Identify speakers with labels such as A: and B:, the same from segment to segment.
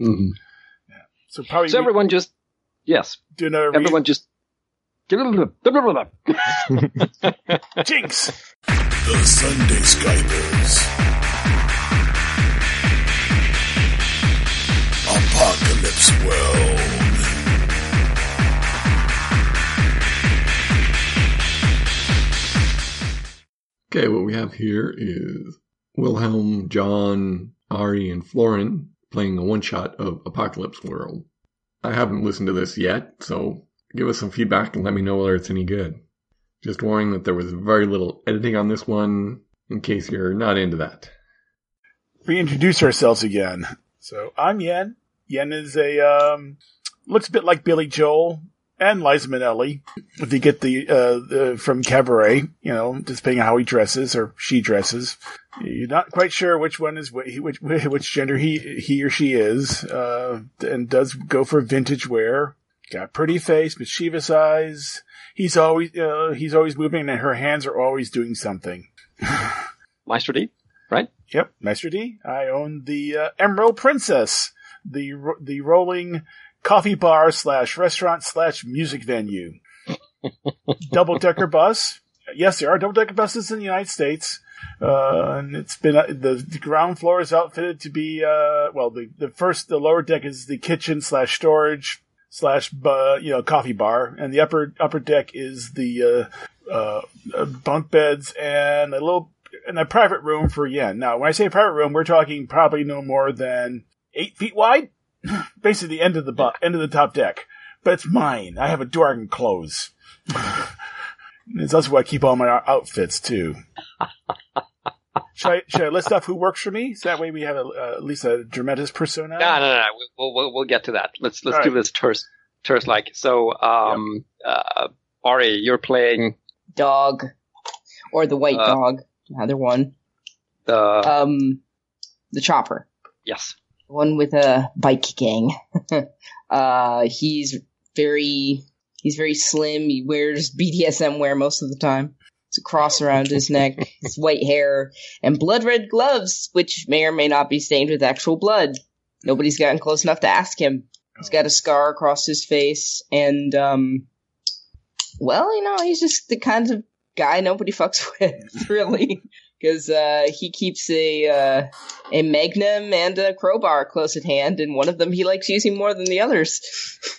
A: Mhm.
B: So probably
A: So everyone just yes,
B: do another re-
A: everyone just.
B: jinx.
C: The Sunday Skypers. Apocalypse World.
D: Okay, what we have here is Wilhelm, John, Ari, and Florin playing a one shot of Apocalypse World. I haven't listened to this yet, so give us some feedback and let me know whether it's any good. Just warning that there was very little editing on this one, in case you're not into that.
B: Reintroduce ourselves again. So I'm Yen. Yen is a um, looks a bit like Billy Joel and Liza Minnelli. If you get the, uh, the from Cabaret, you know, just depending on how he dresses or she dresses. You're not quite sure which one is which which gender he he or she is, uh, and does go for vintage wear. Got pretty face, mischievous eyes. He's always uh, he's always moving, and her hands are always doing something.
A: Maestro D, right?
B: Yep, Master D. I own the uh, Emerald Princess, the the rolling coffee bar slash restaurant slash music venue. double decker bus. Yes, there are double decker buses in the United States, uh, and it's been uh, the, the ground floor is outfitted to be uh, well, the the first the lower deck is the kitchen slash storage slash bu- you know coffee bar, and the upper upper deck is the uh, uh, uh, bunk beds and a little in a private room for yen. Now, when I say private room, we're talking probably no more than eight feet wide, basically the end of the bu- end of the top deck. But it's mine. I have a door I can close. it's also where I keep all my outfits too. Should I should I list off who works for me? So that way we have a, uh, at least a dramatis persona.
A: No, no, no. no. We'll, we'll we'll get to that. Let's let's
B: All
A: do
B: right.
A: this terse terse like. So, um, uh, Ari, you're playing
E: Dog. Or the white
A: Uh,
E: dog. Either one.
A: the
E: Um, the chopper.
A: yes.
E: One with a bike gang. uh, he's very, he's very slim. He wears BDSM wear most of the time. A cross around his neck, his white hair, and blood red gloves, which may or may not be stained with actual blood. Nobody's gotten close enough to ask him. He's got a scar across his face, and, um, well, you know, he's just the kind of guy nobody fucks with, really. Because uh, he keeps a uh, a magnum and a crowbar close at hand, and one of them he likes using more than the others.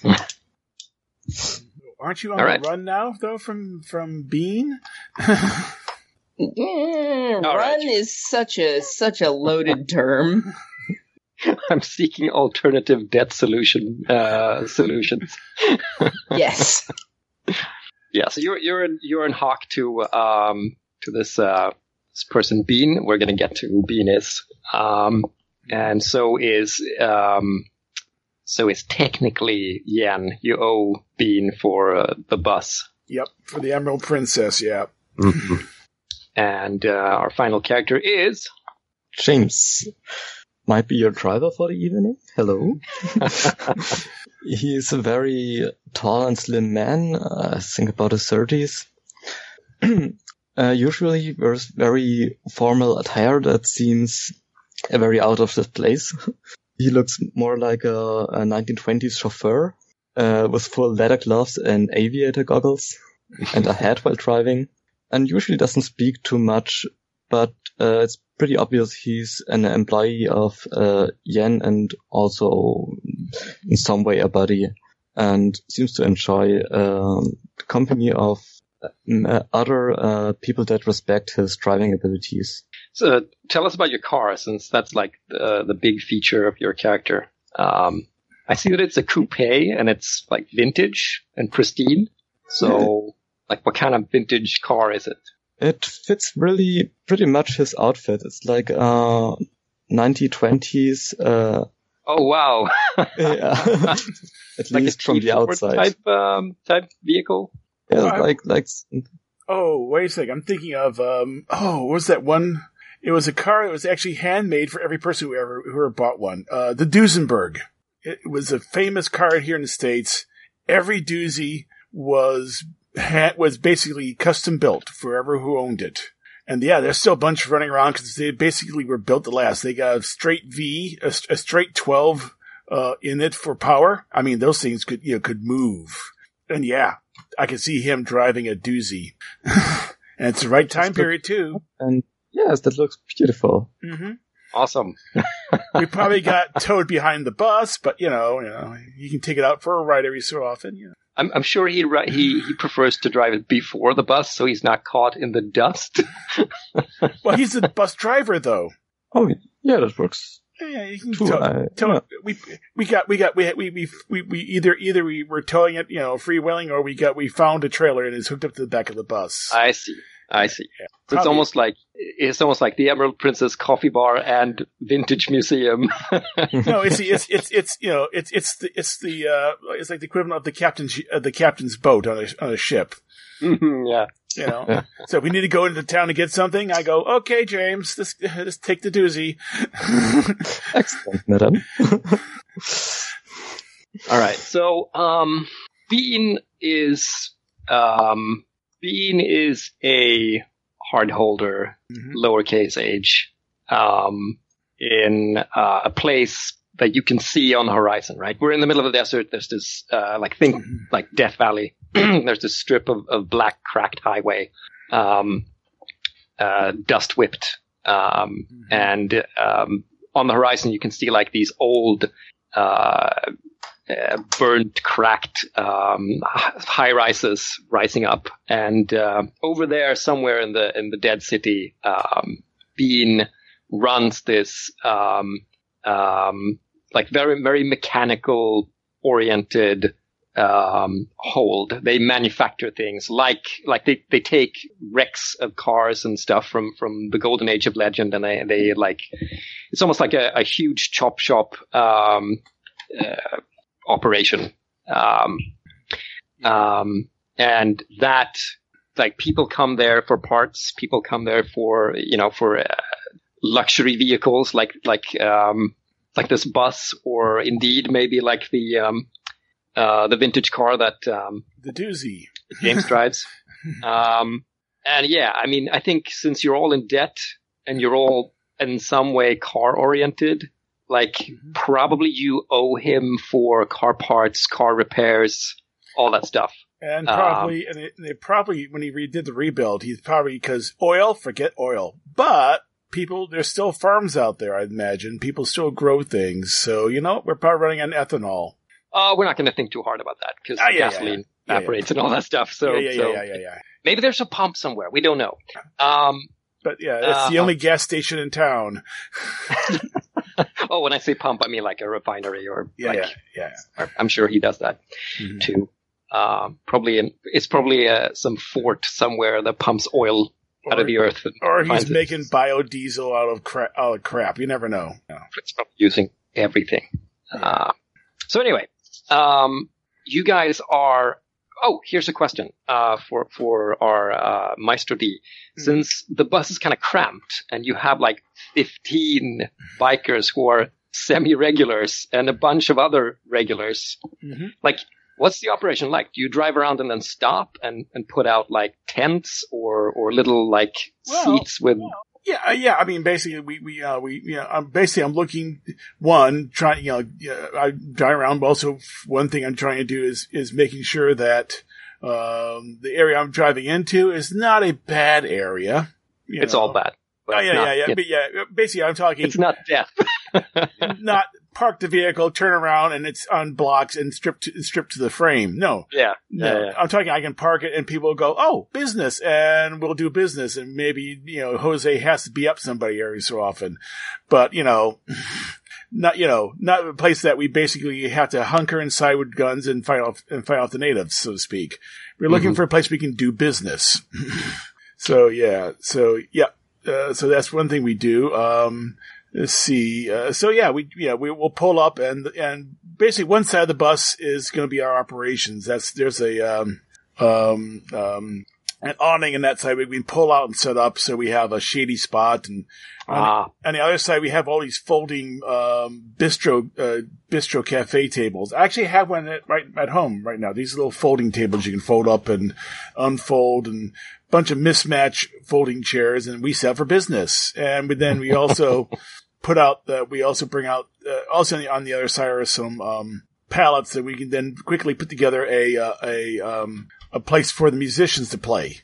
B: Aren't you on
A: All right.
B: the run now, though, from from Bean?
E: Mm, run
A: right.
E: is such a such a loaded term.
A: I'm seeking alternative debt solution uh, solutions.
E: yes,
A: Yeah, so you're you're in you're in Hawk to um to this uh this person Bean. We're gonna get to who Bean is. Um and so is um so it's technically Yen. You owe Bean for uh, the bus.
B: Yep, for the Emerald Princess. Yeah.
A: And uh, our final character is
F: James might be your driver for the evening. Hello. he is a very tall and slim man, uh, I think about his thirties. uh, usually he wears very formal attire that seems very out of the place. he looks more like a, a 1920s chauffeur uh, with full leather gloves and aviator goggles and a hat while driving. And usually doesn't speak too much, but uh, it's pretty obvious he's an employee of uh, Yen and also in some way a buddy, and seems to enjoy um, the company of um, uh, other uh, people that respect his driving abilities.
A: So tell us about your car since that's like the the big feature of your character. Um I see that it's a coupe and it's like vintage and pristine. So like what kind of vintage car is it?
F: It fits really pretty much his outfit. It's like uh 1920s. Uh,
A: Oh wow.
F: yeah. At
A: like
F: least
A: a
F: from the outside.
A: type um type vehicle.
F: Yeah,
B: Well,
F: like like
B: Oh, wait a second. I'm thinking of um. Oh, what was that one? It was a car that was actually handmade for every person who ever who ever bought one. Uh, the Duesenberg. It was a famous car here in the states. Every doozy was was basically custom built for whoever who owned it. And yeah, there's still a bunch running around because they basically were built to last. They got a straight V, a, a straight 12 uh, in it for power. I mean, those things could you know could move, and yeah, I could see him driving a doozy, and it's the right time period too.
F: And yes, that looks beautiful.
B: hmm
A: Awesome.
B: We probably got towed behind the bus, but you know, you know, you can take it out for a ride every so often. You know.
A: I'm, I'm sure he he he prefers to drive it before the bus, so he's not caught in the dust.
B: Well, he's the bus driver though.
F: Oh, yeah, that works
B: Yeah, you can
F: too.
B: tow,
F: I-
B: tow
F: yeah.
B: it. We we got we got we we we we, we either either we were towing it, you know, free freewheeling, or we got we found a trailer and it's hooked up to the back of the bus.
A: I see. I see.
B: Yeah.
A: So it's almost like it's almost like the Emerald Princess Coffee Bar and Vintage Museum.
B: no, it's the- it's it's it's you know it's it's the it's the uh it's like the equivalent of the captain's uh, the captain's boat on a on a ship.
A: Mhm, yeah.
B: You know, so we need to go into the town to get something, I go, okay, James, this let's take the doozy.
F: Excellent, madam.
A: All right. So, um, Bean is um, Bean is a hard holder,
B: Mhm.
A: lowercase h, um, in uh, a place that you can see on the horizon. Right. We're in the middle of the desert. There's this uh, like think like Death Valley. There's this strip of, of black cracked highway, um, uh, dust whipped, um, and um, on the horizon you can see like these old. Uh, uh, burnt, cracked um, high rises rising up, and uh, over there, somewhere in the in the dead city, um, Bean runs this um, um, like very very mechanical oriented um, hold. They manufacture things like like they, they take wrecks of cars and stuff from from the golden age of legend, and they they like it's almost like a, a huge chop shop. Um, uh, operation. Um, um, and that, like, people come there for parts. People come there for, you know, for uh, luxury vehicles, like, like, um, like this bus, or indeed maybe like the, um, uh, the vintage car that um,
B: The doozy.
A: James drives. Um, and yeah, I mean, I think since you're all in debt and you're all in some way car oriented, like probably you owe him for car parts, car repairs, all that stuff.
B: And
A: Um,
B: probably, and it, they probably, when he redid the rebuild, he's probably, because oil, forget oil. But people, there's still farms out there, I'd imagine. People still grow things. So, you know, we're probably running on ethanol.
A: Uh, we're not going to think too hard about that because
B: Ah, yeah,
A: gasoline
B: yeah. Yeah,
A: evaporates and all that stuff. So,
B: yeah, yeah,
A: so
B: yeah, yeah, yeah,
A: maybe there's a pump somewhere. We don't know. Um,
B: But yeah, it's the
A: Uh,
B: only gas station in town.
A: oh, when I say pump, I mean like a refinery or
B: Yeah,
A: like,
B: yeah, yeah.
A: I'm sure he does that
B: Mhm.
A: too. Um, probably in, it's probably uh, some fort somewhere that pumps oil out of the earth.
B: Or he's
A: it.
B: making biodiesel out of crap. Out of crap. You never know. No.
A: it's probably using everything. Uh, so anyway, um, you guys are. Oh, here's a question uh, for for our uh, Maestro D.
B: Hmm.
A: Since the bus is kind of cramped, and you have like 15 bikers who are semi-regulars and a bunch of other regulars,
B: Mhm.
A: like what's the operation like? Do you drive around and then stop and, and put out like tents or or little like
B: Well,
A: seats with?
B: Yeah, uh, yeah. I mean, basically, we we uh, we you know, I'm basically I'm looking one trying you know I drive around. But also, one thing I'm trying to do is is making sure that um, the area I'm driving into is not a bad area.
A: it's
B: know.
A: all bad.
B: Oh yeah,
A: not-
B: yeah, yeah.
A: it-
B: But yeah, basically, I'm talking
A: it's not death.
B: not park the vehicle, turn around, and it's on blocks and stripped to, stripped to the frame. No,
A: yeah,
B: no.
A: yeah, yeah.
B: I'm talking. I can park it, and people go, "Oh, business," and we'll do business, and maybe you know Jose has to be up somebody every so often, but you know. Not you know, not a place that we basically have to hunker inside with guns and fight off and fight off the natives, so to speak. We're looking
A: Mhm.
B: for a place we can do business. so yeah, so yeah, uh, so that's one thing we do. Um, let's see. Uh, so yeah, we yeah we will pull up and and basically one side of the bus is going to be our operations. That's there's a um um um an awning in that side we can pull out and set up so we have a shady spot and on,
A: Ah,
B: on the other side we have all these folding um bistro uh, bistro cafe tables. I actually have one at, right at home right now. These little folding tables you can fold up and unfold and bunch of mismatch folding chairs and we sell for business. And we- then we also put out the, we also bring out, uh, also on the, on the other side are some um, pallets that we can then quickly put together a uh, a um, a place for the musicians to play.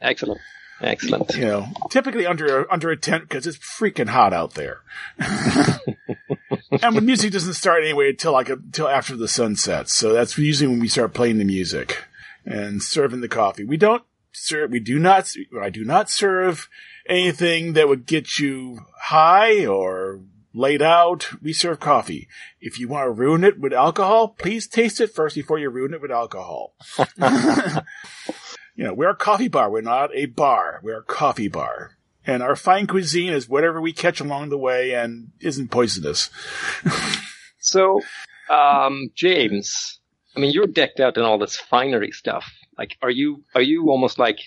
A: Excellent. Excellent.
B: You know, typically under under a tent because it's freaking hot out there. and the music doesn't start anyway until like until after the sun sets. So that's usually when we start playing the music and serving the coffee. We don't serve. We do not. I do not serve anything that would get you high or laid out. We serve coffee. If you want to ruin it with alcohol, please taste it first before you ruin it with alcohol. you know, we're a coffee bar. We're not a bar. We're a coffee bar. And our fine cuisine is whatever we catch along the way and isn't poisonous.
A: So, um, James, I mean, you're decked out in all this finery stuff. Like, are you, are you almost like,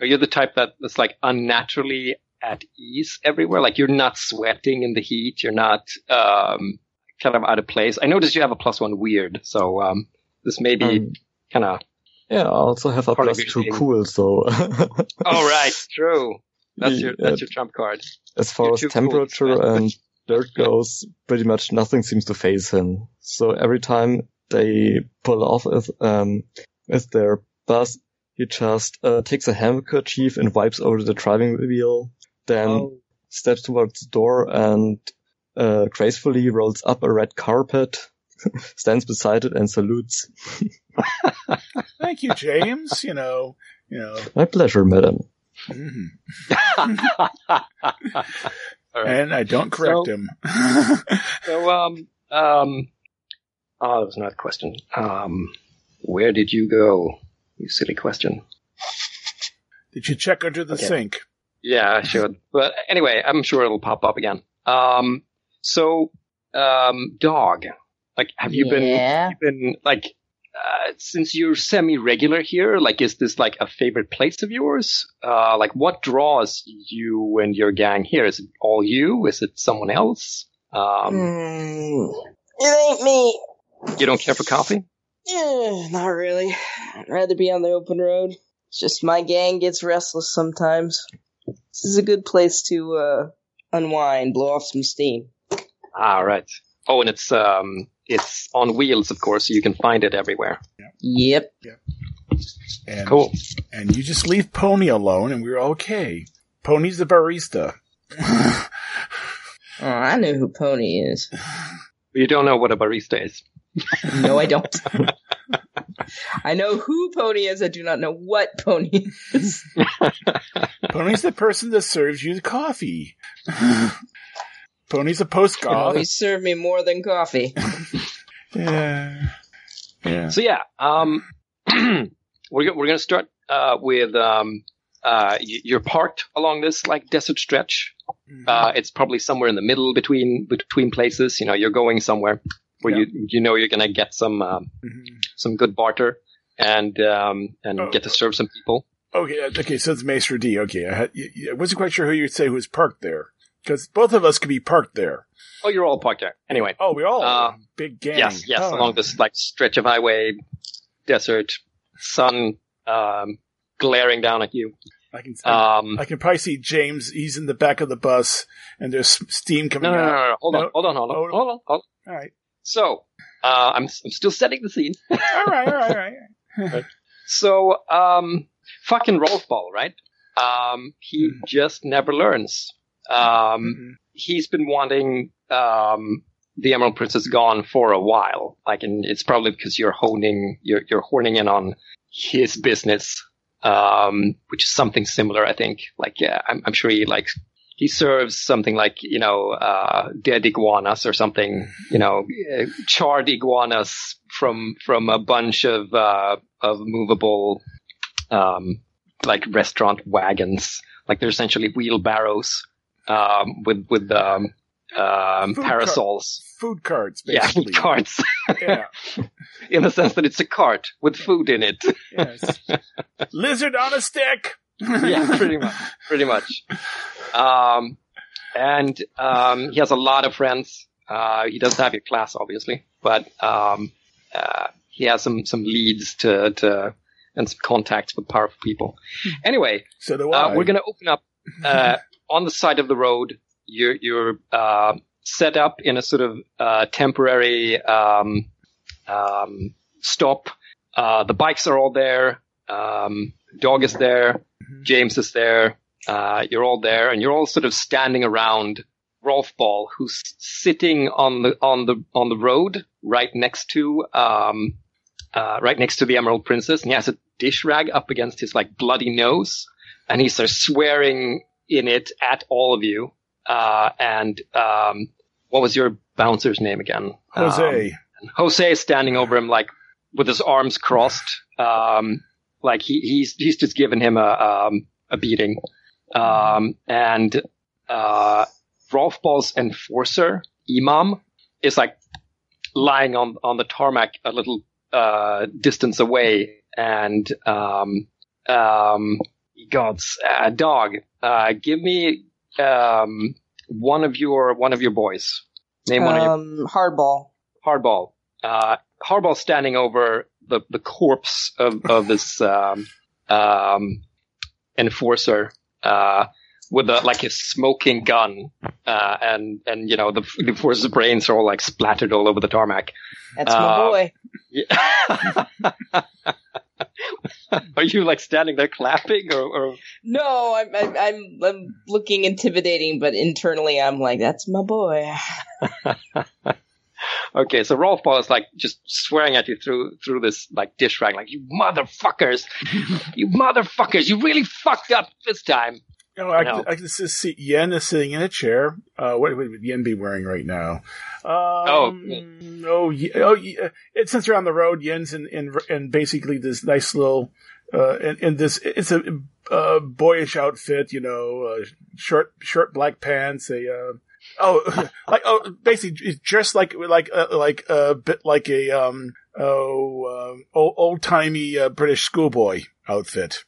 A: are you the type that, that's like unnaturally at ease everywhere? Like, you're not sweating in the heat. You're not, um, kind of out of place. I noticed you have a plus one weird. So, um, this may be
F: Um,
A: kind of,
F: Yeah, I also have a plus two
A: thing.
F: cool, so
A: oh, right. True. That's your, that's your trump card.
F: as far as
A: too cool
F: temperature and dirt goes, pretty much nothing seems to phase him. So every time they pull off with, um, with their bus, he just uh, takes a handkerchief and wipes over the driving wheel, then
A: Oh.
F: steps towards the door and uh, gracefully rolls up a red carpet, stands beside it and salutes.
B: Thank you, James. you know, you know,
F: My pleasure, madam.
B: mhm.
A: All right.
B: and I don't correct
A: So-
B: him.
A: So, um, um, oh, that was not a question. Um, where did you go? You silly question.
B: Did you check under the
A: Okay.
B: sink?
A: Yeah, I should. But anyway, I'm sure it'll pop up again. Um, so, um, dog. Like, have you been,
E: Yeah.
A: you been like, uh, since you're semi-regular here, like, is this like a favorite place of yours? Uh, like, what draws you and your gang here? Is it all you? Is it someone else? Um,
E: Mm, it ain't me.
A: you don't care for coffee?
E: Eh, not really. I'd rather be on the open road. It's just my gang gets restless sometimes. This is a good place to uh, unwind, blow off some steam.
A: Ah, right. Oh, and it's um, it's on wheels, of course, so you can find it everywhere.
E: Yep.
B: And,
A: Cool.
B: And you just leave Pony alone, and we're okay. Pony's the barista.
E: Oh, I know who Pony is.
A: You don't know what a barista is.
E: No, I don't. I know who Pony is. I do not know what Pony is.
B: Pony's the person that serves you the coffee. Pony's a post
E: You
B: golf.
E: always serve me more than coffee.
B: Yeah. Yeah.
A: So yeah, um, we're we're gonna start uh, with um, uh, you're parked along this like desert stretch. Uh, it's probably somewhere in the middle between between places. You know, you're going somewhere where you you know you're gonna get some um,
B: Mhm.
A: some good barter and um, and
B: Oh.
A: get to serve some people.
B: Okay, uh, okay, so it's Maestro D. Okay, I, had, I wasn't quite sure who you'd say was parked there. Because both of us could be parked there.
A: Oh, you're all parked there. Anyway,
B: Oh, we all
A: Uh,
B: big gang.
A: yes, yes,
B: Oh.
A: along this like stretch of highway, desert, sun um, glaring down at you.
B: I can,
A: Um,
B: I can probably see James. He's in the back of the bus, and there's steam coming
A: no, no, no,
B: out.
A: no, no, hold on,
B: No.
A: hold on, hold on, hold on, hold on.
B: All right,
A: So, uh, I'm, I'm still setting the scene.
B: all right, all right, all right.
A: So, um, fucking Rolf Ball, right? Um, he
B: Mhm.
A: just never learns. Um,
B: Mhm.
A: he's been wanting, um, the Emerald Princess gone for a while. Like, and it's probably because you're honing, you're, you're horning in on his business, um, which is something similar, I think. Like, yeah, I'm, I'm sure he like, he serves something like, you know, uh, dead iguanas or something, you know, charred iguanas from, from a bunch of, uh, of movable, um, like restaurant wagons. Like they're essentially wheelbarrows, um, with, with, um, um,
B: Food
A: parasols.
B: Food carts,
A: Yeah,
B: basically.
A: carts.
B: Yeah,
A: in the sense that it's a cart with food in it.
B: yes. Lizard on a stick.
A: yeah, pretty much, pretty much. Um, and um, he has a lot of friends. Uh, he doesn't have your class, obviously, but um, uh, he has some some leads to to and some contacts with powerful people. Anyway,
B: So do I.
A: uh, we're going to open up uh, on the side of the road. You're you're uh, set up in a sort of uh, temporary um, um, stop. Uh, the bikes are all there. Um, dog is there. James is there. Uh, you're all there, and you're all sort of standing around Rolf Ball, who's sitting on the on the on the road right next to um, uh, right next to the Emerald Princess, and he has a dish rag up against his like bloody nose, and he's sort of swearing in it at all of you. Uh, and um, what was your bouncer's name again? Um,
B: Jose.
A: Jose is standing over him like with his arms crossed, um, like he, he's he's just given him a um, a beating, um, and uh, Rolf Ball's enforcer Imam is like lying on on the tarmac a little uh, distance away, and um, um, God's uh, dog, uh, give me um, one of your one of your boys. Name one of your
E: Um, hardball.
A: Hardball. Uh, Hardball standing over the, the corpse of, of this, um, um, enforcer, uh, with a, like a smoking gun, uh, and, and, you know, the, the enforcer's brains are all like splattered all over the tarmac.
E: That's my
A: Uh,
E: boy.
A: Yeah. are you like standing there clapping or, or
E: No, I'm, I'm I'm I'm looking intimidating, but internally I'm like, that's my boy.
A: Okay, so Rolf Ball is like just swearing at you through through this like dish rag, like you motherfuckers, you motherfuckers, you really fucked up this time.
B: You know, I,
A: No.
B: can, I can see Yen is sitting in a chair. Uh, what what would Yen be wearing right now? Um, oh, Ye- oh, Ye- uh, it's since you're on the road. Yen's in in, in basically this nice little, uh, in, in this it's a uh, boyish outfit. You know, uh, short short black pants. A uh, oh, like oh, basically it's just like like uh, like a bit like a um oh um, old old timey uh, British schoolboy outfit.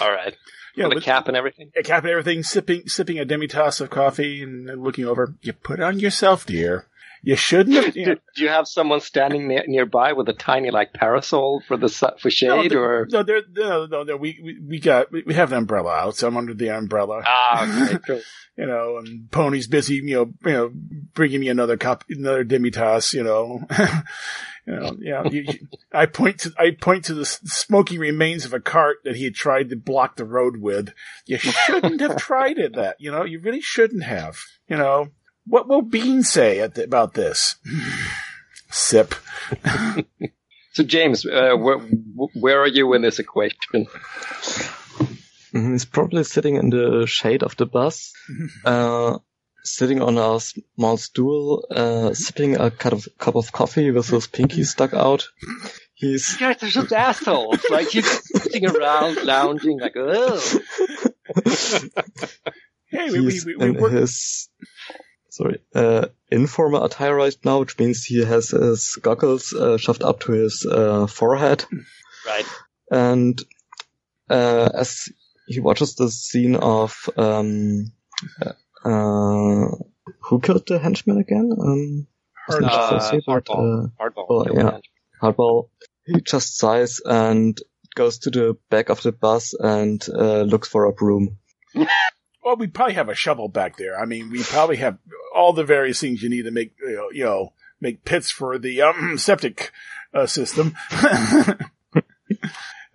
A: All right,
B: Yeah,
A: with a cap and everything.
B: a cap and everything, sipping sipping a demi tasse of coffee and looking over. You put it on yourself, dear. You shouldn't have. You know,
A: Do, do you have someone standing near, nearby with a tiny like parasol for the for shade
B: no,
A: or?
B: no, there, no, no, no. We, we we got we have an umbrella out, so I'm under the umbrella.
A: Ah, okay, cool.
B: You know, and Pony's busy. You know, you know, bringing me another cup, another demitasse. You know. You know, yeah. You, you- I point to I point to the smoking remains of a cart that he had tried to block the road with. You shouldn't have tried it. That you know, you really shouldn't have. You know, what will Bean say at the, about this? Sip.
A: So James, uh, where where are you in this equation?
F: He's probably sitting in the shade of the bus, uh, sitting on a small stool, uh, sipping a cup of, cup of coffee with his pinky stuck out. He's
A: You guys are just assholes. Like you're sitting around lounging, like oh.
B: Hey, we, we,
F: he's
B: we, we
F: in
B: work,
F: his sorry uh, informal attire right now, which means he has his goggles uh, shoved up to his uh, forehead,
A: Right.
F: and uh, as he watches the scene of um, uh, who killed the henchman again? Um,
B: Hard-
A: Uh, hardball.
F: uh,
A: Hardball.
F: oh, yeah. Hardball. He just sighs and goes to the back of the bus and uh, looks for a broom.
B: well, we probably have a shovel back there. I mean, we probably have all the various things you need to make, you know, you know make pits for the um, septic uh, system.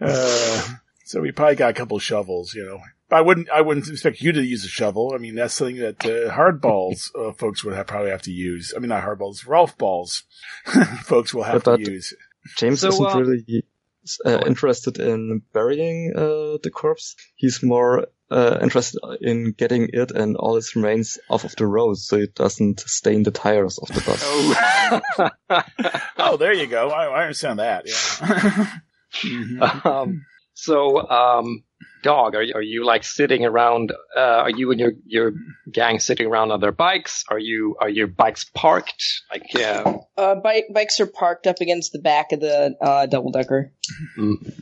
B: uh, so we probably got a couple shovels, you know. I wouldn't, I wouldn't expect you to use a shovel. I mean, that's something that uh, hardballs uh, folks would have, probably have to use. I mean, not hardballs, Rolf balls folks will have
F: But
B: to use.
F: James
A: So,
F: isn't
A: uh,
F: really uh, interested in burying uh, the corpse. He's more uh, interested in getting it and all its remains off of the road so it doesn't stain the tires of the bus.
A: Oh.
B: Oh, there you go. I, I understand that. Yeah. Mhm.
A: um, so, um, dog, are you, are you like sitting around? Uh, are you and your your gang sitting around on their bikes? Are you are your bikes parked? Like, yeah.
E: Uh, bike, bikes are parked up against the back of the uh, double decker,
A: Mm.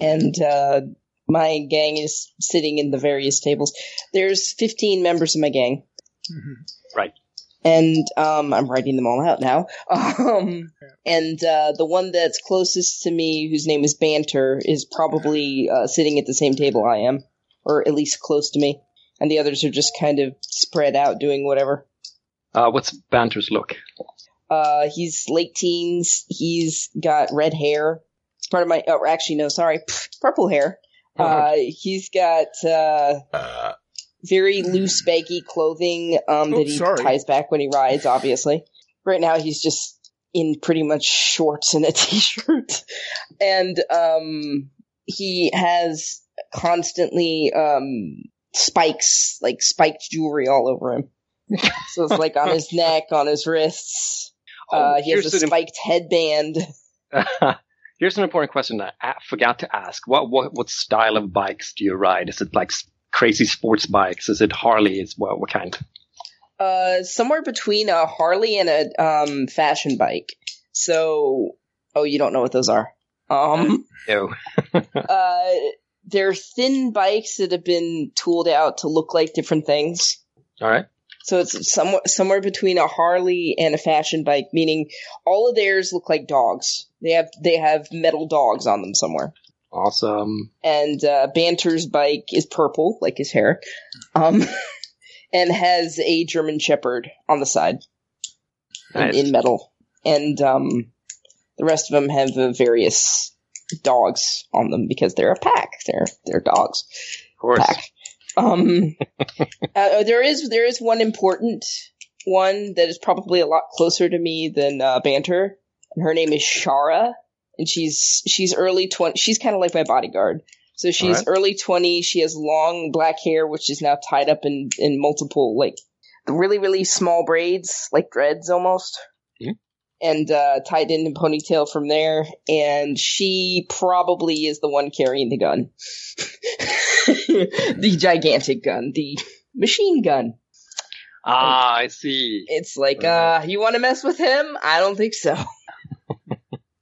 E: and uh, my gang is sitting in the various tables. There's 15 members of my gang,
A: Right.
E: And um, I'm writing them all out now. Um, and uh, the one that's closest to me, whose name is Banter, is probably uh, sitting at the same table I am, or at least close to me. And the others are just kind of spread out doing whatever.
A: Uh, what's Banter's look?
E: Uh, he's late teens. He's got red hair. It's part of my. Oh, actually, no, sorry, pff, purple hair. Uh, he's got uh,
B: Uh,
E: very loose, baggy clothing um,
B: Oh,
E: that he
B: sorry.
E: ties back when he rides. Obviously, right now he's just in pretty much shorts and a t-shirt, and um, he has constantly um, spikes, like spiked jewelry, all over him. so it's like on his neck, on his wrists. Uh, he has a spiked headband.
A: Here's an important question that I forgot to ask. What, what what style of bikes do you ride? Is it like crazy sports bikes? Is it Harleys? What what kind?
E: Uh, somewhere between a Harley and a um, fashion bike. So, oh, you don't know what those are. Um,
A: No.
E: uh, they're thin bikes that have been tooled out to look like different things.
A: All right.
E: So it's somewhere somewhere between a Harley and a fashion bike, meaning all of theirs look like dogs. They have they have metal dogs on them somewhere.
A: Awesome.
E: And uh, Banter's bike is purple, like his hair, um, and has a German Shepherd on the side in,
A: Nice.
E: in metal. And um, the rest of them have uh, various dogs on them because they're a pack. They're they're dogs
A: Of course.
E: pack. Um, uh, there is there is one important one that is probably a lot closer to me than uh, Banter, and her name is Shara, and she's she's early twenty. She's kind of like my bodyguard. So she's
A: Alright.
E: early twenty. She has long black hair, which is now tied up in in multiple like really really small braids, like dreads almost.
A: Mhm.
E: And uh, tied in a ponytail from there, and she probably is the one carrying the gun. the gigantic gun, the machine gun.
A: Ah, I see.
E: It's like, uh, you want to mess with him? I don't think so.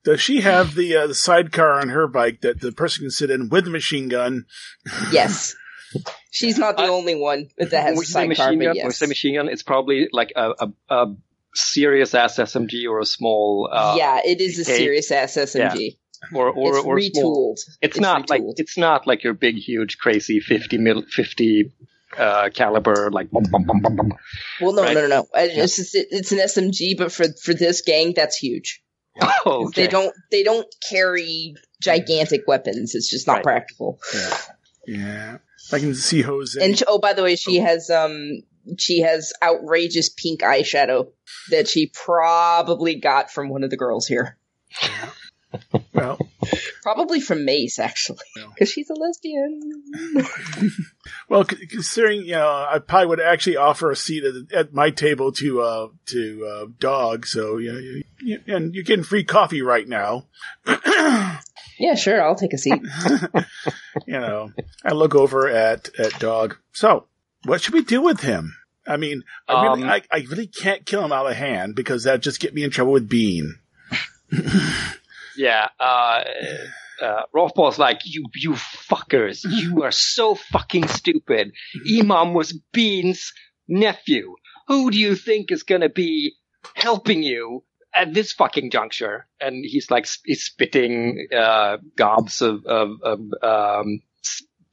B: Does she have the uh, the sidecar on her bike that the person can sit in with the machine gun?
E: Yes. She's not the
A: Uh,
E: only one that has
A: When
E: a sidecar,
A: machine
E: but
A: gun, when we say machine gun, it's probably like a, a, a serious ass SMG or a small. Uh,
E: yeah, it is a
A: okay.
E: serious ass SMG.
A: Or or
E: it's
A: or small.
E: retooled.
A: It's, not like it's not like your big, huge, crazy fifty mil, fifty uh, caliber like. Bum, bum, bum, bum, bum.
E: well, no,
A: right.
E: no, no, no. It's just, it- it's an SMG, but for for this gang, that's huge.
A: Oh, okay.
E: They don't they don't carry gigantic weapons. It's just not
A: Right.
E: practical.
B: Yeah, yeah. I can see Jose.
E: And oh, by the way, she has um she has outrageous pink eyeshadow that she probably got from one of the girls here.
B: well,
E: Probably from Mace, actually,
B: Yeah.
E: because she's a lesbian.
B: well, c- considering you know, I probably would actually offer a seat at, at my table to uh to uh, dog. So you know, you, you, and you're getting free coffee right now.
E: Yeah, sure, I'll take a seat.
B: you know, I look over at at dog. So, what should we do with him? I mean, I really,
A: Um,
B: I, I really can't kill him out of hand because that'd just get me in trouble with Bean.
A: Yeah, uh, uh, Rothball's like, you, you fuckers, you are so fucking stupid. Imam was Bean's nephew. Who do you think is gonna be helping you at this fucking juncture? And he's like, sp- he's spitting, uh, gobs of, of, of, um,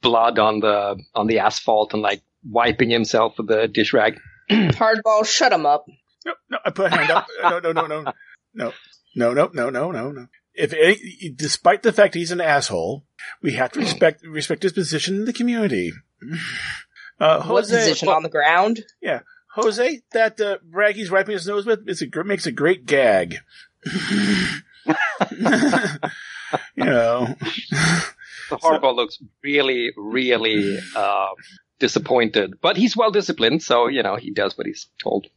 A: blood on the, on the asphalt and like wiping himself with the dish rag.
E: Hardball, shut him up.
B: No, no, I put a hand up. No, no, no, no, no, no, no, no, no, no, no, no. If any, despite the fact he's an asshole, we have to respect respect his position in the community. Uh,
E: what
B: Jose,
E: position on the ground?
B: Yeah, Jose, that uh, rag he's wiping his nose with, it's a, makes a great gag. you know,
A: So looks really, really, uh, disappointed, but he's well disciplined, so, you know, he does what he's told.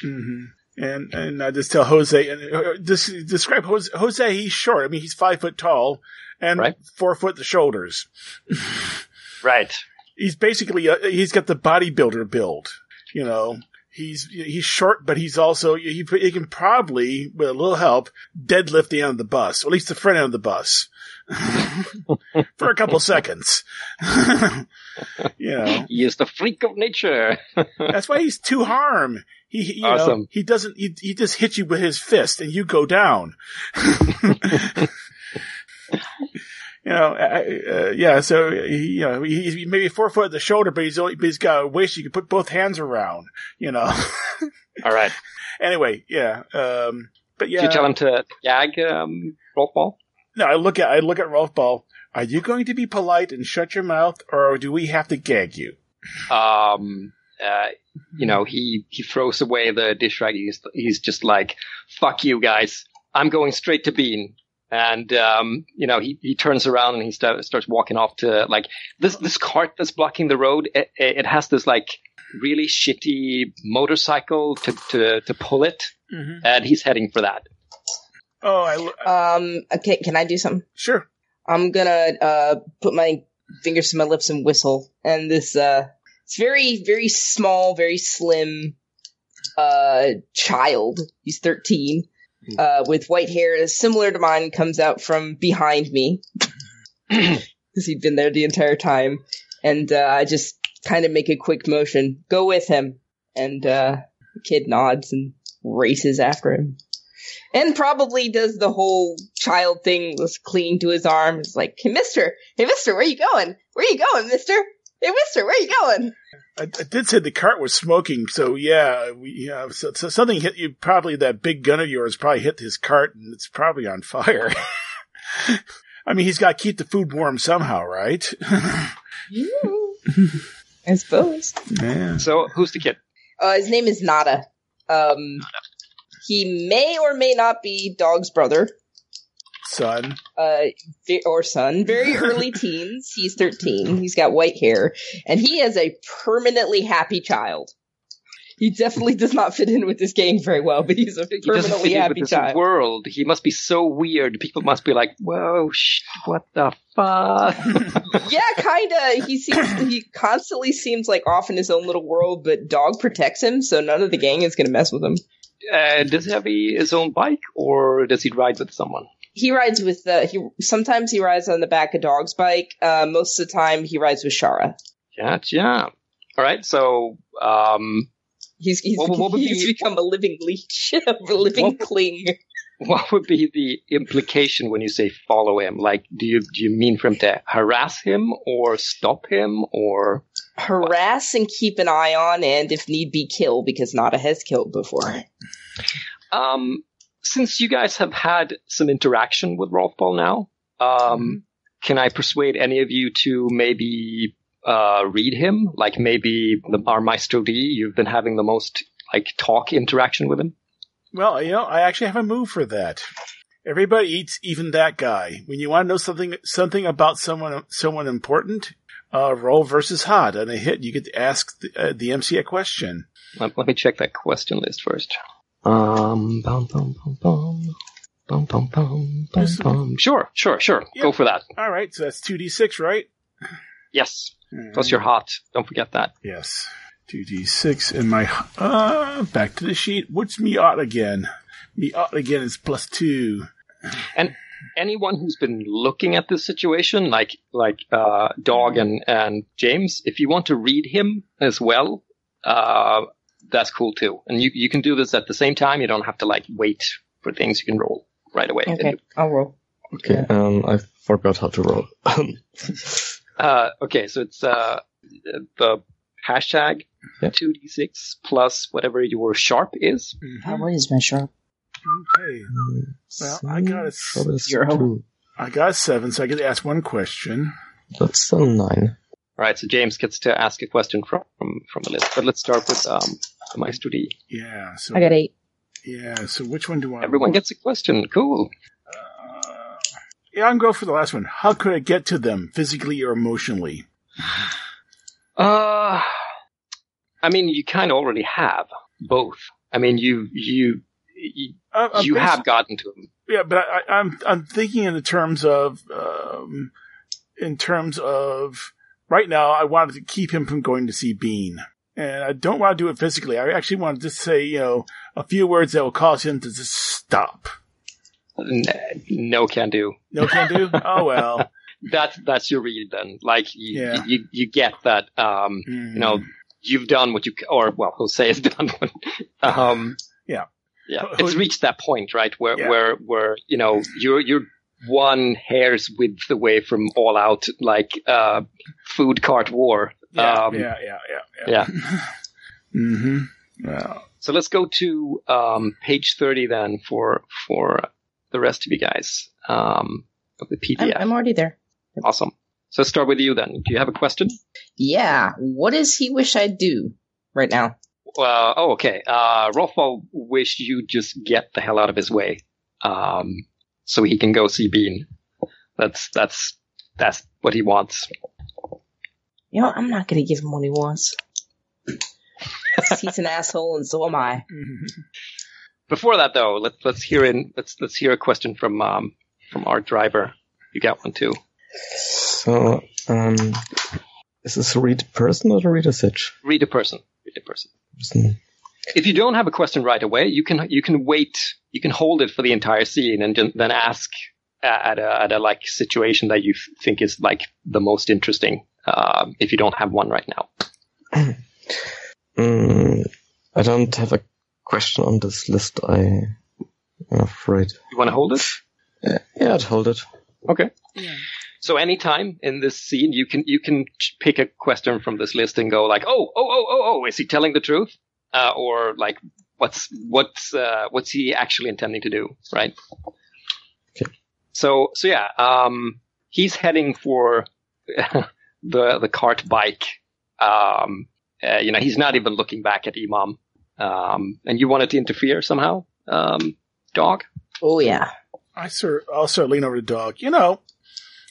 B: hmm and and I just tell Jose and uh, des- describe Jose. Jose, he's short. I mean, he's five foot tall and
A: Right.
B: four foot the shoulders.
A: Right.
B: He's basically uh he's got the bodybuilder build. You know, he's he's short, but he's also he, he can probably with a little help deadlift the end of the bus, or at least the front end of the bus. For a couple seconds, you know.
A: He is the freak of nature.
B: That's why he's too harm. He, you know,
A: Awesome.
B: he doesn't, he, he just hits you with his fist and you go down. you know, uh, uh, yeah. So he, you know, he, he's maybe four foot at the shoulder, but he's only but he's got a waist you can put both hands around. You know.
A: All right.
B: anyway, yeah. Um, but yeah.
A: Do you tell him to gag um, Rolf Ball?
B: No, I look at I look at Rolf Ball. Are you going to be polite and shut your mouth, or do we have to gag you?
A: Um, uh, you know, he he throws away the dish rag. He's he's just like, "Fuck you guys! I'm going straight to Bean." And um, you know, he, he turns around and he st- starts walking off to like this this cart that's blocking the road. It, it has this like really shitty motorcycle to to to pull it,
B: Mm-hmm.
A: and he's heading for that.
B: Oh, I lo-
E: Um, okay, can I do something?
B: sure.
E: I'm gonna uh put my fingers to my lips and whistle, and this uh, it's very very small, very slim uh child. He's 13, uh, with white hair similar to mine, comes out from behind me because he'd been there the entire time, and uh, I just kind of make a quick motion, go with him, and uh, the kid nods and races after him. And probably does the whole child thing, was clinging to his arm. It's like, hey, mister, hey, mister, where you going? Where you going, mister? Hey, mister, where you going?
B: I, I did say the cart was smoking, so yeah, we, yeah. So, so something hit you. Probably that big gun of yours probably hit his cart, and it's probably on fire. I mean, he's got to keep the food warm somehow, right?
E: I suppose.
B: yeah.
A: So who's the kid?
E: Uh, his name is Nada. Um, he may or may not be Dog's brother,
B: Son.
E: uh, or son. Very early teens. He's 13. He's got white hair, and he is a permanently happy child. He definitely does not fit in with this gang very well, but he's a
A: He doesn't
E: permanently
A: fit in with
E: happy
A: this
E: child.
A: world. He must be so weird. People must be like, "Whoa, sh- what the fuck?"
E: yeah, kinda. He seems he constantly seems like off in his own little world, but Dog protects him, so none of the gang is gonna mess with him.
A: uh, does he have a, his own bike, or does he ride with someone?
E: He rides with the he sometimes he rides on the back of Dog's bike. Uh, most of the time he rides with Shara.
A: Gotcha. All right, so um,
E: He's he's,
A: What- what
E: he's
A: be-
E: become a living leech, a living
A: What-
E: cling.
A: what would be the implication when you say follow him? Like, do you do you mean for him to harass him, or stop him, or
E: Harass and keep an eye on, and if need be, kill because Nada has killed before.
A: um? Since you guys have had some interaction with Rolf Ball now, um, can I persuade any of you to maybe uh, read him? Like maybe the, our Maestro D, you've been having the most like talk interaction with him.
B: Well, you know, I actually have a move for that. Everybody eats, even that guy. When you want to know something, something about someone, someone important, uh, roll versus hot. On a hit, you get to ask the, uh, the MC a question.
A: Let, let me check that question list first. Um, bum, bum, bum, bum. Bum, bum, bum, bum, bum. Sure, sure, sure.
B: Yeah.
A: Go for that.
B: All right, so that's two d six, right?
A: Yes. Plus you're hot. Don't forget that.
B: Yes, two d six. And my uh, back to the sheet. What's me ought again? Me ought again is plus two.
A: And anyone who's been looking at this situation, like like uh, Dog and and James, if you want to read him as well, uh, that's cool too. And you you can do this at the same time. You don't have to like wait for things. You can roll right away.
E: Okay, I'll roll.
F: Okay, um, I forgot how to roll.
A: Uh, okay, so it's uh, the hashtag
F: Yeah.
A: two d six plus whatever your sharp is.
E: How is my sharp?
B: Okay, Well, I got a
E: zero.
B: I got a seven, so I get to ask one question.
F: That's a nine.
A: All right, so James gets to ask a question from from, from the list. But let's start with um, the Maestro D.
B: Yeah, so
E: I got eight.
B: yeah. So which one do I?
A: Everyone
B: want?
A: gets a question. Cool.
B: Uh, yeah, I'm going for the last one. How could I get to them physically or emotionally?
A: Uh, I mean, you kind of already have both. I mean, you you you,
B: Uh, uh,
A: you
B: basi-
A: have gotten to them.
B: Yeah, but I, I- I'm I'm thinking in the terms of um, in terms of right now. I wanted to keep him from going to see Bean, and I don't want to do it physically. I actually want to just say you know a few words that will cause him to just stop.
A: No can do.
B: No can do. oh well.
A: That's that's your read then. Like you
B: Yeah.
A: you, you get that. Um,
B: Mm.
A: you know, you've done what you or well, Jose has done. What, um,
B: Yeah.
A: yeah. It's reached that point, right? Where
B: Yeah.
A: where where you know you're you're one hair's width away from all out like uh, food cart war.
B: Yeah,
A: Um,
B: yeah, yeah, yeah, yeah. mm-hmm. Well,
A: So let's go to um, page thirty then for for the rest of you guys um, of the
E: I'm, I'm already there.
A: Awesome. So let's start with you then. Do you have a question?
E: Yeah. What does he wish I'd do right now?
A: Uh, oh, okay. Uh, Rolfball wish you just get the hell out of his way, um, so he can go see Bean. That's that's that's what he wants.
E: You know, I'm not gonna give him what he wants. He's an asshole, and so am I.
A: Before that, though, let's let's hear in let's let's hear a question from um, from our driver. You got one too.
F: So, um, is this a read person or a read a sitch?
A: Read a person. Read a person.
F: Person.
A: If you don't have a question right away, you can you can wait. You can hold it for the entire scene and then ask at a, at a like situation that you think is like the most interesting. Um, if you don't have one right now.
F: Mm, I don't have a question on this list. I, I'm afraid.
A: You want to hold it?
F: Yeah, yeah, I'd hold it.
A: Okay. So anytime in this scene, you can you can pick a question from this list and go like, oh, oh, oh, oh, oh, is he telling the truth? Uh, or like, what's what's uh, what's he actually intending to do? Right.
F: Okay.
A: So so yeah, um, he's heading for the the cart bike. Um, uh, you know, he's not even looking back at Imam. Um, and you wanted to interfere somehow, um, dog.
E: Oh yeah.
B: I sir, I'll start leaning over to dog. You know,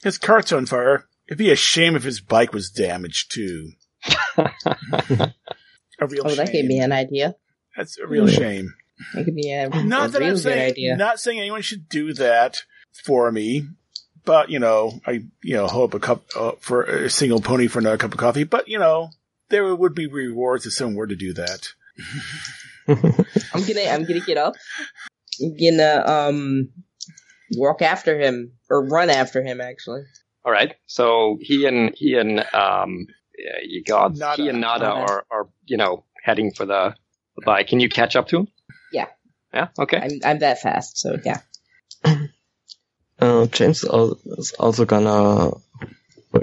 B: his cart's on fire. It'd be a shame if his bike was damaged too. a real
E: Oh,
B: shame.
E: that gave me an idea.
B: That's a real shame.
E: That could be a,
B: Not
E: a
B: that
E: real
B: I'm
E: good
B: saying,
E: idea.
B: not saying anyone should do that for me, but you know, I you know hold up a cup uh, for a single pony for another cup of coffee. But you know, there would be rewards if someone were to do that.
E: I'm gonna I'm gonna get up. I'm gonna um walk after him or run after him actually.
A: All right. So he and he and um, yeah, you got
B: Nada.
A: he and Nada,
E: Nada.
A: are are you know heading for the, the bike. Can you catch up to him?
E: Yeah.
A: Yeah. Okay.
E: I'm I'm that fast, so yeah.
F: Uh, James is also gonna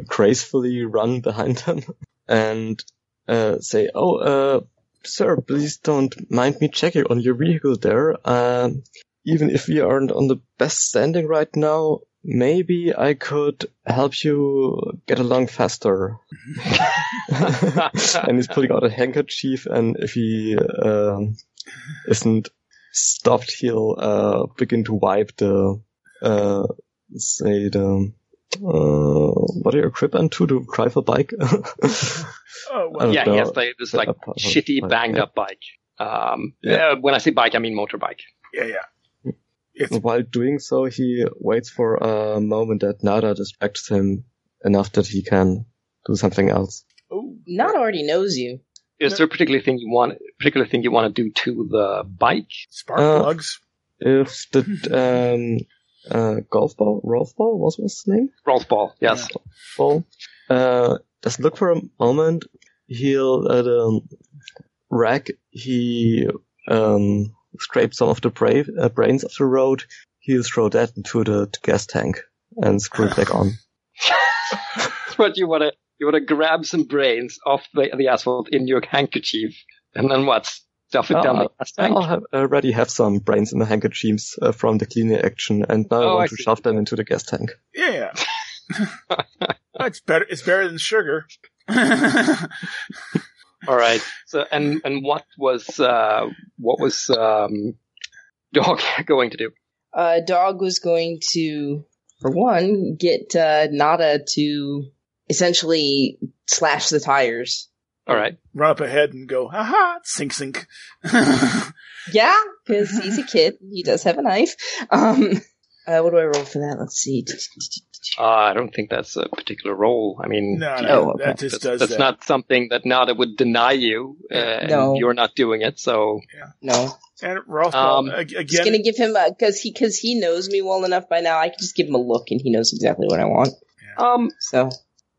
F: gracefully run behind them and uh, say, "Oh, uh, sir, please don't mind me checking on your vehicle there. Um, even if we aren't on the best standing right now, maybe I could help you get along faster." and he's pulling out a handkerchief, and if he um, isn't stopped, he'll uh, begin to wipe the uh, say the uh, what are your grip onto to drive a bike?
B: Oh well,
A: yeah.
F: know.
A: He has the, this like
F: Uh, uh,
A: shitty
F: uh,
A: banged
F: yeah.
A: up bike. Um,
F: Yeah.
A: uh, when I say bike, I mean motorbike.
B: yeah, yeah. It's
F: While doing so, he waits for a moment that Nada distracts him enough that he can do something else.
B: oh,
E: Not already knows you.
A: Is there a particular thing you want? Particular thing you want to do to the bike?
B: spark
F: Uh,
B: plugs.
F: If the um, uh, golf ball, Rolf ball, what was his name?
A: Rolf ball. Yes.
F: Ball. Uh, just look for a moment. He'll at a rack. He um scrape some of the bra- uh, brains of the road. He'll throw that into the, the gas tank and screw it back on.
A: but you want to you want to grab some brains off the, the asphalt in your handkerchief, and then what? Stuff it down the gas tank.
F: I'll have, already have some brains in the handkerchiefs uh, from the cleaning action, and now
A: Oh,
F: I
A: I
F: want to
A: see.
F: shove them into the gas tank.
B: Yeah, yeah. it's better. It's better than sugar.
A: All right. So and and what was uh what was um dog going to do?
E: Uh, dog was going to, for one, get uh, Nada to essentially slash the tires.
A: All right.
B: Run up ahead and go, ha ha, sink, sink.
E: Yeah, because he's a kid. He does have a knife. Um, uh, what do I roll for that? Let's see.
A: Uh, I don't think that's a particular role. I mean,
B: no,
E: Oh,
B: no,
E: okay.
B: that just
A: that's,
B: does
A: that's
B: that.
A: not something that Nada would deny you, uh, and
E: No.
A: you're not doing it. So
E: No,
B: and Rolf,
A: Um,
B: ag-
E: just
B: again,
E: gonna give him because he because he knows me well enough by now. I can just give him a look and he knows exactly what I want.
A: um,
E: So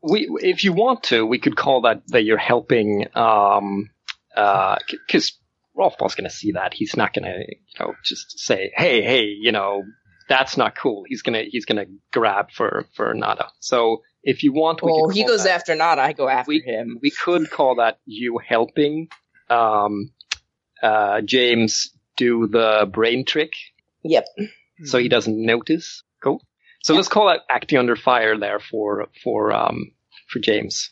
A: we if you want to, we could call that that you're helping. Um, uh, because Rolf Ball's going to see that. He's not going to, you know, just say, "Hey, hey, you know, that's not cool. He's gonna he's gonna grab for for Nada. So if you want, we
E: Well, he goes
A: that-
E: after Nada. I go after
A: We-
E: him.
A: We could call that you helping um, uh, James do the brain trick,
E: Yep.
A: so he doesn't notice. Cool. So let's call that acting under fire there for for um for James.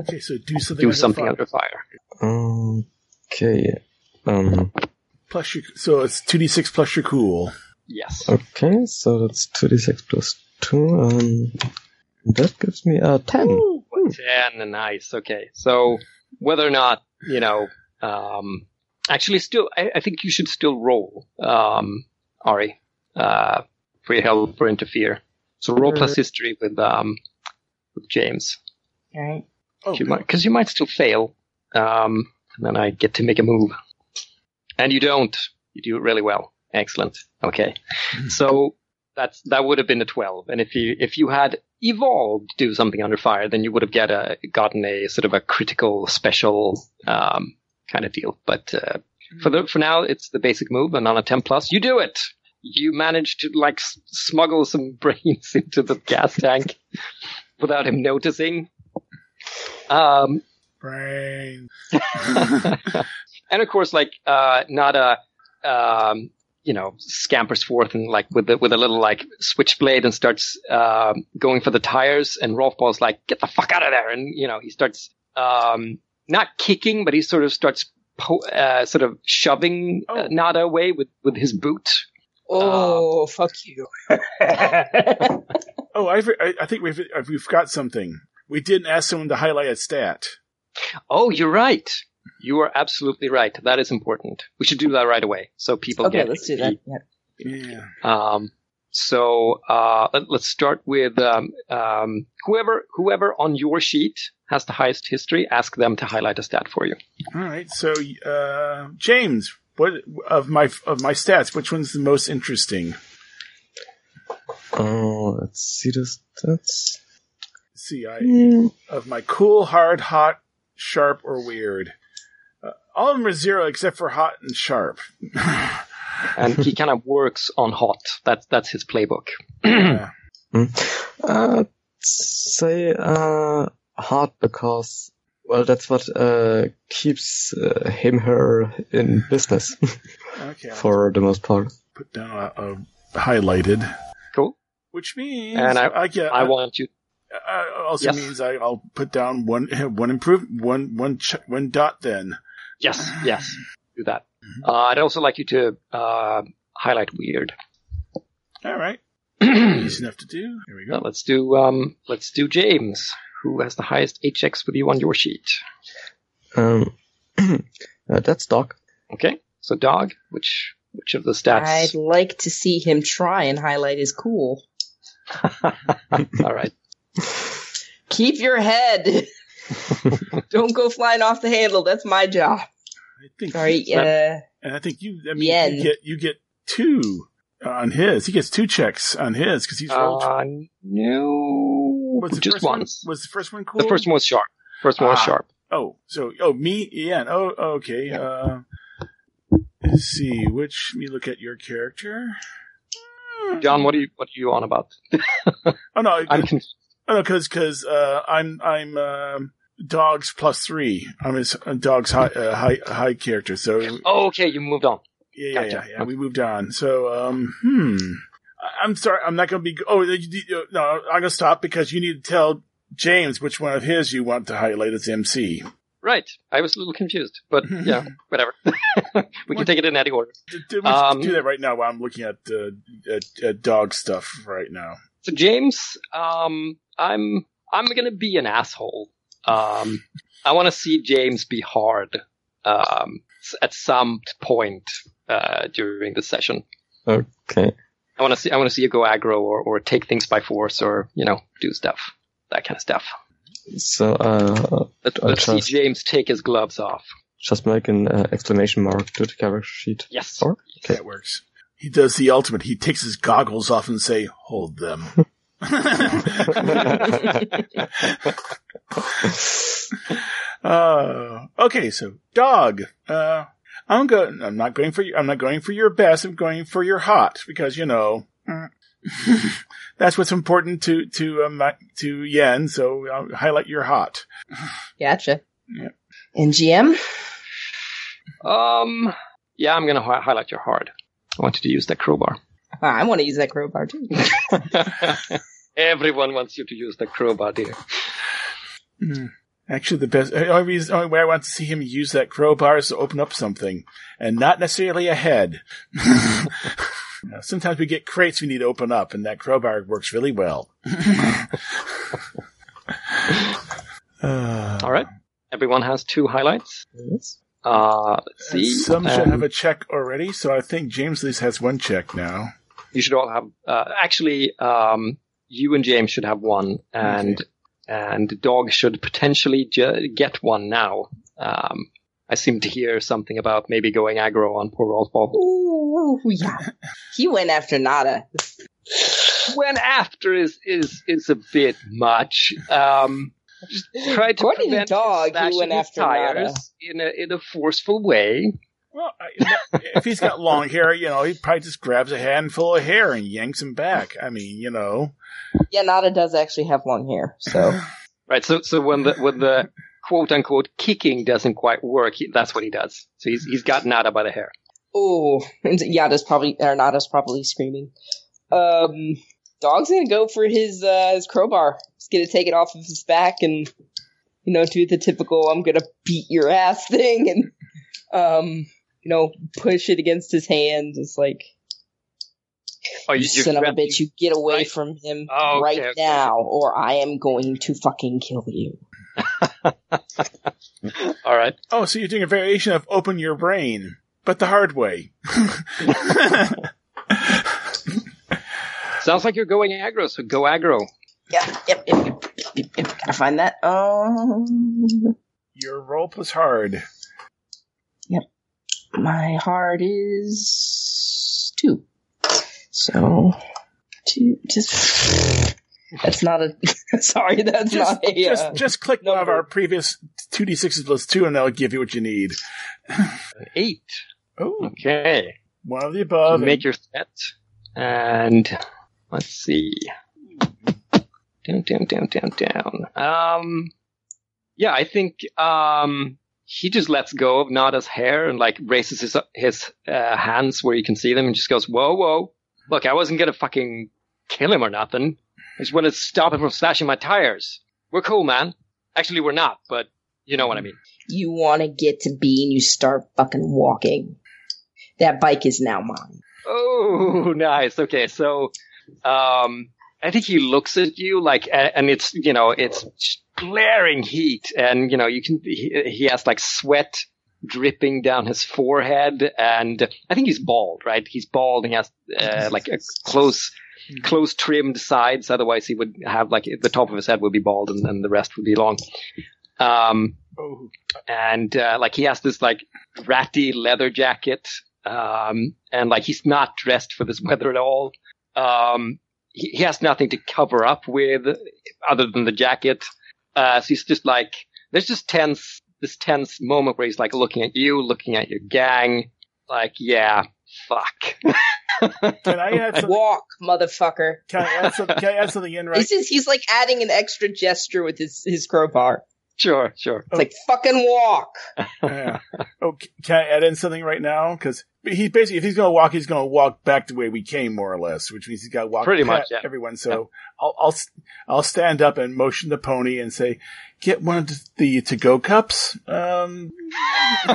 B: Okay, so do something.
A: Do
B: under
A: something
B: fire.
A: under fire.
F: Okay. Um,
B: Plus your, so it's two d six plus your cool.
A: Yes.
F: okay, so that's 2d6 plus 2. Um, that gives me a 10.
A: Ten, nice. Okay, so whether or not you know, um, actually, still, I, I think you should still roll, um, Ari, uh, for your help or interfere. So roll plus history with um, with James,
E: All right.
B: Oh,
A: you might because you might still fail, um, and then I get to make a move, and you don't. You do it really well. Excellent. Okay, so that's that would have been a twelve, and if you if you had evolved to do something under fire, then you would have get a gotten a sort of a critical special um, kind of deal. But uh, for the for now, it's the basic move, and on a ten plus, you do it. You manage to like s- smuggle some brains into the gas tank without him noticing. Um,
B: brain.
A: and of course, like uh, not a um, you know scampers forth and like with the, with a little like switchblade and starts um going for the tires. And Rolf Ball's like, "Get the fuck out of there!" And you know he starts um, not kicking, but he sort of starts po- uh, sort of shoving uh,
B: Oh.
A: Nada away with with his boot.
E: Oh, fuck you.
B: Oh, I, I, I think we've we've got something. We didn't ask someone to highlight a stat.
A: Oh, you're right. You are absolutely right. That is important. We should do that right away so people
E: okay,
A: get
E: let's do that. Yeah.
B: Yeah.
A: Um, so uh, let, us start with um, um, whoever whoever on your sheet has the highest history. Ask them to highlight a stat for you.
B: All right. So, uh, James, what of my of my stats? Which one's the most interesting?
F: Oh, let's see this. That's.
B: Let's see, I
F: Hmm.
B: of my cool, hard, hot, sharp, or weird. All of them are zero except for hot and sharp.
A: And he kind of works on hot. That's that's his playbook.
B: Yeah.
F: Uh, say uh, hard because well, that's what uh, keeps uh, him her in business
B: Okay.
F: For the most part.
B: put down a, a highlighted,
A: Cool.
B: which means
A: And I-
B: get.
A: I want you.
B: Uh, also
A: Yes.
B: means I, I'll put down one one improve one one ch- one dot then.
A: Yes, yes, do that. Uh, I'd also like you to uh, highlight weird.
B: All right, easy enough to do. Here we
A: Now
B: go.
A: let's do um, let's do James, who has the highest HX with you on your sheet.
F: Um, uh, that's Doc.
A: Okay, so dog. Which which of the stats?
E: I'd like to see him try and highlight his cool.
A: All right.
E: Keep your head. Don't go flying off the handle. That's my job.
B: I think.
E: Sorry. Uh,
B: and I think you. I mean,
E: Yen.
B: you get you get two on his. He gets two checks on his because he's rolled.
A: Uh, no,
B: was the
A: just
B: first one. Was the first one cool?
A: The first one was sharp. First one was
B: Ah.
A: sharp.
B: Oh, so oh me, Ian. Oh, okay. Uh, let's see. Which let me look at your character.
A: John, what are you what are you on about?
B: Oh no,
A: I'm confused.
B: oh no, because because uh, I'm I'm um, dogs plus three. I'm his uh, dog's high, uh, high high character. So
A: Oh, okay, you moved on.
B: yeah, yeah,
A: Gotcha.
B: yeah, yeah. We moved on. So um, hmm. I- I'm sorry. I'm not going to be. Oh no, I'm going to stop because you need to tell James which one of his you want to highlight as MC.
A: Right. I was a little confused, but yeah, whatever. we can take it in any order.
B: D- d- we
A: Um,
B: do that right now while I'm looking at, uh, at, at dog stuff right now.
A: So James, um, I'm I'm gonna be an asshole. Um, I want to see James be hard um, at some point uh, during the session.
F: Okay.
A: I want to see I want to see you go aggro or, or take things by force or you know do stuff that kind of stuff.
F: So uh,
A: Let,
F: I'll
A: let's see James take his gloves off.
F: just make an uh, exclamation mark to the character sheet.
A: Yes.
F: Or
B: That works. He does the ultimate. He takes his goggles off and say, hold them. uh, okay, so dog. Uh, I'm going. I'm not going for. you- I'm not going for your best. I'm going for your hot because you know That's what's important to to um, to Yen. So I'll highlight your hot.
E: Gotcha.
B: Yeah.
E: And GM?
A: Um, yeah, I'm gonna hi- highlight your hard. I wanted to use that crowbar.
E: Ah, I want to use that crowbar too.
A: Everyone wants you to use the crowbar, dear.
B: Hmm. Actually, the best the only reason only way I want to see him use that crowbar is to open up something, and not necessarily a head. You Sometimes we get crates we need to open up, and that crowbar works really well. Uh,
A: All right. Everyone has two highlights.
E: Yes.
A: Uh, let's see.
B: some should
A: Um,
B: have a check already, so I think James at least has one check now.
A: you should all have. Uh, actually, um, you and James should have one, and and Dog should potentially ju- get one now. Um, I seem to hear something about maybe going aggro on poor Rolf Ball.
E: Ooh, yeah. He went after Nada.
A: When after is is is a bit much. Um, just try to
E: According to
A: prevent him
E: Dog, he went after
A: tires
E: Nada.
A: in a in a forceful way.
B: Well, if he's got long hair, you know, he probably just grabs a handful of hair and yanks him back. I mean, you know.
E: Yeah, Nada does actually have long hair, so.
A: Right. So so when the when the quote unquote kicking doesn't quite work, he, that's what he does. So he's he's got Nada by the hair.
E: Oh, and Yada's probably, or Nada's probably screaming. Um, Dog's gonna go for his, uh, his crowbar. He's gonna take it off of his back and, you know, do the typical, I'm gonna beat your ass thing and, um, you know, push it against his hand. It's like,
A: Oh,
E: you,
A: you, you're
E: son of a bitch, you get away
A: right?
E: from him
A: Oh, okay,
E: right
A: okay.
E: now, or I am going to fucking kill you.
A: All right.
B: Oh, so you're doing a variation of open your brain, but the hard way.
A: Sounds like you're going aggro. So go aggro.
E: Yeah, yep, yep, yep, yep, yep, yep. Gotta find that. Um,
B: Your roll plus hard.
E: Yep, my heart is two. So, two, just, that's not a, sorry, that's
B: Just,
E: not a,
B: just,
E: uh,
B: just click one of our previous 2d6s plus 2 and that'll give you what you need.
A: Eight.
B: Oh,
A: Okay.
B: one of the above.
A: Make your set. And let's see. Down, down, down, down, down. Um, yeah, I think um, he just lets go of Nada's hair and like raises his his uh, hands where you can see them and just goes, "Whoa, whoa! Look, I wasn't gonna fucking kill him or nothing. I just wanted to stop him from slashing my tires. We're cool, man. Actually, we're not, but you know what I mean."
E: you wanna get to B and you start fucking walking. That bike is now mine.
A: Oh, nice. Okay, so um, I think he looks at you like, and it's you know it's glaring heat, and you know you can he, he has like sweat dripping down his forehead, and I think he's bald, right? He's bald. And he has uh, like a close. Close trimmed sides, otherwise he would have like the top of his head would be bald and, the rest would be long. Um, and uh, like he has this like ratty leather jacket um and like he's not dressed for this weather at all um he, he has nothing to cover up with other than the jacket uh so he's just like there's just tense this tense moment where he's like looking at you looking at your gang like yeah fuck
B: can I add something?
E: Walk, motherfucker.
B: Can I add something? Can I add something in right?
E: This is, he's like adding an extra gesture with his, his crowbar.
A: sure sure
E: It's like, fucking walk.
B: Yeah. Oh, can I add in something right now? Because he basically, if he's going to walk, he's going to walk back the way we came, more or less, which means he's got to walk
A: Pretty much, yeah.
B: everyone. So I'll, I'll s- I'll stand up and motion the pony and say, "Get one of the to go cups." Um,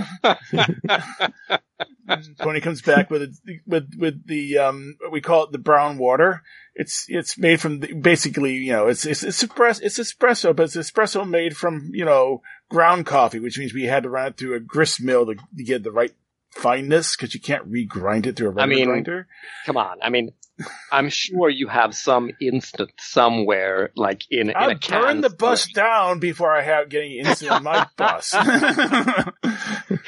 B: pony comes back with a, with with the um we call it the brown water. It's it's made from the, basically you know it's it's it's espresso it's espresso but it's espresso made from you know ground coffee, which means we had to run it through a grist mill to, to get the right fineness because you can't regrind it through a rubber
A: mean,
B: grinder.
A: come on i mean i'm sure you have some instant somewhere like in, in
B: I'll
A: a can
B: burn the bus down before I have getting instant on my bus.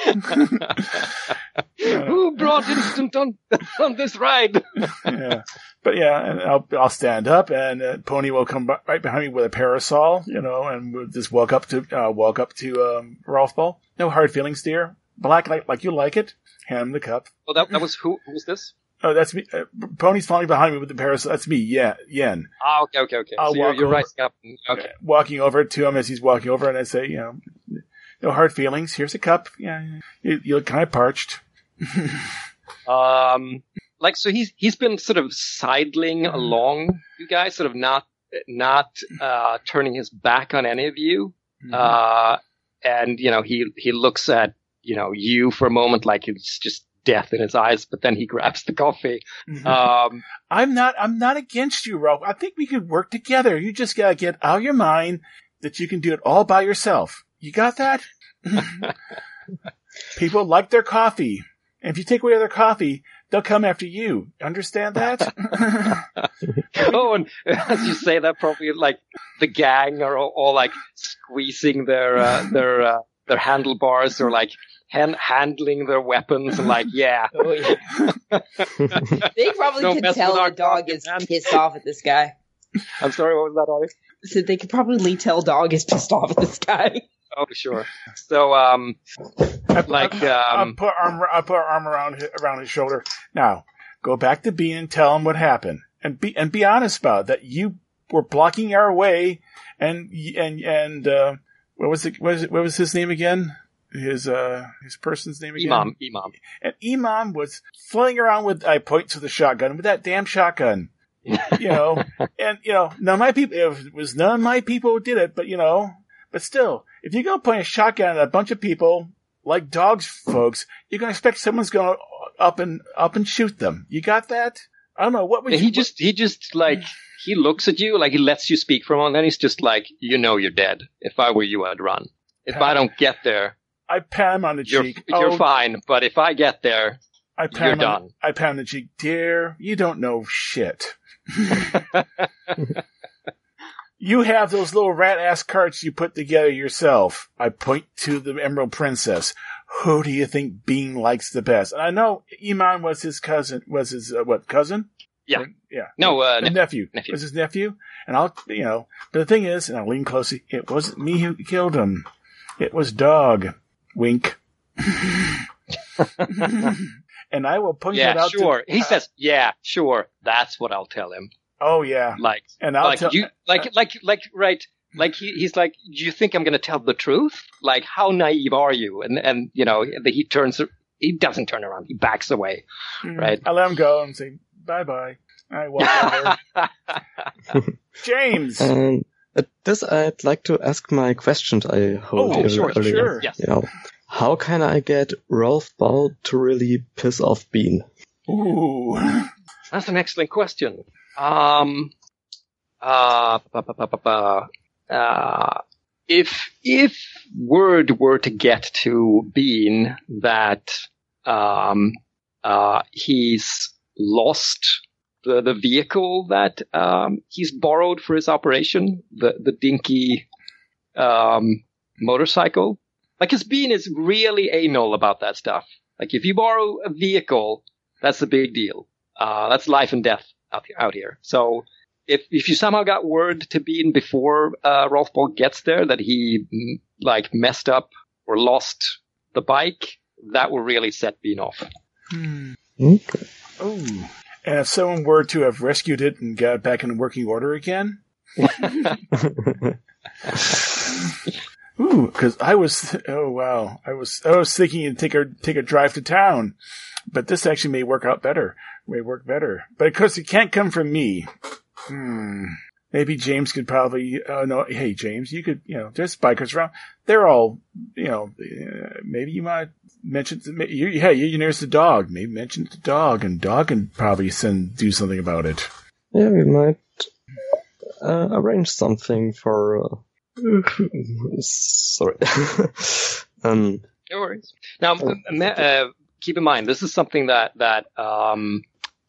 A: Who brought instant on on this ride?
B: yeah. But yeah, and I'll I'll stand up, and uh, Pony will come b- right behind me with a parasol, you know, and we'll just walk up to uh, walk up to um, Rolf Ball. No hard feelings, dear. Black light like you like it. Hand him the cup.
A: Well, that, that was who? Who was this?
B: Oh, that's me. Uh, Pony's falling behind me with the parasol. That's me. Yeah, Yen.
A: Ah, okay, okay, okay.
B: I'll
A: so you're,
B: walk
A: you're
B: over.
A: rising up. Okay.
B: Walking over to him as he's walking over, and I say, you know, no hard feelings. Here's a cup. Yeah, you, you look kind of parched.
A: Um, like so he's he's been sort of sidling along you guys, sort of not not uh, turning his back on any of you. Uh, and you know he he looks at you know you for a moment like it's just death in his eyes, but then he grabs the coffee.
B: Mhm.
A: Um,
B: I'm not. I'm not against you, Ralph. I think we could work together. You just gotta get out of your mind that you can do it all by yourself. You got that? People like their coffee, and if you take away their coffee, they'll come after you. Understand that?
A: oh, and as you say that, probably like the gang are all, all like squeezing their uh, their uh, their handlebars or like hand- handling their weapons and like yeah.
E: Oh yeah. they probably
A: Don't
E: could tell
A: our
E: the dog is
A: man.
E: pissed off at this guy.
A: I'm sorry, what was that, Ollie?
E: So they could probably tell dog is pissed off at this guy.
A: Oh, sure. So, um,
B: I,
A: like,
B: I,
A: um,
B: will put arm. I'll put our arm around hi- around his shoulder. Now, go back to Bean and tell him what happened, and be and be honest about it, that. You were blocking our way, and and and uh, what was it? What was it? What was his name again? His uh his person's name again?
A: Imam, Imam.
B: And Imam was flailing around with. I point to the shotgun with that damn shotgun. you know, and you know, none of my people. It was none of my people who did it, but you know, but still, if you go point a shotgun at a bunch of people like dogs, folks, you're gonna expect someone's gonna up and up and shoot them. You got that? I don't know what would
A: And
B: you,
A: he just, he just like, he looks at you, like he lets you speak for him, and then he's just like, you know you're dead. If I were you, I'd run. If I don't get there,
B: I pat him on the
A: you're,
B: cheek.
A: you're
B: Oh,
A: fine. But if I get there,
B: I pat
A: you're
B: him on-
A: done.
B: I pat him on the cheek. Dear, you don't know shit. you have those little rat ass carts you put together yourself. I point to the Emerald Princess. Who do you think Bean likes the best? And I know Iman was his cousin, was his, uh, what, cousin?
A: Yeah.
B: Yeah.
A: no, uh,
B: A nephew.
A: nephew.
B: Was his nephew? And I'll, you know, but the thing is, and I'll lean closely, it wasn't me who killed him. It was dog. Wink. and I will point that
A: yeah,
B: out
A: sure.
B: to,
A: he says, yeah, sure. That's what I'll tell him.
B: Oh yeah.
A: Like,
B: And I'll
A: like
B: tell
A: you, like, like, like, right. Like he, he's like, do you think I'm going to tell the truth? Like, how naive are you? And, and, you know, he turns, he doesn't turn around. He backs away. Mm. right.
B: I let him go and say bye bye. I walk over. James.
F: And at this, I'd like to ask my questions I hold
B: Oh,
A: sure,
F: earlier.
B: sure.
A: Yes.
F: You know, how can I get Rolf Ball to really piss off Bean?
B: Ooh.
A: That's an excellent question. Um, uh, ba, ba, ba, ba, ba. uh, if if word were to get to Bean that um, uh, he's lost the the vehicle that um, he's borrowed for his operation, the the dinky um, motorcycle, like his Bean is really anal about that stuff. Like if you borrow a vehicle, that's a big deal. Uh, that's life and death out here. Out here. So if if you somehow got word to Bean before uh, Rolf Ball gets there that he mm, like messed up or lost the bike, that will really set Bean off.
B: Hmm.
F: Okay.
B: Ooh. And if someone were to have rescued it and got it back in working order again? Ooh, because I was oh wow, I was I was thinking to take a take a drive to town, but this actually may work out better. May work better, but of course it can't come from me. Hmm. Maybe James could probably. Uh, no, hey James, you could. You know, there's bikers around. They're all. You know, uh, maybe you might mention. You, yeah, you're nearest the dog. Maybe mention the dog, and dog can probably send do something about it.
F: yeah, we might uh, arrange something for. Uh, sorry. um,
A: No worries. Now, m- m- uh, keep in mind, this is something that that um,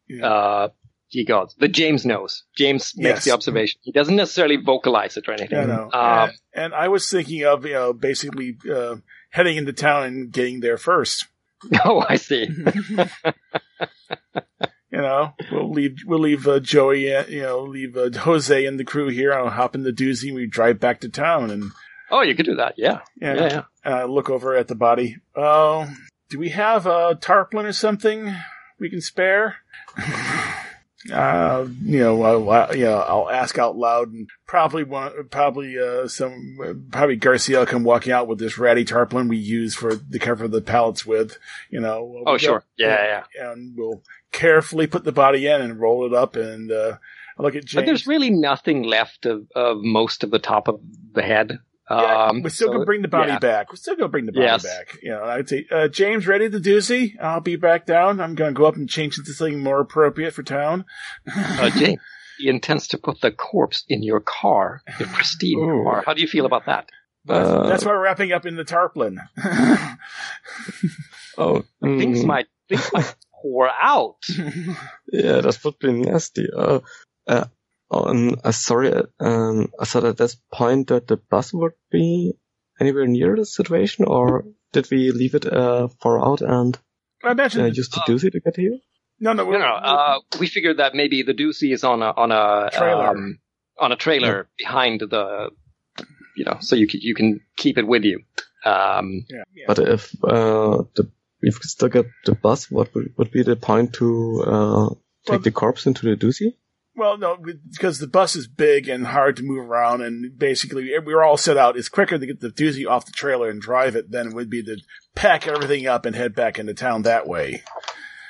B: Yeah.
A: Gee gods, that James knows. James makes
B: Yes.
A: the observation. He doesn't necessarily vocalize it or anything.
B: Yeah, no.
A: Um,
B: and, and I was thinking of you know basically uh, heading into town and getting there first.
A: oh, I see.
B: You know, we'll leave we'll leave uh, Joey, uh, you know, leave uh, Jose and the crew here. I'll hop in the doozy. and We drive back to town, and
A: Oh, you could do that. Yeah.
B: yeah,
A: Yeah. yeah.
B: and I look over at the body. Oh, do we have a tarpaulin or something? we can spare? Uh, you know, I'll, you know, I'll ask out loud, and probably one, probably uh, some, probably Garcia will come walking out with this ratty tarpaulin we use for the cover of the pallets with. You know. we'll
A: Oh, sure. Yeah, yeah.
B: And we'll carefully put the body in and roll it up, and uh, I look at James.
A: But there's really nothing left of, of most of the top of the head.
B: Yeah,
A: um,
B: we're still
A: so-
B: gonna bring the body
A: yeah.
B: back. We're still gonna bring the body
A: Yes.
B: back. You know, I'd say, uh, James, ready the doozy? I'll be back down. I'm gonna go up and change into something more appropriate for town.
A: Uh, James, he intends to put the corpse in your car, your pristine
F: Ooh.
A: car. How do you feel about that?
B: That's,
F: Uh,
B: that's why we're wrapping up in the tarpaulin.
F: Oh,
A: Things
F: mm,
A: might things might pour out.
F: yeah, that would be nasty. Uh, uh, um, uh, sorry, uh, um, I thought at this point that the bus would be anywhere near the situation, or did we leave it uh, far out and
B: I imagine.
F: uh, use the
A: Uh,
F: doozy to get here?
B: no, no,
A: No, no. Uh, we figured that maybe the doozy is on a on a
B: Trailer.
A: um, on a trailer behind the, you know, so you can you can keep it with you. Um,
B: yeah, yeah.
F: But if uh, the if we still get the bus, what would, would be the point to uh, take
B: Well-
F: the corpse into the doozy?
B: Well, no, because the bus is big and hard to move around, and basically we were all set out. It's quicker to get the doozy off the trailer and drive it than it would be to pack everything up and head back into town that way.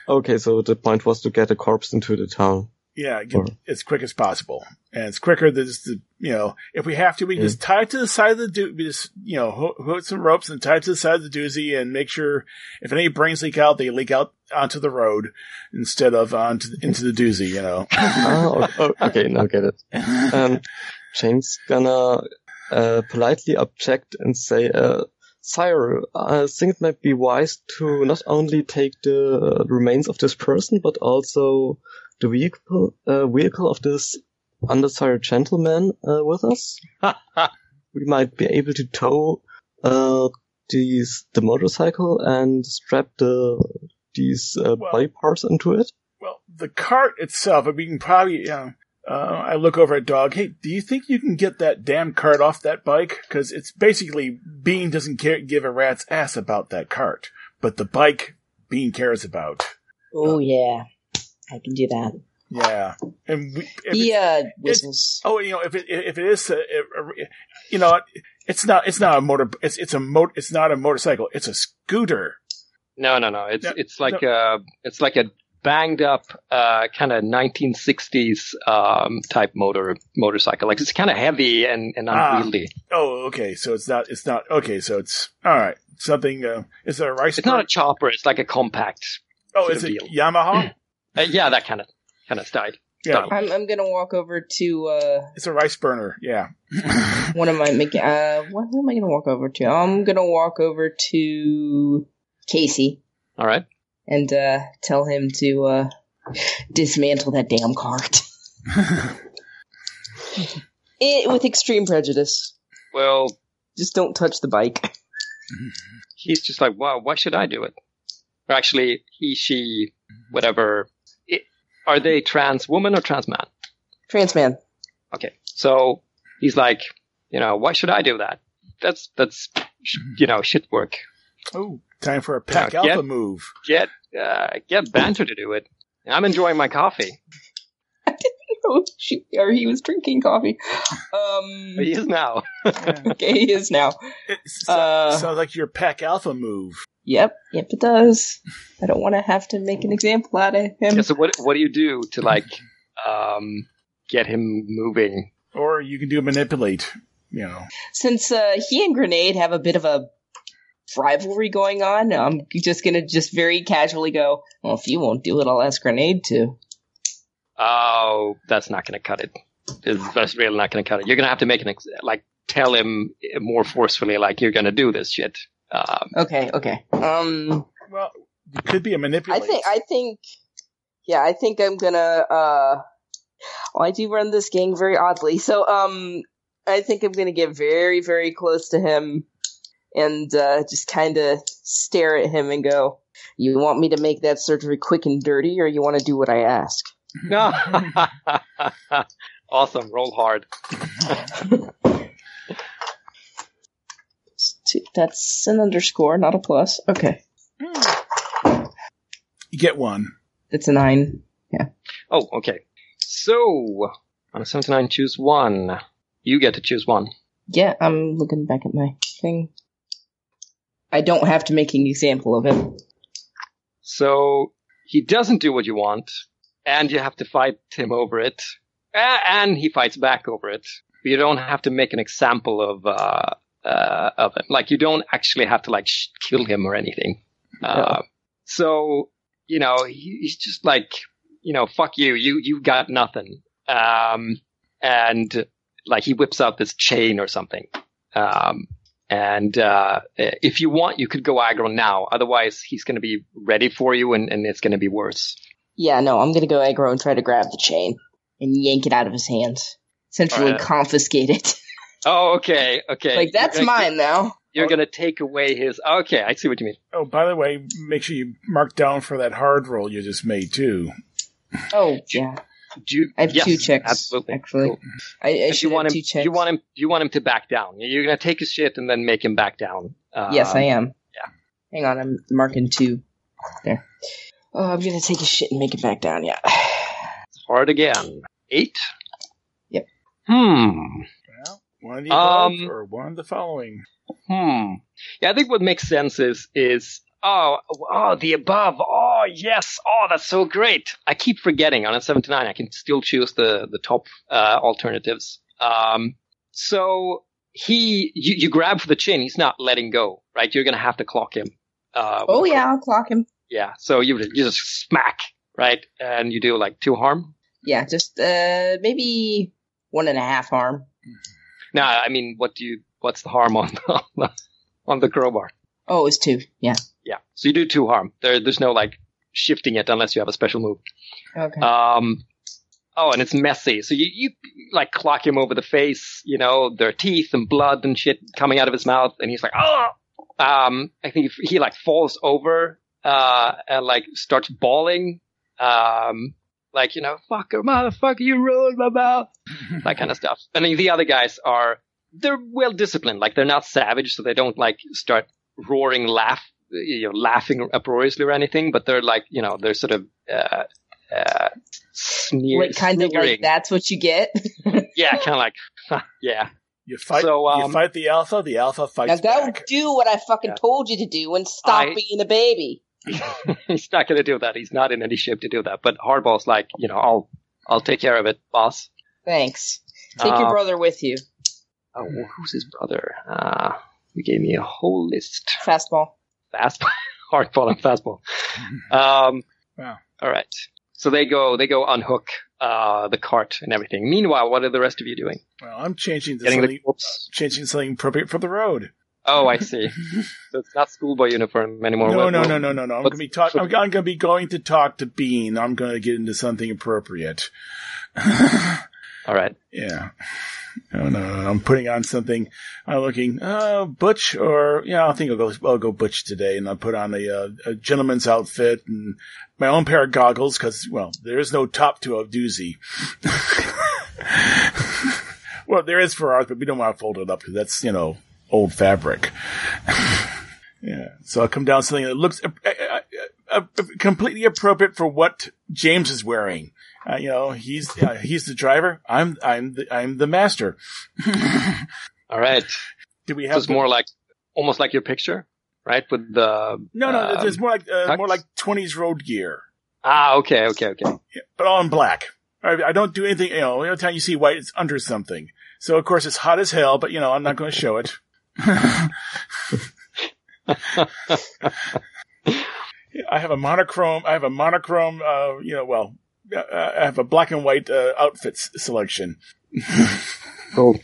F: Okay, so the point was to get the corpse into the town.
B: Yeah, get
F: Sure.
B: as quick as possible, and it's quicker than just the you know if we have to, we can just tie it to the side of the do, we just you know hook, hook some ropes and tie it to the side of the doozy, and make sure if any brains leak out, they leak out onto the road instead of onto into the doozy. You know.
F: ah, o- o- okay, now get it. Um, James gonna uh, politely object and say, uh, "Sire, I think it might be wise to not only take the remains of this person, but also the vehicle uh, vehicle of this undersire gentleman uh, with us. we might be able to tow uh, these the motorcycle and strap the these uh,
B: Well-
F: body parts into it."
B: Well, the cart itself, I mean, probably, you know, uh, I look over at Dog. Hey, do you think you can get that damn cart off that bike? Because it's basically Bean doesn't care, give a rat's ass about that cart, but the bike Bean cares about.
E: Oh yeah, I can do that.
B: Yeah, and we, if
E: He
B: it's-
E: uh whistles.
B: oh, you know, if it if it is, a, a- a- you know, it's not it's not a motor. It's it's a mo- It's not a motorcycle. It's a scooter.
A: no, no, no. It's
B: No,
A: it's like a it's like a banged up uh, kind of 1960s um, type motor motorcycle. Like it's kind of heavy and, and
B: Ah.
A: unwieldy.
B: Oh, okay. So it's not. It's not. Okay. So it's all right. Something. Uh, is it a rice?
A: It's not a chopper. It's like a compact.
B: Oh, is it
A: deal.
B: Yamaha?
A: Uh, yeah, that kind of kind of style.
B: Yeah,
E: I'm I'm gonna walk over to uh
B: it's a rice burner. Yeah.
E: what am I making uh what who am I gonna walk over to? I'm gonna walk over to Casey
A: All right.
E: and uh tell him to uh dismantle that damn cart. it, with extreme prejudice.
A: Well,
E: Just don't touch the bike.
A: he's just like, wow, why should I do it? Or actually, he, she, whatever. It, are they trans woman or trans man?
E: Trans man.
A: Okay, so he's like, you know, why should I do that? That's that's you know shit work.
B: oh, time for a pack
A: Yeah,
B: alpha
A: get-
B: move.
A: Get uh, get Banter to do it. I'm enjoying my coffee.
E: Oh, she, or he was drinking coffee. Um,
A: He is now.
E: okay, he is now.
B: It so-
E: Uh.
B: sounds like your pack alpha move.
E: Yep, yep, it does. I don't want to have to make an example out of him.
A: Yeah, so what what do you do to like um get him moving?
B: Or you can do manipulate. You know.
E: Since uh, he and Grenade have a bit of a rivalry going on, I'm just gonna just very casually go, well, if you won't do it, I'll ask Grenade to.
A: Oh, that's not going to cut it. It's- That's really not going to cut it. You're going to have to make an ex- like tell him more forcefully, like you're going to do this shit. Um,
E: Okay, okay. Um,
B: Well, it could be a
E: I
B: I
E: think, I think, yeah, I think I'm gonna, uh, well, I do run this gang very oddly, so, um, I think I'm gonna get very, very close to him and, uh, just kinda stare at him and go, you want me to make that surgery quick and dirty, or you want to do what I ask?
A: awesome. Roll hard.
E: That's an underscore, not a plus. Okay.
B: you get one.
E: It's a nine. Yeah.
A: Oh, okay. So on a 79, choose one. You get to choose one.
E: Yeah, I'm looking back at my thing. I don't have to make an example of him.
A: So he doesn't do what you want, and you have to fight him over it, and he fights back over it. You don't have to make an example of uh, uh, of him. Like you don't actually have to like sh- kill him or anything. Uh, so you know he, he's just like you know fuck you. You you got nothing. Um, and like he whips out this chain or something. Um, and uh, if you want, you could go aggro now. Otherwise, he's going to be ready for you, and, and it's going to be worse.
E: Yeah, no, I'm gonna go aggro and try to grab the chain and yank it out of his hands. Essentially confiscate it.
A: Oh, okay, okay.
E: like that's
A: You're gonna-
E: mine now.
A: You're going to take away his. Okay, I see what you mean.
B: Oh, by the way, make sure you mark down for that hard roll you just made too.
E: Oh yeah,
A: Do you,
E: I have
A: yes,
E: two checks.
A: Absolutely.
E: actually.
A: Cool.
E: I, I should
A: you want
E: have
A: him,
E: two checks.
A: you want him, you want him to back down. You're going to take his shit and then make him back down. Um,
E: yes, I am.
A: yeah.
E: Hang on, I'm marking two. There. Oh, I'm gonna take a shit and make it back down. Yeah.
A: Hard again. Eight.
E: Yep.
A: Hmm.
B: Well, one of the above
A: Um,
B: or one of the following.
A: Hmm. Yeah, I think what makes sense is is oh oh the above. Oh yes. Oh that's so great. I keep forgetting on a seventy nine. I can still choose the the top uh, alternatives. Um. So he you, you grab for the chin. He's not letting go. Right. You're gonna have to clock him. Uh,
E: Oh yeah, I'll clock him.
A: Yeah. So you you just smack right, and you do like two harm.
E: Yeah, just uh maybe one and a half harm.
A: Now, I mean, what do you? What's the harm on the on the crowbar?
E: Oh, it's two. Yeah.
A: Yeah. So you do two harm. There, there's no like shifting it unless you have a special move.
E: Okay.
A: Um, oh, and it's messy. So you, you like clock him over the face, you know, there are teeth and blood and shit coming out of his mouth. And he's like, oh, um, I think if he like falls over, uh, and like starts bawling, um, like, you know, fucker, motherfucker, you ruined my mouth. that kind of stuff. And then the other guys are, they're well disciplined. Like they're not savage, so they don't like start roaring, laugh, you know, laughing uproariously or anything. But they're like, you know, they're sort of uh, uh, sneer,
E: like kind of
A: sneering.
E: like that's what you get.
A: Yeah, kind of like, yeah.
B: You fight.
A: So, um,
B: you fight the alpha. The alpha fights.
E: now
B: fights
E: go
B: back.
E: do what I fucking
A: Yeah.
E: told you to do and stop
A: I-
E: being a baby.
A: He's not going to do that. He's not in any shape to do that. But Hardball's like, you know, I'll, I'll take care of it, boss.
E: Thanks. Take your
A: Uh,
E: brother with you.
A: Oh, who's his brother? Uh, you gave me a whole list.
E: Fastball.
A: fastball, hardball and fastball. Um,
B: Wow.
A: All right. So they go, they go unhook uh, the cart and everything. Meanwhile, what are the rest of you doing?
B: Well, I'm changing to
A: Getting
B: something.
A: the corpse.
B: Changing something appropriate for the road.
A: Oh, I see. so it's not schoolboy uniform anymore.
B: No, no, no, no, no, no. I'm gonna be talk. I'm, I'm gonna be going to talk to Bean. I'm gonna get into something appropriate.
A: All right.
B: Yeah. No, no, no. I'm putting on something. I'm looking, uh, butch or, yeah, I think I'll go, I'll go butch today and I'll put on a, uh, a gentleman's outfit and my own pair of goggles because, well, there is no top to a doozy. well, there is for ours, but we don't want to fold it up because that's, you know, old fabric. yeah. So I'll come down with something that looks uh, uh, uh, uh, completely appropriate for what James is wearing. Uh, you know, he's uh, he's the driver. I'm I'm the I'm the master.
A: All right.
B: Do we
A: So
B: have
A: it's
B: the-
A: more like, almost like your picture, right? With the
B: No, no,
A: um,
B: there's more like uh, more like twenties road gear,
A: ah, okay, okay, okay.
B: yeah, but all in black. I, I don't do anything. You know, every time you see white, it's under something. So of course it's hot as hell, but you know I'm not going to show it. I have a monochrome. I have a monochrome. Uh, you know, well, uh, I have a black and white uh, outfits selection.
A: Cool.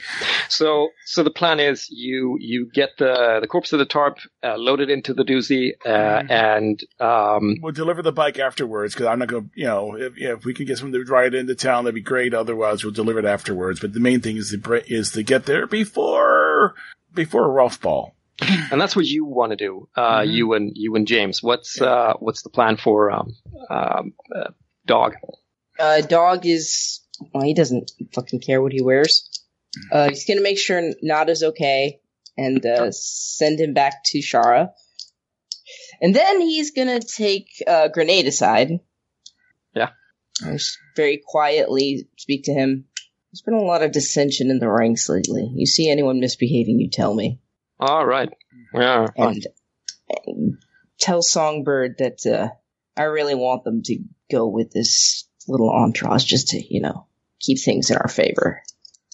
A: So, so the plan is you you get the the corpse of the tarp uh, loaded into the doozy, uh,
B: Mhm.
A: and um,
B: We'll deliver the bike afterwards because I'm not going to, you know, if, if we can get someone to ride into town, that'd be great. Otherwise, we'll deliver it afterwards. But the main thing is to br- is to get there before before Ralph Ball.
A: and that's what you want to do. Uh,
B: Mhm.
A: You and you and James. What's uh, what's the plan for um, um, uh, dog?
E: Uh, dog is, well, he doesn't fucking care what he wears. Uh, he's gonna make sure Nada's okay and, uh, send him back to Shara. And then he's gonna take, uh, Grenade aside
A: Yeah.
E: Just very quietly speak to him. There's been a lot of dissension in the ranks lately. You see anyone misbehaving, you tell me.
A: All right. Yeah.
E: And, and tell Songbird that uh, I really want them to go with this little entourage just to, you know, keep things in our favor.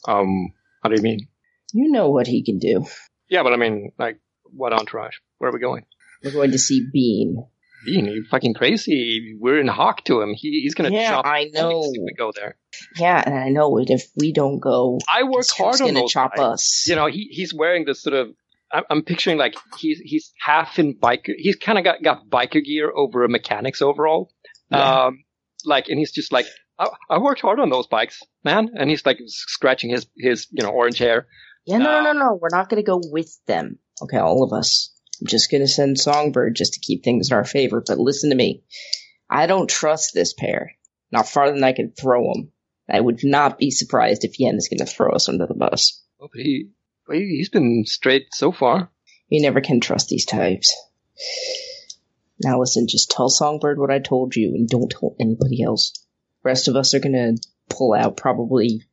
A: Um. How do you mean?
E: You know what he can do.
A: Yeah, but I mean, like, what entourage? Where are we going?
E: We're going to see Bean.
A: Bean, you fucking crazy. We're in hawk to him. He, he's gonna chop.
E: Yeah,
A: chop
E: I know.
A: if we go there.
E: Yeah, and I know it. If we don't go,
A: I work hard on those
E: chop
A: guys.
E: us.
A: You know, he he's wearing this sort of. I'm, I'm picturing like he's he's half in biker. He's kind of got got biker gear over a mechanic's overall.
E: Yeah.
A: Um, like, and he's just like, I, I worked hard on those bikes, man. And he's like scratching his his you know orange hair.
E: Yeah, no,
A: Uh,
E: no, no, no. We're not going to go with them. Okay, all of us. I'm just going to send Songbird just to keep things in our favor. But listen to me. I don't trust this pair. Not farther than I can throw them. I would not be surprised if Yen is going to throw us under the bus.
A: Oh, but he- he's been straight so far.
E: You never can trust these types. Now listen, just tell Songbird what I told you and don't tell anybody else. Rest of us are going to pull out probably,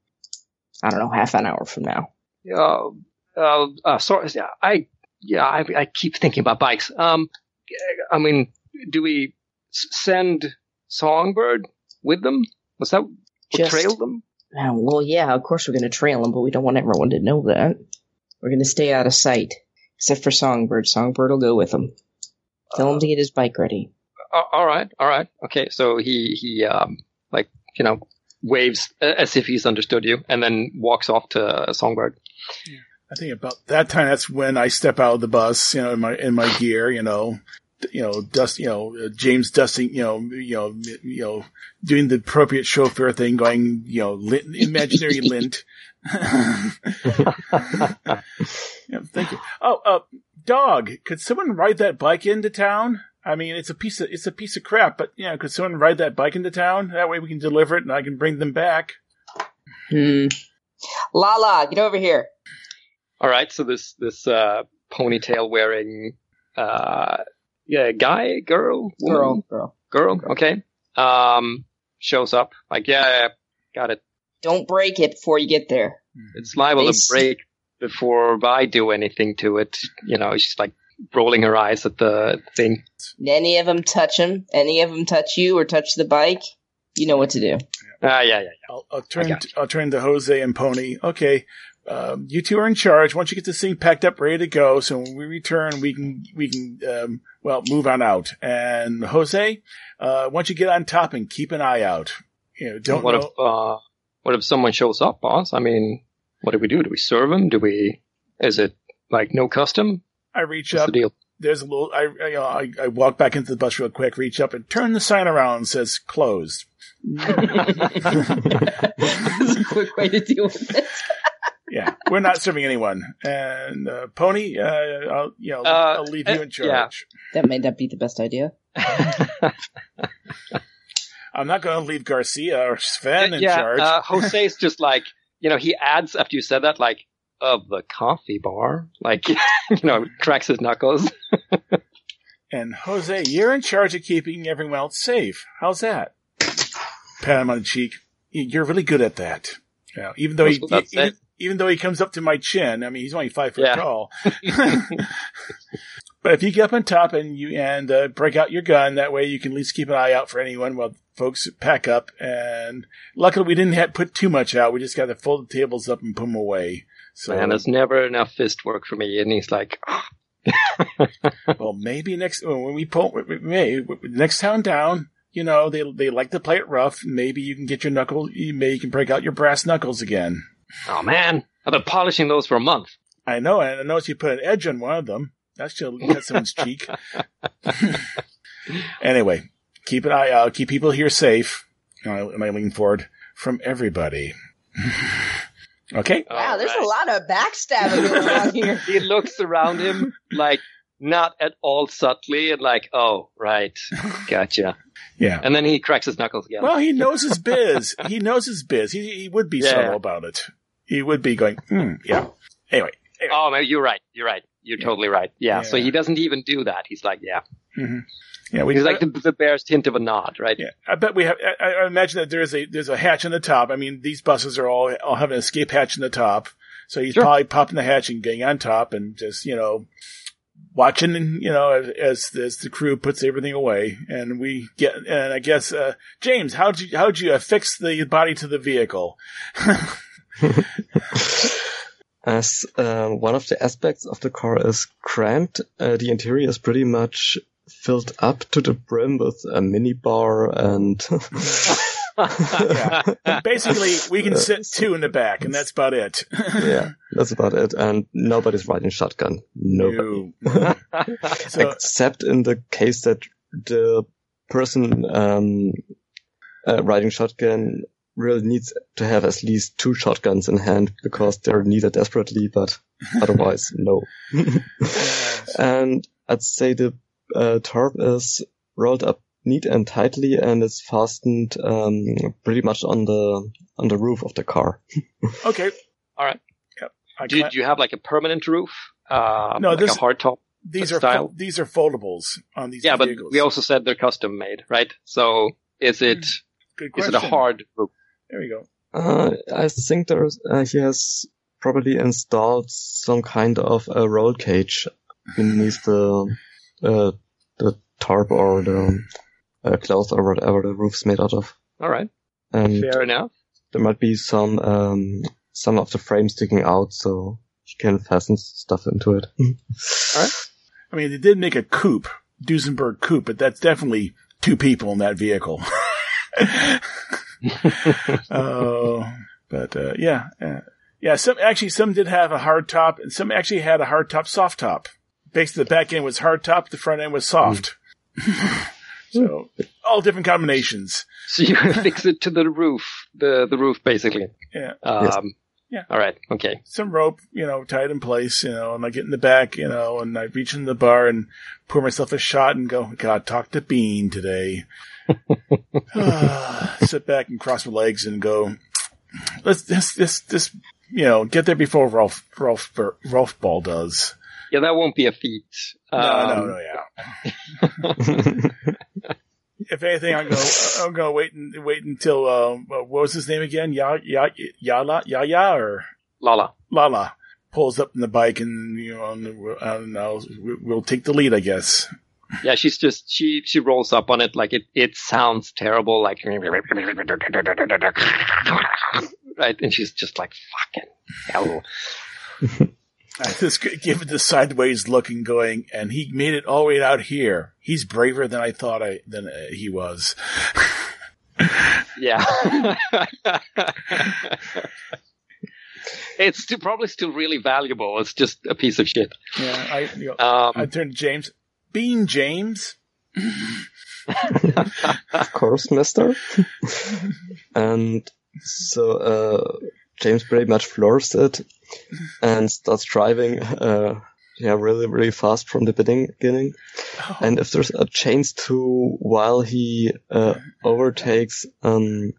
E: I don't know, half an hour from now.
A: Uh, uh, uh, sorry, yeah, I, yeah, I, I keep thinking about bikes. Um, I mean, do we send Songbird with them? Was that
E: Just-
A: trail them?
E: Uh, well, yeah, of course we're going to trail them, but we don't want everyone to know that. We're going to stay out of sight. Except for Songbird. Songbird will go with them. Tell him to get his bike ready.
A: Uh, all right, all right, okay. So he he um you know waves uh, as if he's understood you, and then walks off to Songbird.
B: I think about that time. That's when I step out of the bus, you know, in my in my gear, you know, you know, dust, you know, uh, James dusting, you know, you know, you know, doing the appropriate chauffeur thing, going, you know, lint, imaginary lint. yeah, thank you. Oh, uh, dog, could someone ride that bike into town? I mean, it's a piece of it's a piece of crap, but you know, could someone ride that bike into town? That way we can deliver it and I can bring them back.
E: Hmm. Lala, get over here.
A: All right, so this this uh, ponytail wearing uh, yeah guy, girl, woman?
E: Girl, girl.
A: girl, okay, um, shows up like yeah, yeah, got it.
E: Don't break it before you get there.
A: It's liable
E: Face-
A: to break before I do anything to it. You know, she's like rolling her eyes at the thing.
E: Any of them touch him, any of them touch you or touch the bike, you know what to do.
A: Ah, yeah, yeah,
B: I'll, I'll turn.
A: got
B: To, I'll turn to Jose and Pony. Okay, um, you two are in charge. Once you get this thing packed up, ready to go, so when we return, we can we can um, well move on out. And Jose, uh, once you get on top and keep an eye out. You know, don't
A: what
B: know.
A: if uh, what if someone shows up, boss? I mean, what do we do? Do we serve him? Do we? Is it like no custom?
B: I reach
A: What's
B: up.
A: the deal?
B: There's a little. I I, you know, I I walk back into the bus real quick. Reach up and turn the sign around. Says closed.
E: That's a quick way to deal with it.
B: Yeah, we're not serving anyone. And uh, Pony, uh, I'll you know
A: Uh,
B: I'll leave you in
A: uh, yeah.
B: charge.
E: That may not be the best idea.
B: I'm not going to leave Garcia or Sven in
A: yeah,
B: charge.
A: uh, Jose's just like you know he adds after you said that like of the coffee bar, like you know cracks his knuckles.
B: and Jose, you're in charge of keeping everyone else safe. How's that? Pat him on the cheek. You're really good at that. You know, even though he,
A: what
B: even, even though he comes up to my chin, I mean, he's only five foot
A: Yeah.
B: tall. but if you get up on top and you and uh, break out your gun, that way you can at least keep an eye out for anyone while folks pack up. And luckily, we didn't have put too much out. We just got to fold the tables up and put them away. So,
A: Man, there's uh, never enough fist work for me. And he's like,
B: well, maybe next when we pull, may next town down. You know, they they like to play it rough. Maybe you can get your knuckle. You maybe you can break out your brass knuckles again.
A: oh man, I've been polishing those for a month.
B: I know, and I noticed you put an edge on one of them. That should cut someone's cheek. anyway, keep an eye out. Keep people here safe. And I, and I lean forward from everybody. okay.
E: Wow, there's
A: Alright.
E: a lot of backstabbing going on here.
A: He looks around him like not at all subtly and like, oh, right, gotcha.
B: Yeah.
A: And then he cracks his knuckles again.
B: Well, he knows his biz. he knows his biz. He, he would be
A: Yeah.
B: subtle about it. He would be going, hmm, yeah. Anyway.
A: oh, man, you're right. You're right. You're totally right. Yeah, So he doesn't even do that. He's like, yeah.
B: hmm Yeah, we
A: He's like the, the barest hint of a nod, right?
B: Yeah, I bet we have. I, I imagine that there's a there's a hatch in the top. I mean, these buses are all all have an escape hatch in the top, so he's
A: Sure.
B: probably popping the hatch and getting on top and just you know watching, you know, as as the crew puts everything away, and we get. And I guess uh, James, how'd you how'd you affix the body to the vehicle?
F: As uh, one of the aspects of the car is cramped, uh, the interior is pretty much filled up to the brim with a mini bar and
B: yeah, basically we can sit two in the back, and that's about it.
F: yeah, that's about it. And nobody's riding shotgun. Nobody.
B: No. so
F: Except in the case that the person um, uh, riding shotgun really needs to have at least two shotguns in hand because they're needed desperately, but otherwise, no. and I'd say the uh, tarp is rolled up neat and tightly and it's fastened um, pretty much on the on the roof of the car.
B: okay,
A: All right.
B: Yep.
A: Do, you- do you have like a permanent roof? Uh,
B: No,
A: like
B: this-
A: a hard top.
B: these are
A: style?
B: fo- these are foldables on these
A: Yeah, but we also said they're custom made, right? So is it is
B: Good
A: it a hard roof?
B: There we go.
F: Uh, I think there's uh, he has probably installed some kind of a roll cage beneath the uh, the tarp or the uh, cloth or whatever the roof's made out of,
A: All right,
F: and
A: fair enough.
F: there might be some um, some of the frame sticking out, so you can fasten stuff into it. All right.
B: I mean, they did make a coupe, Duesenberg coupe, but that's definitely two people in that vehicle. Oh, but uh, yeah, uh, yeah. Some actually, some did have a hard top, and some actually had a hard top, soft top. Basically, the back end was hard top, the front end was soft. so all different combinations.
A: So you fix it to the roof, the the roof basically.
B: Yeah.
A: Um,
F: Yes.
B: Yeah.
A: All right. Okay.
B: some rope, you know, tied in place, you know, and I get in the back, you know, and I reach in the bar and pour myself a shot and go, God, talk to Bean today. Sit back and cross my legs and go, let's this this this you know get there before Rolf Rolf Rolf Ball does.
A: Yeah, that won't be a feat.
B: No,
A: Um,
B: no, no, yeah. if anything, I'm gonna I'm gonna wait and wait until uh, what was his name again? Ya Ya Yala Yaya or
A: Lala.
B: Lala pulls up in the bike and you know, and, I don't know, we- we'll take the lead, I guess.
A: Yeah, she's just she she rolls up on it like it it sounds terrible, like right, and she's just like fucking hell.
B: I just give it the sideways look and going, and he made it all the way out here. He's braver than I thought I than uh, he was.
A: Yeah. it's still, probably still really valuable. It's just a piece of shit.
B: Yeah, I you know, I
A: Um,
B: turned to James. Bean James.
F: of course, Mister. and so uh, James pretty much floors it and starts driving. Uh, yeah, really, really fast from the beginning. And if there's a chance to, while he uh, overtakes um,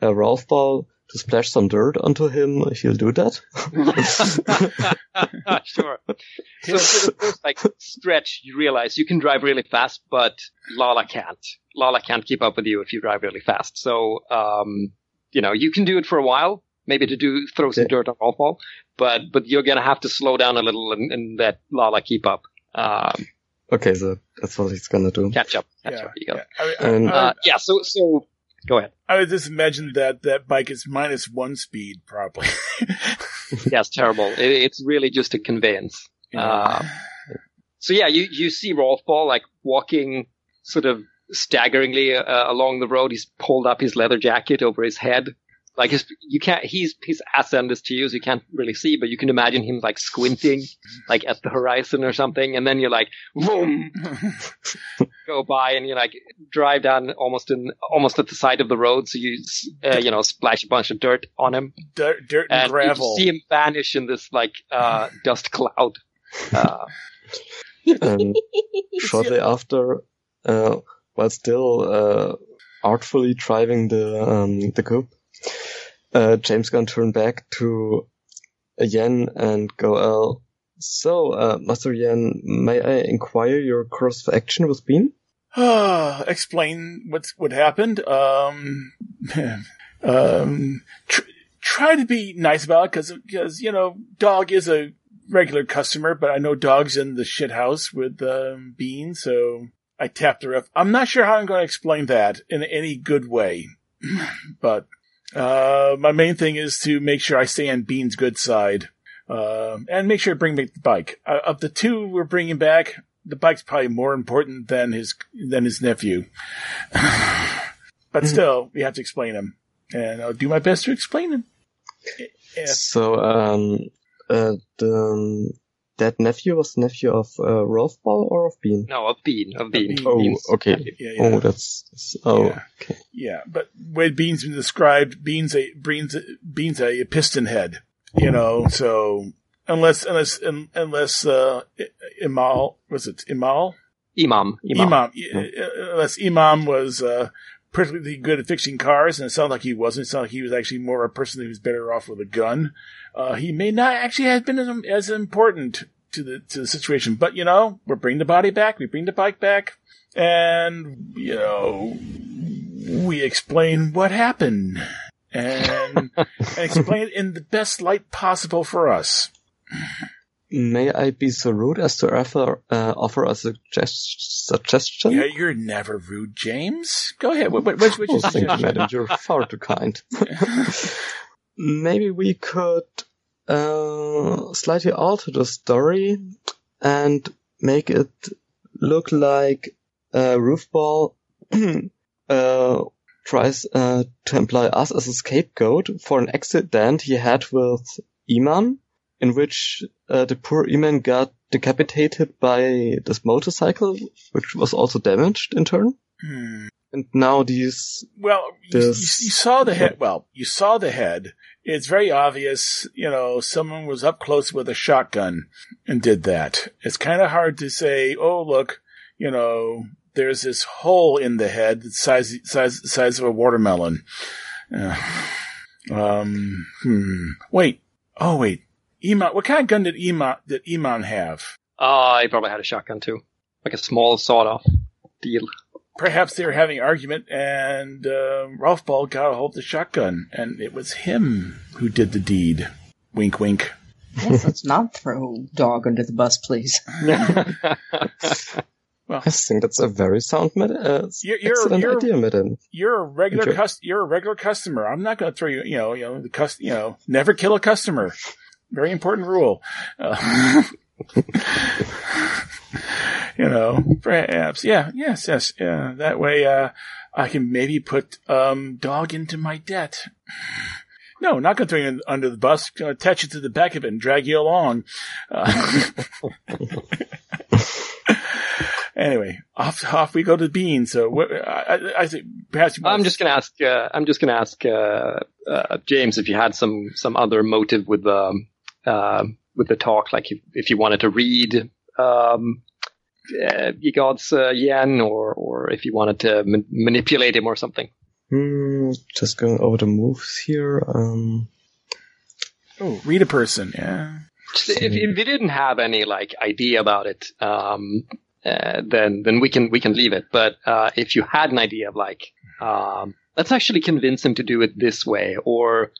F: a Ralph ball to splash some dirt onto him, he'll do that.
A: sure. So for the first like stretch, you realize you can drive really fast, but Lala can't. Lala can't keep up with you if you drive really fast. So, um, you know, you can do it for a while, maybe to do throw some
F: Yeah.
A: dirt on Rolfball, but but you're gonna have to slow down a little and, and let Lala keep up, um,
F: okay, so that's what he's gonna do.
A: catch up. That's
B: yeah,
A: what you
B: yeah. I, I,
F: And-
B: I,
A: Uh, yeah. So so go ahead.
B: I would just imagine that that bike is minus one speed, probably.
A: Yeah, it's terrible. It, it's really just a conveyance. Uh, so yeah, you, you see Rolf Ball like walking sort of staggeringly uh, along the road. He's pulled up his leather jacket over his head. Like his, you can't, he's, his ass end is to you, so you can't really see, but you can imagine him like squinting, like at the horizon or something. And then you're like, boom, go by and you like drive down almost in, almost at the side of the road. So you, uh, you know, splash a bunch of dirt on him
B: dirt, dirt and,
A: and
B: gravel.
A: you see him vanish in this like uh, dust cloud. Uh,
F: and shortly after, uh, while still uh, artfully driving the um, the coupe, uh, James gonna turn back to Yen and go, uh, "So, uh, Master Yen, may I inquire your course of action with Bean?"
B: explain what's what happened. Um, um, tr- try to be nice about it because because you know dog is a regular customer, but I know dog's in the shit house with um, Bean, so I tapped her up. I'm not sure how I'm going to explain that in any good way, but uh, my main thing is to make sure I stay on Bean's good side. Uh, and make sure to bring back the bike. Uh, of the two we're bringing back, the bike's probably more important than his than his nephew. but still, we have to explain him, and I'll do my best to explain him. Yeah.
F: So, um, uh, the, um, that nephew was the nephew of uh, Rolf Ball or of Bean?
A: No, of Bean, of Bean.
B: Bean.
F: Oh,
A: Bean's-
F: okay.
B: Yeah, yeah.
F: Oh, that's, that's- oh,
B: Yeah.
F: okay.
B: Yeah, but when Bean's been described, Bean's a Bean's a, Bean's a piston head, you know. So unless unless un, unless uh, Imal was it Imal
A: Imam. Imam.
B: Imam, unless Imam was uh, perfectly good at fixing cars, and it sounded like he wasn't. It sounded like he was actually more a person who was better off with a gun. Uh, he may not actually have been as, as important to the to the situation, but you know, we bring the body back, we bring the bike back, and you know, we explain what happened and, and explain it in the best light possible for us.
F: May I be so rude as to offer, uh, offer a suggest- suggestion?
B: Yeah, you're never rude, James. Go ahead. What, what, what's, what's your
F: Oh, thank you, madam. You're far too kind. Maybe we could uh, slightly alter the story and make it look like uh, Roofball uh, tries uh, to employ us as a scapegoat for an accident he had with Iman, in which uh, the poor Iman got decapitated by this motorcycle, which was also damaged in turn.
B: Hmm.
F: And now these
B: Well, you, you, you saw the head. Well, you saw the head. It's very obvious, you know, someone was up close with a shotgun and did that. It's kind of hard to say, oh, look, you know, there's this hole in the head the size, size, size of a watermelon. Uh, um, hmm. Wait. Oh, wait. Iman, what kind of gun did Iman, did Iman have?
A: Oh, he probably had a shotgun too. Like a small sawed off deal.
B: Perhaps they were having an argument and uh, Ralph Ball got a hold of the shotgun and it was him who did the deed. Wink, wink.
E: Yes, let's not throw dog under the bus, please.
F: Well, I think that's a very sound, med- uh,
B: You're- you're-
F: excellent
B: you're-
F: idea, madam.
B: You're a regular
F: Okay.
B: cus- You're a regular customer. I'm not going to throw you. You know. You know. The cus- You know. Never kill a customer. Very important rule. Uh, you know. Perhaps. Yeah. Yes. Yes. Yeah. That way, uh, I can maybe put um dog into my debt. No, not going to throw you under the bus. Going to attach you to the back of it and drag you along. Uh, anyway, off off we go to Bean. So I, I, I think perhaps
A: I'm just gonna ask. Uh, I'm just gonna ask uh, uh, James if you had some some other motive with um, uh, with the talk, like if, if you wanted to read um, uh, God's uh, yen, or or if you wanted to ma- manipulate him or something.
F: Hmm, just going over the moves here. Um,
B: Oh, read a person. Yeah.
A: If, if you didn't have any like idea about it, um, uh, then then we can we can leave it. But uh, if you had an idea of like, um, let's actually convince him to do it this way, or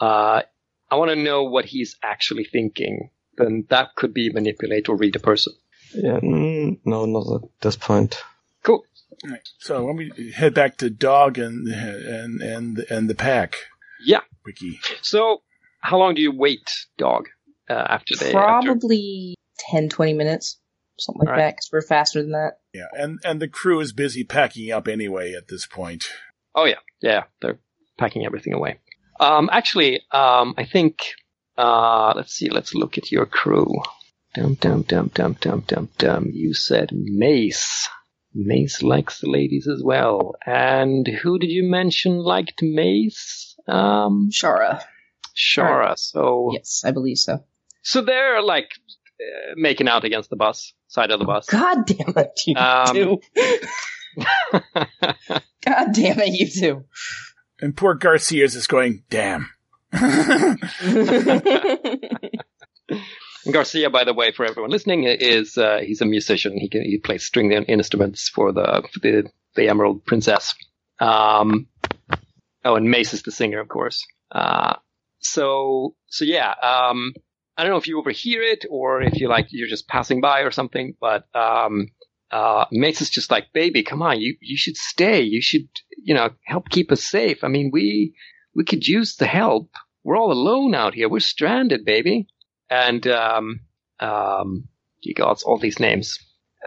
A: uh, I want to know what he's actually thinking, then that could be manipulate or read a person.
F: yeah, mm, no, not at this point.
A: Cool.
B: Right. So when we head back to dog and and and and the pack.
A: Yeah.
B: Wiki.
A: So how long do you wait, dog? Uh, after they after-
E: Probably 10, 20 minutes. Something like
A: All right.
E: that, because we're faster than that.
B: Yeah, and and the crew is busy packing up anyway at this point.
A: Oh yeah, yeah, they're packing everything away. Um, actually, um, I think uh, let's see, let's look at your crew. Dum dum dum dum dum dum dum. You said Mace. Mace likes the ladies as well. And who did you mention liked Mace? Um,
E: Shara.
A: Shara. So,
E: Yes, I believe so.
A: so they're like uh, making out against the bus side of the bus.
E: God damn it, you
A: Um,
E: two. God damn it, you two.
B: And poor Garcia is going, damn.
A: Garcia, by the way, for everyone listening, is uh, he's a musician. He can, he plays string instruments for the for the the Emerald Princess. Um, oh, and Mace is the singer, of course. Uh, so so yeah. Um, I don't know if you overhear it or if you like you're just passing by or something, but um, uh, Mace is just like, baby, come on, you you should stay. You should you know help keep us safe. I mean, we we could use the help. We're all alone out here. We're stranded, baby. And um, um, you got all these names.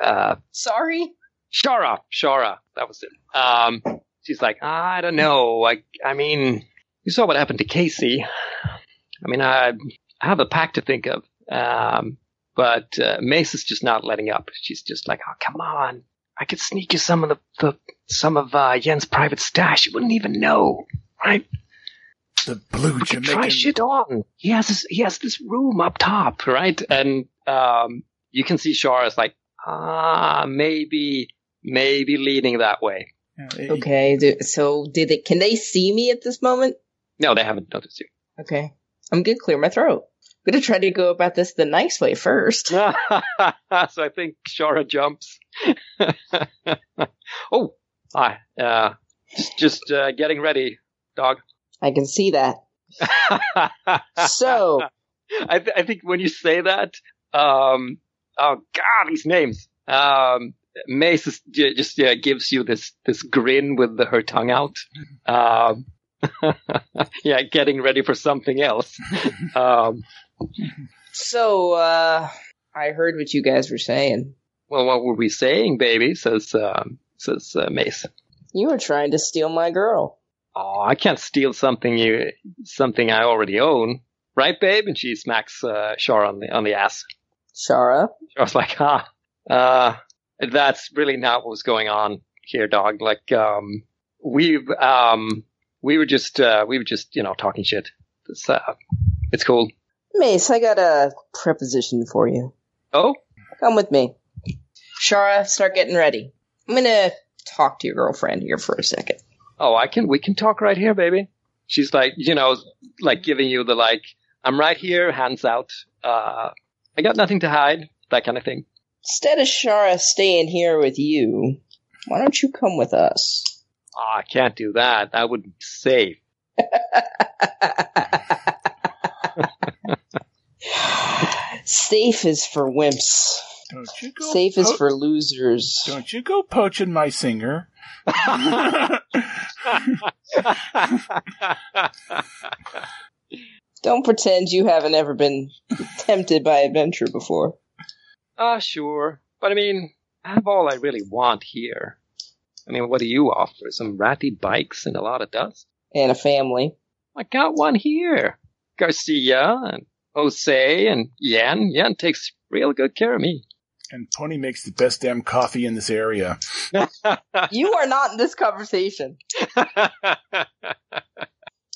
A: Uh,
E: Sorry.
A: Shara, Shara, that was it. Um, she's like, I don't know. I, I mean, you saw what happened to Casey. I mean, I, I have a pack to think of. Um, but uh, Mace is just not letting up. She's just like, oh, come on. I could sneak you some of the, the some of uh, Yen's private stash. You wouldn't even know, right?
B: The blue
A: We could
B: Jamaican.
A: try shit on. He has this, he has this room up top, right? And um, you can see Shara's like, ah, maybe, maybe leaning that way.
E: Okay. do- So did it? Can they see me at this moment?
A: No, they haven't noticed you.
E: Okay. I'm gonna clear my throat. I'm gonna try to go about this the nice way first.
A: so I think Shara jumps. oh, hi. Uh, just just uh, getting ready, dog.
E: I can see that. So
A: I, th- I think when you say that, um, oh god, these names. Um, Mace is, just yeah, gives you this this grin with the, her tongue out. Um, yeah, getting ready for something else. Um,
E: so uh I heard what you guys were saying.
A: well, what were we saying, baby? Says um, says uh, Mace.
E: You were trying to steal my girl.
A: Oh, I can't steal something you something I already own, right, babe? And she smacks uh, Shara on the on the ass.
E: Shara.
A: I was like, ah, uh, that's really not what was going on here, dog. Like, um, we've, um, we were just, uh, we were just, you know, talking shit. It's, uh, it's cool.
E: Mace, I got a preposition for you.
A: Oh,
E: Come with me. Shara, start getting ready. I'm gonna talk to your girlfriend here for a second.
A: oh, I can, we can talk right here, baby. She's like, you know, like giving you the like, I'm right here, hands out. Uh, I got nothing to hide, that kind of thing.
E: Instead of Shara staying here with you, why don't you come with us?
A: Ah, I can't do that. That would be safe.
E: Safe is for wimps.
B: Don't you go
E: Safe is for losers.
B: Don't you go poaching my singer.
E: Don't pretend you haven't ever been tempted by adventure before.
A: Ah, sure. But I mean, I have all I really want here. I mean, what do you offer? Some ratty bikes and a lot of dust?
E: And a family.
A: I got one here. Garcia and Jose and Yan. Yan takes real good care of me.
B: And Pony makes the best damn coffee in this area.
E: You are not in this conversation.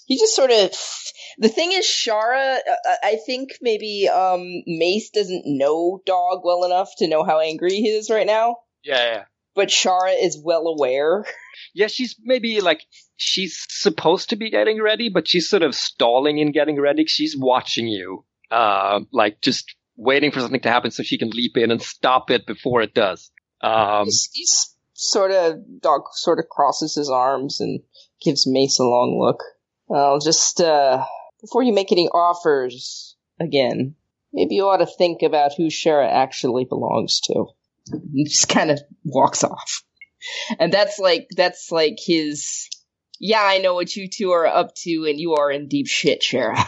E: He just sort of. The thing is, Shara, uh, I think maybe um, Mace doesn't know Dog well enough to know how angry he is right now.
A: yeah, yeah.
E: But Shara is well aware.
A: Yeah, she's maybe like, she's supposed to be getting ready, but she's sort of stalling in getting ready. She's watching you. Uh, like just waiting for something to happen so she can leap in and stop it before it does. Um,
E: He's, he's sort of Dog sort of crosses his arms and gives Mace a long look. Well, just uh, before you make any offers again, maybe you ought to think about who Shara actually belongs to. He just kind of walks off, and that's like that's like his. Yeah, I know what you two are up to, and you are in deep shit, Shara.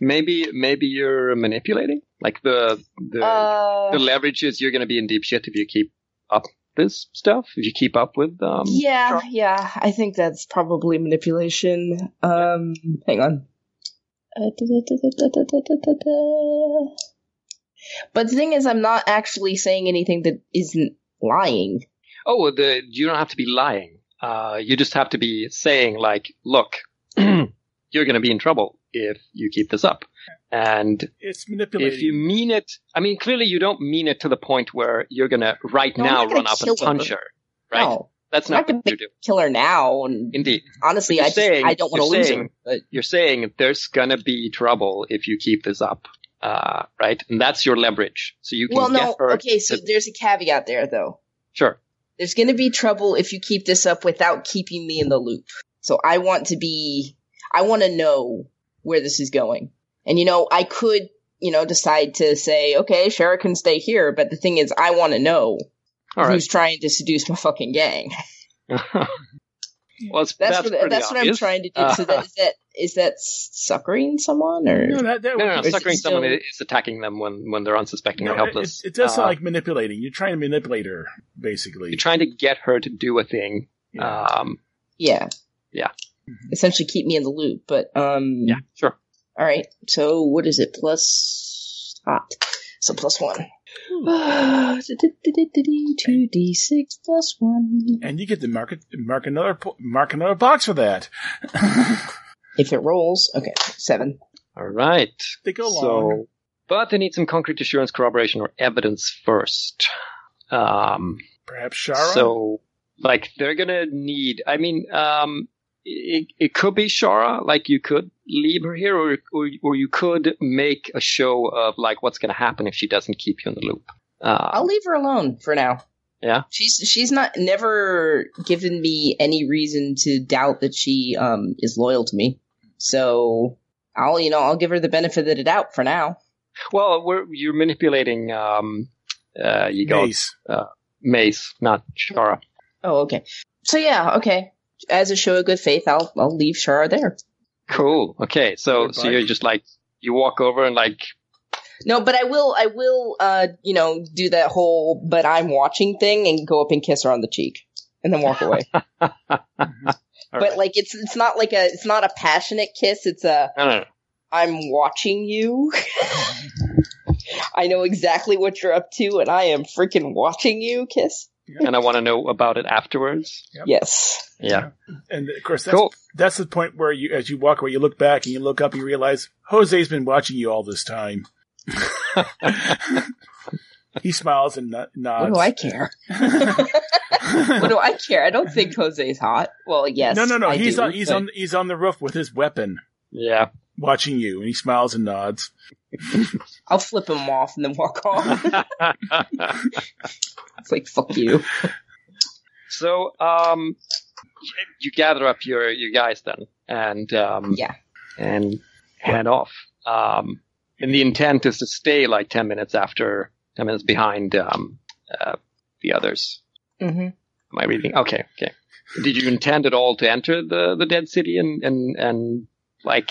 A: Maybe maybe you're manipulating. Like the the
E: Uh,
A: the leverage is you're going to be in deep shit if you keep up this stuff. If you keep up with um.
E: yeah, yeah, I think that's probably manipulation. Um, hang on. Uh, da-da-da-da-da-da-da-da. But the thing is, I'm not actually saying anything that isn't lying.
A: Oh, the you don't have to be lying. Uh, you just have to be saying like, look, you're going to be in trouble if you keep this up. And
B: It's manipulating.
A: if you mean it, I mean, clearly you don't mean it to the point where you're going to right
E: No,
A: now run up and
E: kill
A: punch
E: her.
A: her. Right?
E: No,
A: That's
E: not
A: not
E: gonna
A: what you
E: make
A: do.
E: kill her now. And
A: Indeed.
E: honestly,
A: You're
E: I just
A: saying-
E: I don't want to
A: you're
E: lose
A: saying-
E: her. But
A: You're saying there's going to be trouble if you keep this up. Uh, right? And that's your leverage. So you can
E: Well, no. Okay, so
A: to-
E: there's a caveat there, though.
A: sure.
E: There's going to be trouble if you keep this up without keeping me in the loop. So I want to be, I want to know where this is going. And you know, I could, you know, decide to say, okay, Shara can stay here, but the thing is, I want to know
A: right.
E: who's trying to seduce my fucking gang.
A: well, it's,
E: That's,
A: that's
E: what, that's what I'm trying to do.
A: Uh,
E: so that is that is that succouring someone or
B: No, that, that
A: no, no, no.
E: Or is it
A: Suckering someone
E: still-
A: is attacking them when, when they're unsuspecting
B: no,
A: or helpless.
B: it, it does sound
A: Uh,
B: like manipulating. You're trying to manipulate her, basically.
A: You're trying to get her to do a thing.
B: Yeah.
A: Um,
E: yeah,
A: Yeah.
E: essentially keep me in the loop. But um,
A: yeah, sure.
E: All right. So what is it? Plus hot. So plus one. Two d six plus one.
B: and you get to mark it, mark another po- mark another box for that.
E: If it rolls, okay, seven.
A: All right.
B: they go
A: so,
B: long.
A: but they need some concrete assurance, corroboration, or evidence first. Um,
B: Perhaps Shara.
A: so, like, they're gonna need. I mean, um, it, it could be Shara. Like, you could leave her here, or, or or you could make a show of like what's gonna happen if she doesn't keep you in the loop. Uh,
E: I'll leave her alone for now.
A: Yeah?
E: She's she's not never given me any reason to doubt that she um is loyal to me. So I'll you know I'll give her the benefit of the doubt for now.
A: well, we're, you're manipulating. Um, uh, you go
B: Mace.
A: Mace, not Shara.
E: Oh okay. So yeah okay. As a show of good faith, I'll I'll leave Shara there.
A: Cool. Okay, so so you're just like you walk over and like
E: No, but I will I will uh you know do that whole but I'm watching thing and go up and kiss her on the cheek and then walk away. but
A: right.
E: like it's it's not like a it's not a passionate kiss. It's a
A: no.
E: I'm watching you. I know exactly what you're up to, and I am freaking watching you kiss.
A: And I want to know about it afterwards.
B: Yep.
E: Yes.
A: Yeah.
B: And of course, that's,
A: Cool.
B: that's the point where you, as you walk away, you look back and you look up and you realize Jose's been watching you all this time. he smiles and no-
E: What
B: nods.
E: do I care? what do I care? I don't think Jose's hot. Well, yes.
B: no, no, no.
E: I
B: he's
E: do,
B: on. He's
E: but
B: on. He's on the roof with his weapon,
A: Yeah.
B: Watching you, and he smiles and nods.
E: I'll flip him off and then walk off. it's like fuck you.
A: so, um, you gather up your your guys then, and um,
E: Yeah.
A: and head off. Um, and the intent is to stay like ten minutes after, ten minutes behind um, uh, the others.
E: hmm
A: Am I reading? Okay, okay. Did you intend at all to enter the, the dead city and, and, and like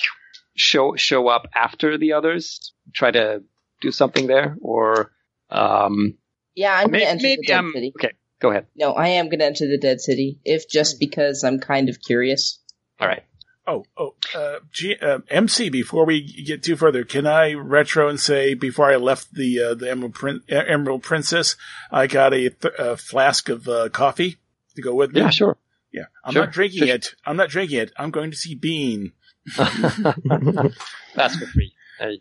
A: show show up after the others? Try to do something there, or um,
E: Yeah, I'm
A: maybe,
E: gonna enter
A: maybe
E: the dead
A: I'm
E: city.
A: okay. Go ahead.
E: No, I am gonna enter the dead city, if just because I'm kind of curious.
A: All right.
B: Oh, oh, uh, G, uh, MC. Before we get too further, can I retro and say before I left the uh, the Emerald, Prin- uh, Emerald Princess, I got a, th- a flask of uh, coffee to go with me.
A: Yeah, sure.
B: Yeah, I'm
A: Sure,
B: not drinking
A: sure.
B: it. I'm not drinking it. I'm going to see Bean.
A: That's for free.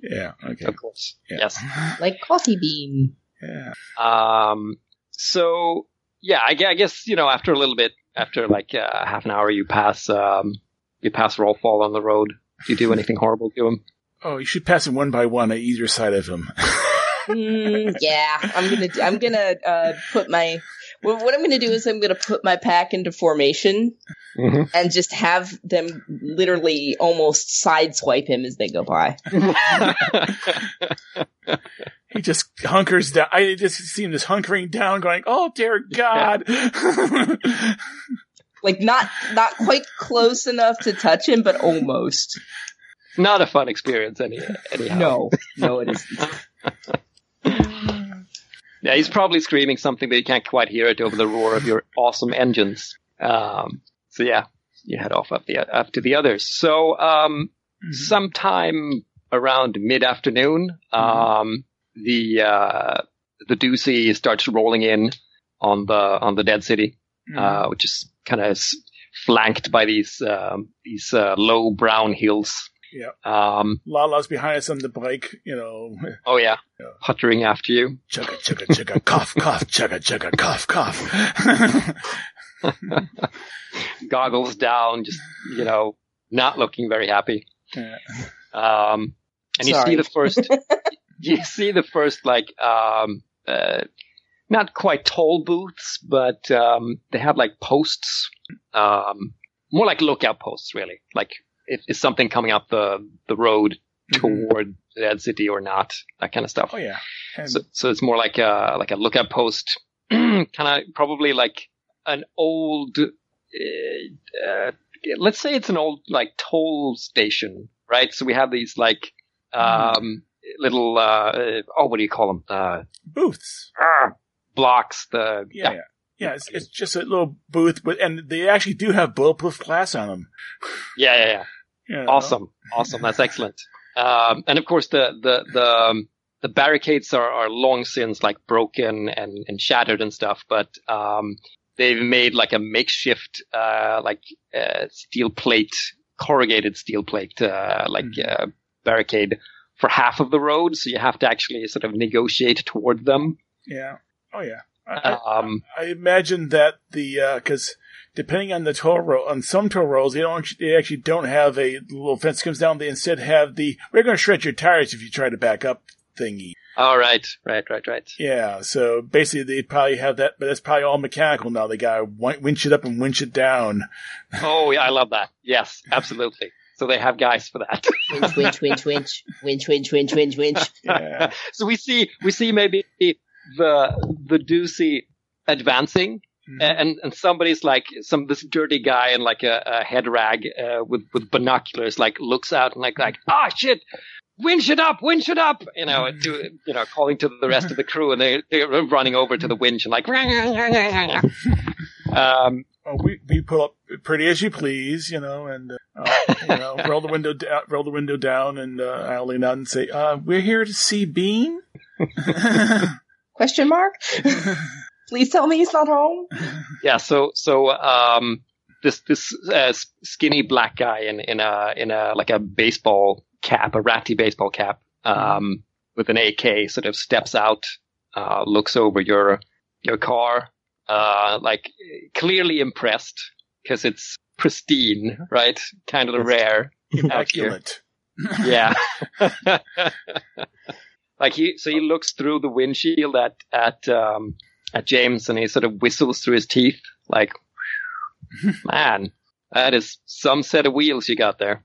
B: Yeah. Okay.
A: of course.
B: Yeah.
A: Yes.
E: Like coffee bean.
B: Yeah.
A: Um, so yeah, I, I guess you know after a little bit, after like uh, half an hour, you pass um, you pass Rolf Ball on the road. Do you do anything horrible to him?
B: Oh, you should pass him one by one at either side of him.
E: Mm, yeah, I'm gonna I'm gonna uh, put my well, what I'm gonna do is I'm gonna put my pack into formation
A: Mm-hmm.
E: and just have them literally almost sideswipe him as they go by.
B: he just hunkers down. I just see him just hunkering down, going, "Oh dear God!"
E: Like not not quite close enough to touch him, but almost.
A: Not a fun experience, any, anyhow.
E: No, no, it isn't.
A: Yeah, he's probably screaming something, but you can't quite hear it over the roar of your awesome engines. Um, so yeah, you head off up the up to the others. So um, sometime around mid afternoon, um, the uh, the doozy starts rolling in on the on the dead city, uh, which is kind of flanked by these um, these uh, low brown hills.
B: Yeah.
A: Um,
B: Lala's behind us on the bike, you know,
A: oh yeah,
B: Yeah.
A: puttering after you.
B: chugga chugga chugga, cough cough, chugga chugga, cough cough.
A: goggles down, just you know, not looking very happy.
B: Yeah.
A: Um, and you see the first, you see the first like um uh not quite tall booths, but um they have like posts, um more like lookout posts really. Like if is something coming up the the road toward the dead city or not, that kind of stuff.
B: Oh yeah. And
A: So, so it's more like a like a lookout post, kind of probably like an old, uh, uh, let's say it's an old like toll station, right? So we have these like um, little uh, uh, oh, what do you call them? Uh,
B: booths.
A: ah, blocks. The
B: Yeah, yeah. Yeah, it's, it's just a little booth, with, and they actually do have bulletproof glass on them.
A: yeah, yeah, yeah.
B: Know?
A: Awesome, awesome. That's excellent. Um, and of course, the the the um, the barricades are, are long since like broken and, and shattered and stuff, but um, they've made like a makeshift uh, like uh, steel plate, corrugated steel plate, uh, like uh, barricade for half of the road. So you have to actually sort of negotiate toward them.
B: Yeah. Oh yeah. I, I,
A: Um,
B: I imagine that the because depending on the toll road, on some toll roads, they don't they actually don't have a little fence comes down. They instead have the we're going to shred your tires if you try to back up thingy.
A: all right, right, right, right.
B: Yeah. So basically, they probably have that, but that's probably all mechanical now. They got to winch it up and winch it down.
A: Oh yeah, I love that. Yes, absolutely. So they have guys for that.
E: Winch, winch, winch, winch, winch, winch, winch, winch, winch.
B: Yeah.
A: so we see we see maybe the the doozy advancing,
B: Mhm.
A: and and somebody's like some this dirty guy in like a, a head rag uh, with with binoculars like looks out and like like ah shit. Winch it up, winch it up, you know, to, you know, calling to the rest of the crew and they, they're running over to the winch and like, um,
B: Oh, we we pull up pretty as you please, you know, and uh, you know, roll the window down, roll the window down, and uh, I'll lean out and say, uh, "We're here to see Bean."
E: Question mark? Please tell me he's not home.
A: Yeah, so so um, this this uh, skinny black guy in in a in a like a baseball cap, a ratty baseball cap, um, with an AK, sort of steps out, uh, looks over your your car, uh, like clearly impressed because it's pristine, right? Kind of rare.
B: Immaculate.
A: Yeah. like he, so he looks through the windshield at at um, at James, and he sort of whistles through his teeth, like, man, that is some set of wheels you got there.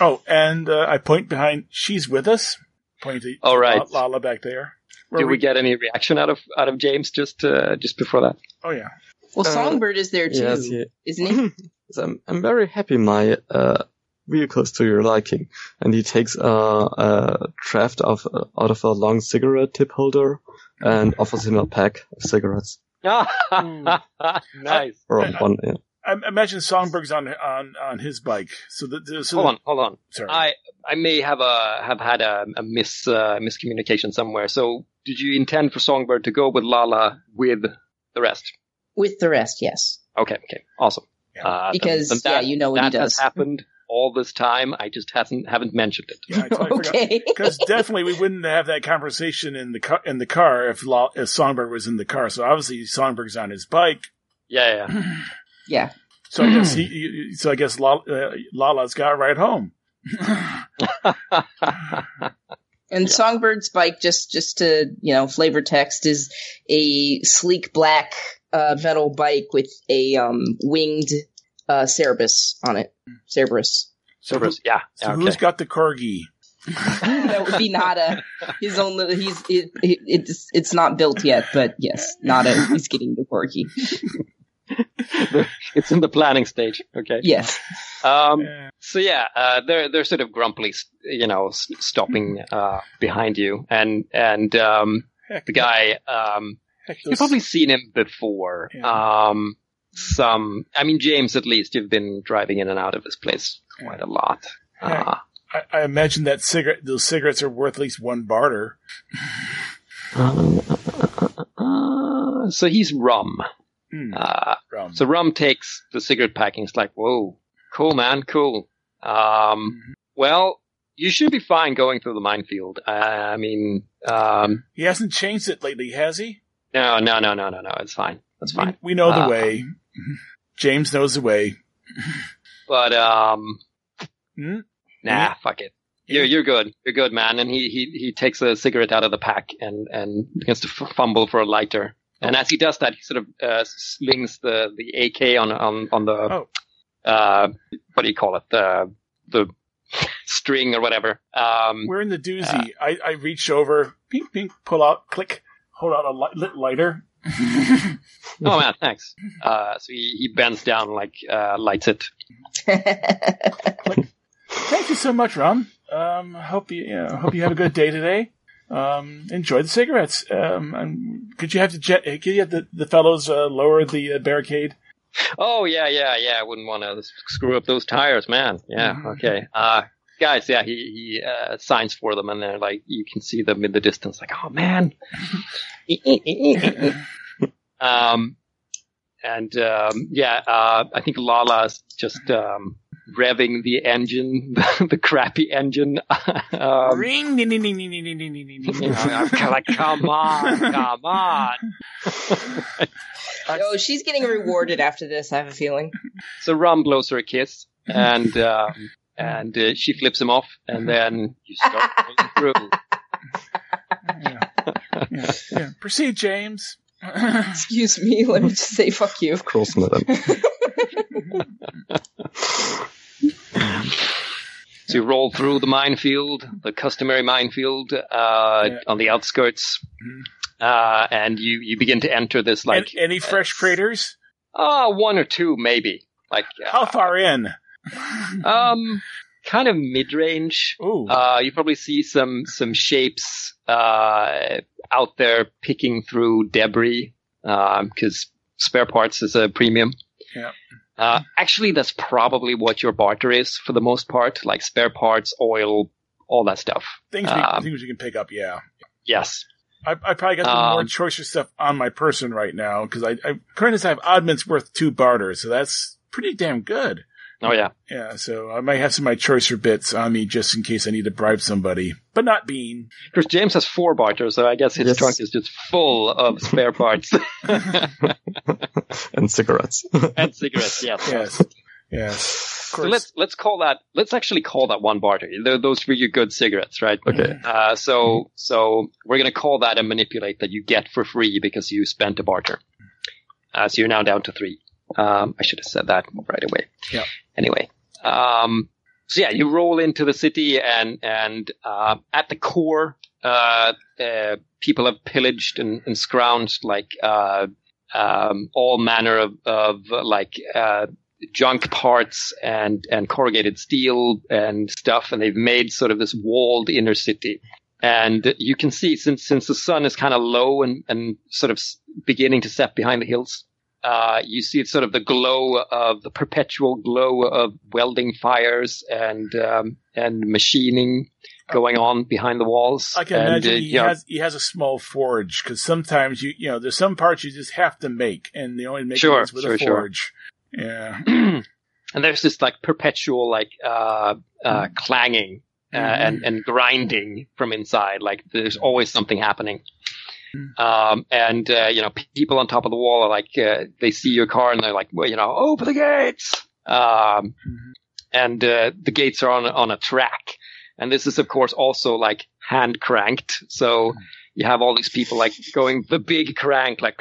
B: Oh, and uh, I point behind. She's with us. Point to
A: All right.
B: La- Lala back there. Where
A: Did we get any reaction out of out of James just uh, just before that?
B: Oh yeah.
E: Well,
F: Uh,
E: Songbird is there too,
F: Yes, he,
E: isn't he?
F: So I'm, I'm very happy my uh, vehicle's to your liking. And he takes a, a draft of uh, out of a long cigarette tip holder and offers him a pack of cigarettes.
A: nice.
F: Or one, yeah.
B: I I imagine Songberg's on on on his bike. So the, the so
A: Hold on, hold on.
B: Sorry.
A: I I may have a have had a, a mis uh, miscommunication somewhere. So did you intend for Songbird to go with Lala with the rest?
E: With the rest, yes.
A: Okay, okay, awesome.
B: Yeah.
A: Uh, then-
E: Because,
A: then
E: yeah, you know what he
A: that has
E: does.
A: happened all this time. I just hasn't haven't mentioned it.
B: yeah, totally.
E: Okay.
B: Because definitely we wouldn't have that conversation in the car in the car if La- if Songberg was in the car. So obviously Songberg's on his bike.
A: Yeah, yeah.
E: yeah.
B: So I guess he, he so I guess Lala, uh, Lala's got a ride home.
E: And Songbird's bike, just just to you know, flavor text is a sleek black uh, metal bike with a um, winged uh, Cerberus on it. Cerberus.
B: So, who,
A: Cerberus, yeah.
B: so
A: okay.
B: who's got the corgi?
E: that would be Nada. His own. little- He's it, it, it's it's not built yet, but yes, Nada. He's getting the corgi.
A: it's in the planning stage. Okay.
E: Yes.
A: Um,
B: Yeah.
A: so yeah, uh, they're they're sort of grumpily, you know, stopping uh, behind you, and and um, the guy, um,
B: heck,
A: you've probably seen him before.
B: Yeah.
A: Um, some, I mean, James, at least you've been driving in and out of this place quite a lot.
B: Yeah.
A: Uh,
B: I, I imagine that cigarette those cigarettes are worth at least one barter.
F: Um,
A: uh, so he's rum.
B: Hmm.
A: Uh,
B: Rum.
A: so rum takes the cigarette packing. It's like, whoa, cool, man, cool. Um, well, you should be fine going through the minefield. Uh, I mean, um,
B: he hasn't changed it lately, has he?
A: no, no, no, no, no, no. It's fine. It's fine.
B: We, we know the
A: Uh,
B: way. James knows the way.
A: But um,
B: Hmm?
A: nah, fuck it. You're you're good. You're good, man. And he he he takes a cigarette out of the pack and and begins to f- fumble for a lighter. And as he does that, he sort of uh, slings the the AK on on on the
B: Oh.
A: uh what do you call it the the string or whatever. Um,
B: We're in the doozy. I, I reach over, pink, pink, pull out, click, hold out a li- lit lighter.
A: oh man, thanks. Uh, so he, he bends down like uh, lights it.
B: Thank you so much, Ron. Um, hope you, you know, hope you have a good day today. Um, enjoy the cigarettes. Um, and could you have the jet, could you have the, the fellows, uh, lower the uh, barricade?
A: Oh yeah, yeah, yeah. I wouldn't want to screw up those tires, man. Yeah,
B: Mhm.
A: okay. Guys, yeah, he he uh, signs for them, and they're like, you can see them in the distance, like, oh man. um, and um, yeah, uh, I think Lala's just um, revving the engine, the crappy engine. um,
B: Ring, ding, ding, ding, ding, ding, ding, ding, ding, ding, ding.
A: I'm kinda like, come on, come on.
E: oh, she's getting rewarded after this. I have a feeling.
A: So Rum blows her a kiss, and um, and uh, she flips him off, and then you start going through.
B: yeah. Yeah, yeah. Proceed, James.
E: Excuse me. Let me just say fuck you.
F: Of course, madam.
A: So you roll through the minefield, the customary minefield uh,
B: Yeah.
A: on the outskirts, uh, and you you begin to enter this like
B: An- any fresh craters?
A: uh, one or two maybe, like
B: How far in?
A: Um kind of mid range. Uh, you probably see some some shapes uh, out there picking through debris because spare parts is a premium.
B: Yeah.
A: Uh, actually, that's probably what your barter is for the most part, like spare parts, oil, all that stuff.
B: things, we,
A: um,
B: things we can pick up, yeah.
A: Yes.
B: I, I probably got some more
A: Um,
B: choicer stuff on my person right now because I, I currently have oddments worth two barters, so that's pretty damn good.
A: Oh yeah.
B: Yeah, so I might have some of my choicer bits on me just in case I need to bribe somebody, but not Bean.
A: Because James has four barters, so I guess his
F: Yes.
A: trunk is just full of spare parts
F: and cigarettes.
A: and cigarettes. Yes.
B: Yes, yes.
A: So let's let's call that let's actually call that one barter. They're those really good cigarettes, right?
F: okay.
A: Uh, so so we're gonna call that a manipulate that you get for free because you spent a barter. Uh, so you're now down to three. Um, I should have said that right away.
B: Yeah.
A: Anyway, um, so yeah, you roll into the city and and uh, at the core, uh, uh, people have pillaged and, and scrounged like uh, um, all manner of of like uh, junk parts and and corrugated steel and stuff, and they've made sort of this walled inner city. And you can see since since the sun is kind of low and and sort of beginning to set behind the hills, uh, you see it's sort of the glow of the perpetual glow of welding fires and um, and machining going on behind the walls.
B: I can
A: and,
B: imagine
A: uh,
B: he
A: know,
B: has he has a small forge because sometimes you you know there's some parts you just have to make and they only make
A: Sure,
B: with
A: sure,
B: a
A: sure.
B: forge. Yeah,
A: and there's this like perpetual like uh, uh, clanging uh,
B: Mhm.
A: and and grinding from inside. Like there's always something happening.
B: Mhm.
A: Um, and uh, you know, people on top of the wall are like, uh, they see your car and they're like, well, you know, open the gates. Um,
B: Mhm.
A: and uh, the gates are on on a track. And this is of course also like hand cranked. So you have all these people like going the big crank, like,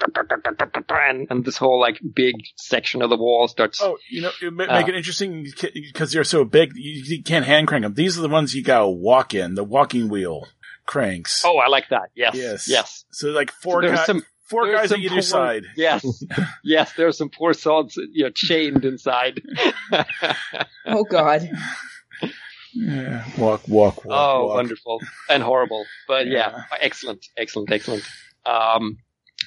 A: and, and this whole like big section of the wall starts.
B: Oh, you know, it
A: Uh,
B: make it interesting because they're so big. You, you can't hand crank them. These are the ones you gotta walk in, the walking wheel cranks.
A: Oh, I like that. Yes.
B: Yes.
A: Yes.
B: so like four
A: So
B: guys,
A: some-
B: four guys on either
A: poor-
B: side.
A: Yes. yes. There's some poor sods, you know, chained inside.
E: Oh God.
B: Yeah, walk, walk, walk.
A: oh,
B: walk.
A: wonderful and horrible. But yeah,
B: Yeah.
A: excellent, excellent, excellent. Um,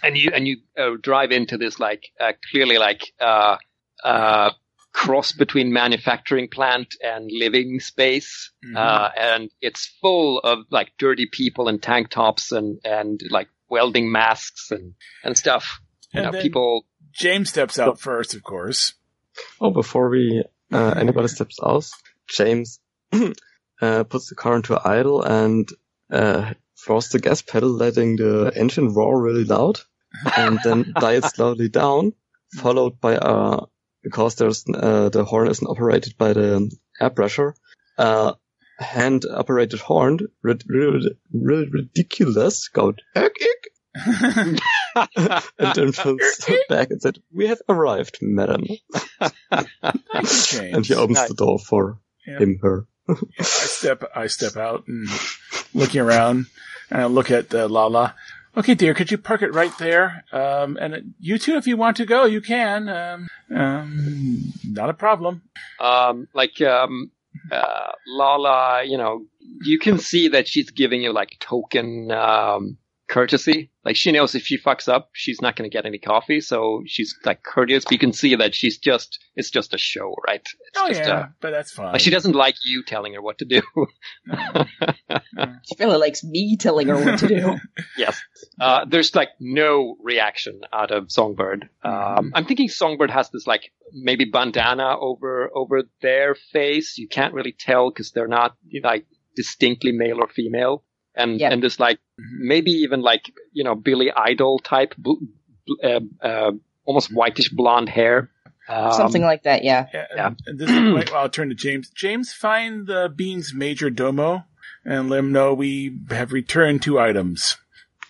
A: and you and you uh, drive into this like uh, clearly like uh, uh, cross between manufacturing plant and living space,
B: Mhm.
A: uh, and it's full of like dirty people in tank tops and and like welding masks and and stuff. You know,
B: then-
A: people.
B: James steps out first, of course.
F: Oh, before we uh, anybody steps out, James uh, puts the car into idle and uh, throws the gas pedal, letting the engine roar really loud, and then dies slowly down, followed by uh because there's uh, the horn isn't operated by the air pressure. uh, hand operated horn, rid- rid- rid- ridiculous, goat, egg, egg. and then back and said, We have arrived, madam. And he opens the door for
B: Yeah.
F: him, her.
B: I step I step out and looking around and I look at uh, Lala. Okay, dear, could you park it right there? Um, and uh, you too, if you want to go, you can. Um, um, not a problem.
A: um, like um, uh, Lala, you know, you can see that she's giving you like token um, courtesy. Like she knows if she fucks up, she's not going to get any coffee, so she's like courteous. But you can see that she's just it's just a show, right? It's
B: Oh
A: just,
B: yeah,
A: uh,
B: but that's fine.
A: like she doesn't like you telling her what to do.
E: She really likes me telling her what to do.
A: yes. Uh, there's like no reaction out of Songbird. Um, I'm thinking Songbird has this like maybe bandana over over their face. You can't really tell because they're not like distinctly male or female. And
E: Yeah.
A: and there's like maybe even like you know Billy Idol type, bl- bl- uh, uh, almost whitish blonde hair. Um,
E: Something like that, yeah.
B: Yeah,
A: Yeah.
B: and- and this is the point where I'll turn to James. James, find the Bean's major domo and let him know we have returned two items.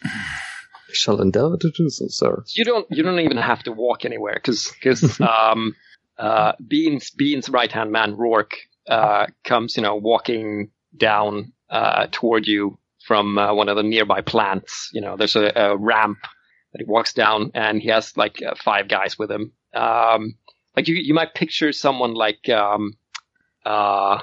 F: I shall endeavor to do so, sir.
A: you don't you don't even have to walk anywhere because because um uh Bean's Bean's right hand man Rourke uh comes you know walking down uh toward you from uh, one of the nearby plants you know there's a, a ramp that he walks down and he has like uh, five guys with him um like you you might picture someone like um uh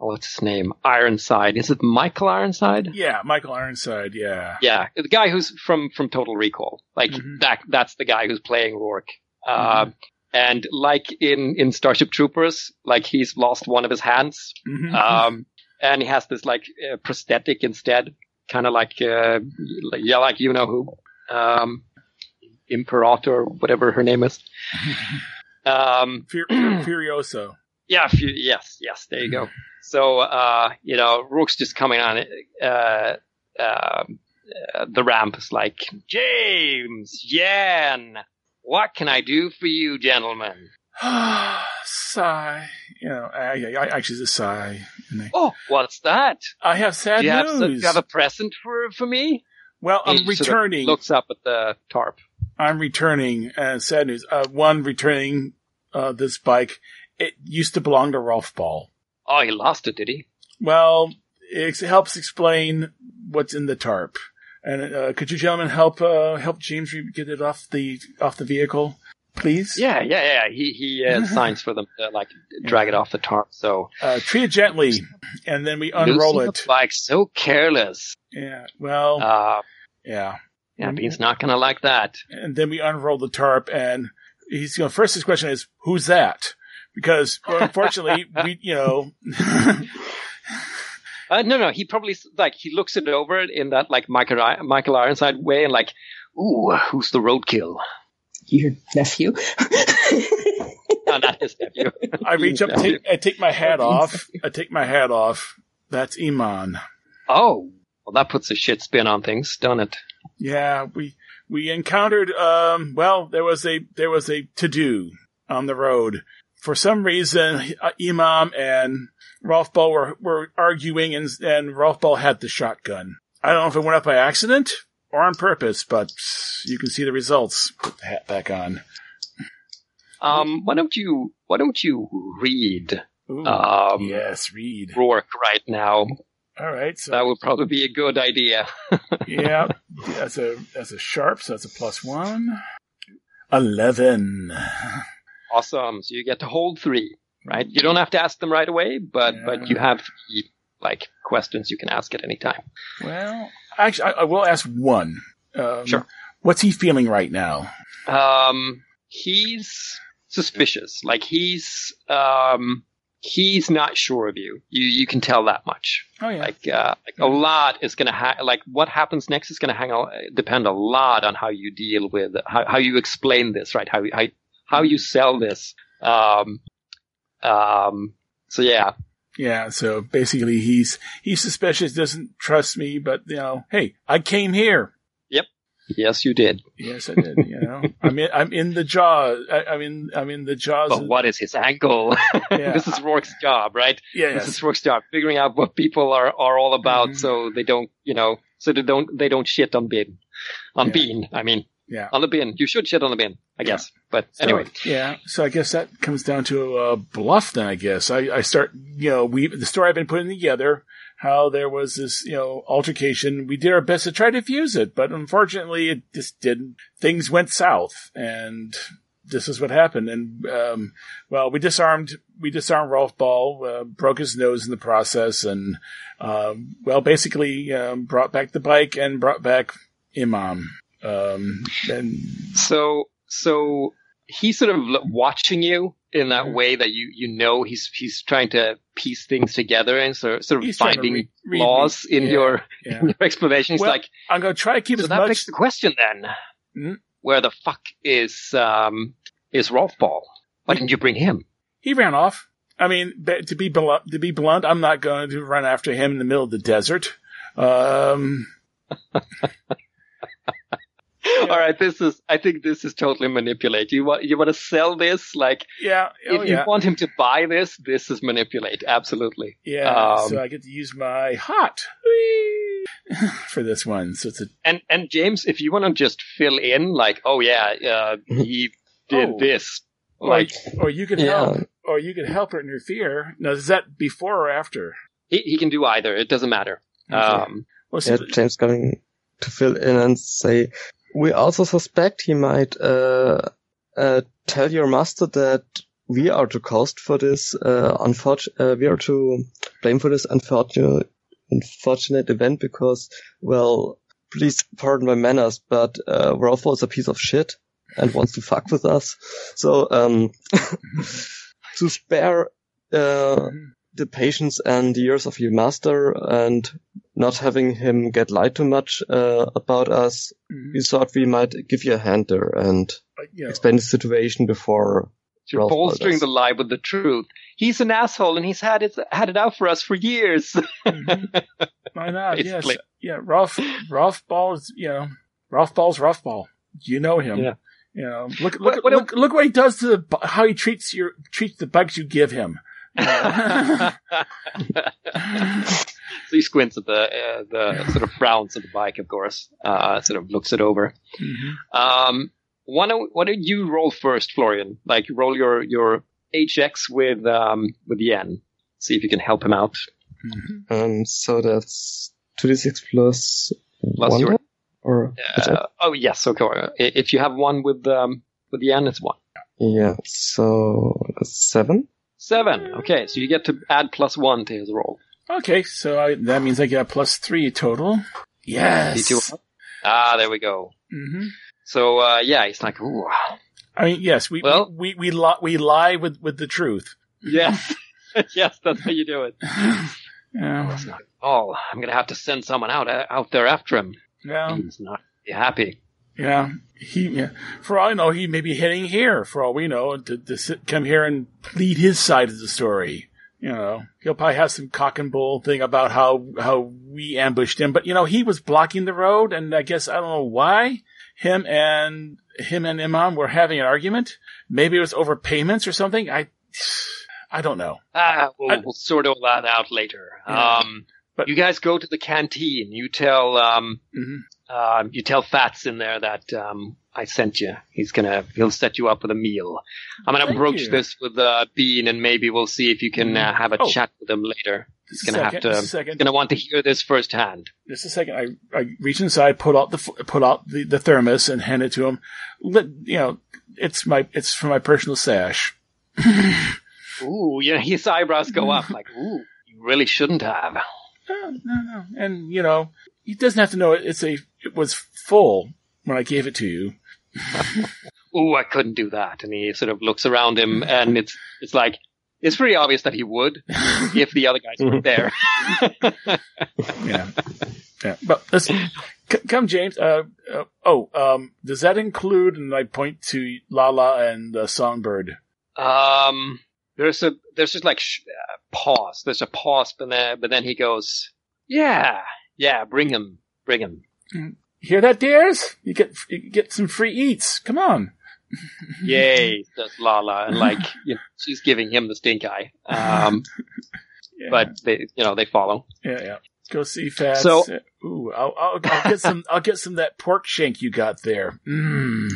A: oh, what's his name Ironside is it Michael Ironside
B: Yeah, Michael Ironside. Yeah.
A: yeah, the guy who's from from Total Recall. Like
B: Mhm.
A: that that's the guy who's playing Rourke. Uh, And like in in Starship Troopers, like he's lost one of his hands,
B: Mhm.
A: um, and he has this like uh, prosthetic instead, kind of like uh, like- yeah, like you know who, um, Imperator, whatever her name is. Um,
B: Fur- Fur- Furioso.
A: yeah, you, yes, yes, there you go. So, uh, you know, Rourke's just coming on it. Uh, um uh, the ramp is like, James, Yan, what can I do for you, gentlemen?
B: sigh. You know, I, I, I actually just sigh. I,
A: Oh, what's that?
B: I have sad
A: Do you have,
B: news.
A: do you have a present for for me?
B: well, I'm
A: He sort of
B: returning.
A: looks up at the tarp.
B: I'm returning. Uh, sad news. Uh, one, returning uh, this bike. It used to belong to Rolf Ball.
A: Oh, he lost it, did he?
B: Well, it helps explain what's in the tarp. And uh, could you gentlemen help uh, help James get it off the off the vehicle, please?
A: Yeah, yeah, yeah. He he uh, signs for them to like drag it off the tarp. So
B: Uh, treat it gently, and then we unroll
A: Losing
B: it.
A: Like so careless.
B: Yeah. Well.
A: Uh,
B: yeah.
A: yeah, Bean's not gonna like that.
B: and then we unroll the tarp and he's you know first his question is who's that because unfortunately we you know
A: Uh, no, no. He probably like he looks it over in that like Michael Michael Ironside way and like, ooh, who's the roadkill?
E: Your nephew?
A: No, not his nephew.
B: I reach up take, I take my hat off I take my hat off that's Imam
A: Oh, well, that puts a shit spin on things, doesn't it?
B: yeah we we encountered um well there was a there was a to do on the road for some reason uh, Imam and Rolf Ball were, were arguing and and Rolf Ball had the shotgun I don't know if it went up by accident or on purpose but you can see the results put the hat back on
A: Um, why don't you why don't you read
B: Ooh,
A: um
B: yes, read.
A: Rourke right now?
B: All right, so
A: That would probably be a good idea.
B: yeah, that's a that's a sharp, so that's a plus one. Eleven.
A: Awesome. So you get to hold three, right? You don't have to ask them right away, but
B: Yeah.
A: but you have three, like questions you can ask at any time.
B: Well, actually, I, I will ask one. Um,
A: Sure.
B: What's he feeling right now?
A: Um, he's suspicious. Like he's um he's not sure of you. You you can tell that much.
B: Oh yeah.
A: Like uh, like a lot is gonna ha- like what happens next is gonna hang a- depend a lot on how you deal with how how you explain this, right? How how how you sell this. Um, um. So yeah,
B: yeah. So basically, he's he's suspicious, doesn't trust me, but you know, hey, I came here.
A: Yep. Yes, you did.
B: Yes, I did. You know, I'm in. I'm in the jaw. I, I'm in. I'm in the jaws.
A: But
B: of-
A: what is his angle?
B: Yeah.
A: this is Rourke's job, right?
B: Yeah,
A: This is Rourke's job, figuring out what people are, are all about,
B: Mhm.
A: so they don't, you know, so they don't they don't shit on bin, on
B: Yeah.
A: bean. I mean,
B: Yeah.
A: on the bin. You should shit on the bin, I guess. But
B: So,
A: anyway,
B: yeah. So I guess that comes down to a bluff. Then I guess I, I start. You know, we the story I've been putting together. How there was this, you know, altercation. We did our best to try to fuse it, but unfortunately, it just didn't. Things went south, and this is what happened. And um, well, we disarmed we disarmed Rolf Ball, uh, broke his nose in the process, and um, well, basically um, brought back the bike and brought back Imam. Um, and
A: so so he's sort of watching you in that
B: Mhm.
A: way that you you know he's he's trying to piece things together and sort sort of
B: He's trying to
A: finding
B: re- read
A: flaws in
B: Yeah.
A: your,
B: yeah.
A: in your explanation. He's
B: Well,
A: like,
B: I'm going to try to keep
A: so
B: as
A: that
B: much.
A: begs the question then:
B: Mhm.
A: where the fuck is um is Rolf Ball? Why didn't you bring him?
B: He ran off. I mean, to be blunt, to be blunt, I'm not going to run after him in the middle of the desert. Um,
A: All right, this is. I think this is totally manipulate. You want you want to sell this like
B: yeah, oh,
A: if you
B: yeah,
A: want him to buy this, this is manipulate. Absolutely.
B: yeah.
A: um,
B: so I get to use my hot for this one. So it's a
A: And and James, if you want to just fill in, like, oh yeah, uh, he did
B: Oh.
A: this,
B: or,
A: like
B: or you could
F: Yeah.
B: help, or you could help her interfere. Now, is that before or after?
A: he, he can do either. It doesn't matter.
B: Okay.
A: Um,
B: Well, so
F: Yeah, James going to fill in and say, we also suspect he might uh, uh, tell your master that we are to cost for this uh, unfortunate. Uh, we are to blame for this unfortunate unfortunate event because, well, please pardon my manners, but uh, Rolfo is a piece of shit and wants to fuck with us. So um, to spare. Uh, the patience and years of your master and not having him get lied too much uh, about us,
B: Mhm.
F: we thought we might give you a hand there and
B: you know,
F: explain the situation before.
A: you're
F: Ralph
A: bolstering the lie with the truth. He's an asshole, and he's had it had it out for us for years.
B: Mhm. Why not? Yes. Yeah. Rolf, Rolf Ball is, you know, Rolf Ball's Rolf Ball. You know him.
A: Yeah.
B: You know, look, look,
A: what-
B: look, look what he does to the, how he treats your, treats the bugs you give him. You know?
A: so he squints at the uh, the sort of frowns at the bike, of course. Uh, sort of looks it over.
B: Mhm.
A: Um, why don't why don't you roll first, Florian? Like roll your your HX with um with Yen. See if you can help him out.
B: Mhm.
F: Um, so that's 2d6 plus,
A: Plus
F: one
A: your-
F: or
A: Uh, oh yes, okay. If you have one with um with Yen, it's one.
F: yeah, so seven.
A: Seven. Okay, so you get to add plus one to his roll.
B: Okay. So I, that means I get plus three total. Yes.
A: D2. Ah, there we go.
B: hmm
A: So uh, yeah, he's like, ooh,
B: I mean, yes, we,
A: Well-
B: we, we, we, li- we lie with, with the truth.
A: yes, yes, that's how you do it.
B: Yeah.
A: Oh, I'm gonna have to send someone out uh, out there after him.
B: Yeah.
A: He's not be happy.
B: Yeah, he. Yeah. For all I know, he may be heading here. For all we know, to, to sit, come here and plead his side of the story. You know, he'll probably have some cock and bull thing about how how we ambushed him. But you know, he was blocking the road, and I guess I don't know why. Him and him and Imam were having an argument. Maybe it was over payments or something. I I don't know.
A: Ah, we'll,
B: I-
A: we'll sort all that out later.
B: Yeah.
A: Um,
B: But-
A: you guys go to the canteen. You tell um,
B: hmm
A: uh, you tell Fats in there that um, I sent you. He's gonna he'll set you up with a meal. I'm gonna
B: Thank
A: broach
B: you.
A: this with uh, Bean, and maybe we'll see if you can uh, have a
B: Oh.
A: chat with him later. He's gonna
B: second,
A: have to.
B: just
A: He's
B: second.
A: gonna want to hear this firsthand.
B: Just a second. I, I reach inside, pull out the pull out the, the thermos, and hand it to him. Let, you know, it's my it's for my personal stash.
A: Ooh, yeah, his eyebrows go up like, ooh, you really shouldn't have.
B: No, no, no. And you know, he doesn't have to know it. It's a it was full when I gave it to you.
A: Ooh, I couldn't do that. And he sort of looks around him, and it's it's like it's pretty obvious that he would if the other guys weren't there.
B: Yeah, yeah. But let's c- come, James. Uh, uh, oh, um, does that include? And I point to Lala and uh, Songbird.
A: Um, there's a there's just like sh- uh, pause. There's a pause, but then but then he goes, "Yeah, yeah, bring him, bring him."
B: You hear that, dears? You get you get some free eats. Come on.
A: Yay, says Lala, and like you know, she's giving him the stink eye. Um,
B: Yeah.
A: but they, you know, they follow.
B: yeah, yeah. Go see Fats.
A: So-
B: ooh, I'll, I'll, I'll get some. I'll get some of that pork shank you got there. Mmm.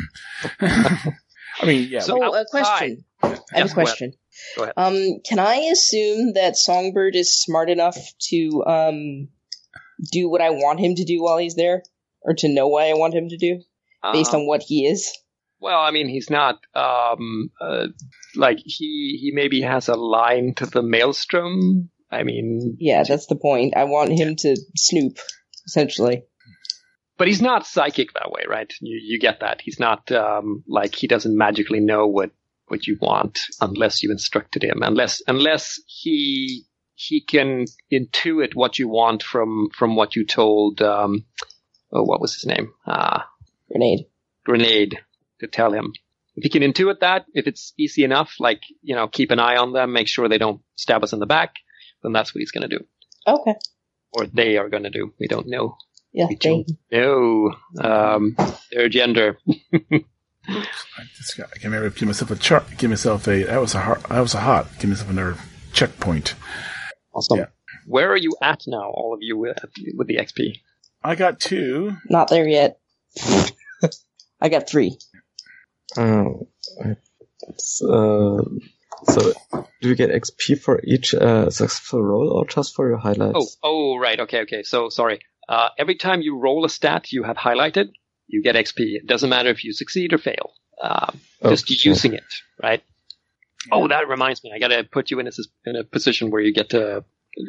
B: I mean, yeah.
A: So-
E: a
A: outside-
E: question. I have
A: Yes,
E: a
A: go ahead.
E: question.
A: Go ahead.
E: Um, can I assume that Songbird is smart enough to um do what I want him to do while he's there, or to know what I want him to do based
A: Um,
E: on what he is?
A: Well, I mean, he's not um uh, like he he maybe has a line to the maelstrom. I mean,
E: Yeah, that's the point. I want him to snoop, essentially.
A: but he's not psychic that way, right? You you get that. He's not um like he doesn't magically know what what you want unless you instructed him. Unless unless he he can intuit what you want from from what you told um oh what was his name? Ah,
E: Grenade.
A: grenade to tell him. If he can intuit that, if it's easy enough, like, you know, keep an eye on them, make sure they don't stab us in the back, then that's what he's going to do.
E: Okay.
A: Or they are going to do. We don't know.
E: Yeah.
A: We
E: Thank
A: don't know um, their gender.
B: I just got. I can remember. Give myself a chart. Give myself a. That was a. Hard, that was a hot. Give myself another checkpoint.
A: Awesome.
B: Yeah.
A: Where are you at now, all of you, with, with the XP?
B: I got two.
E: Not there yet. I got three.
F: Oh, it's, uh, so do you get XP for each uh, successful roll or just for your highlights?
A: Oh, oh, right. Okay, okay. So, sorry. Uh, every time you roll a stat you have highlighted, you get XP. It doesn't matter if you succeed or fail. Um, just
F: Okay.
A: using it, right? Oh, that reminds me. I got to put you in a, in a position where you get to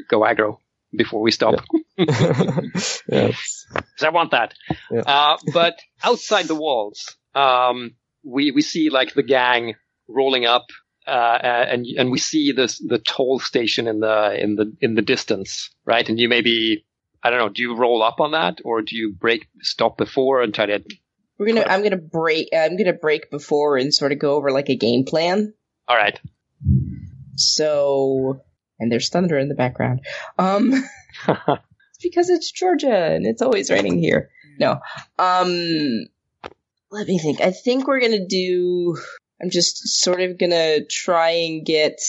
A: go aggro before we stop.
F: yes.
A: because I want that.
F: Yeah.
A: Uh, but outside the walls, um, we we see like the gang rolling up, uh, and and we see this the toll station in the in the in the distance, right? And you maybe I don't know. Do you roll up on that, or do you brake stop before and try to?
E: We're gonna. I'm gonna brake. I'm gonna brake before and sort of go over like a game plan.
A: All right.
E: So, and there's thunder in the background. Um, it's because it's Georgia and it's always raining here. No. Um, let me think. I think we're gonna do. I'm just sort of gonna try and get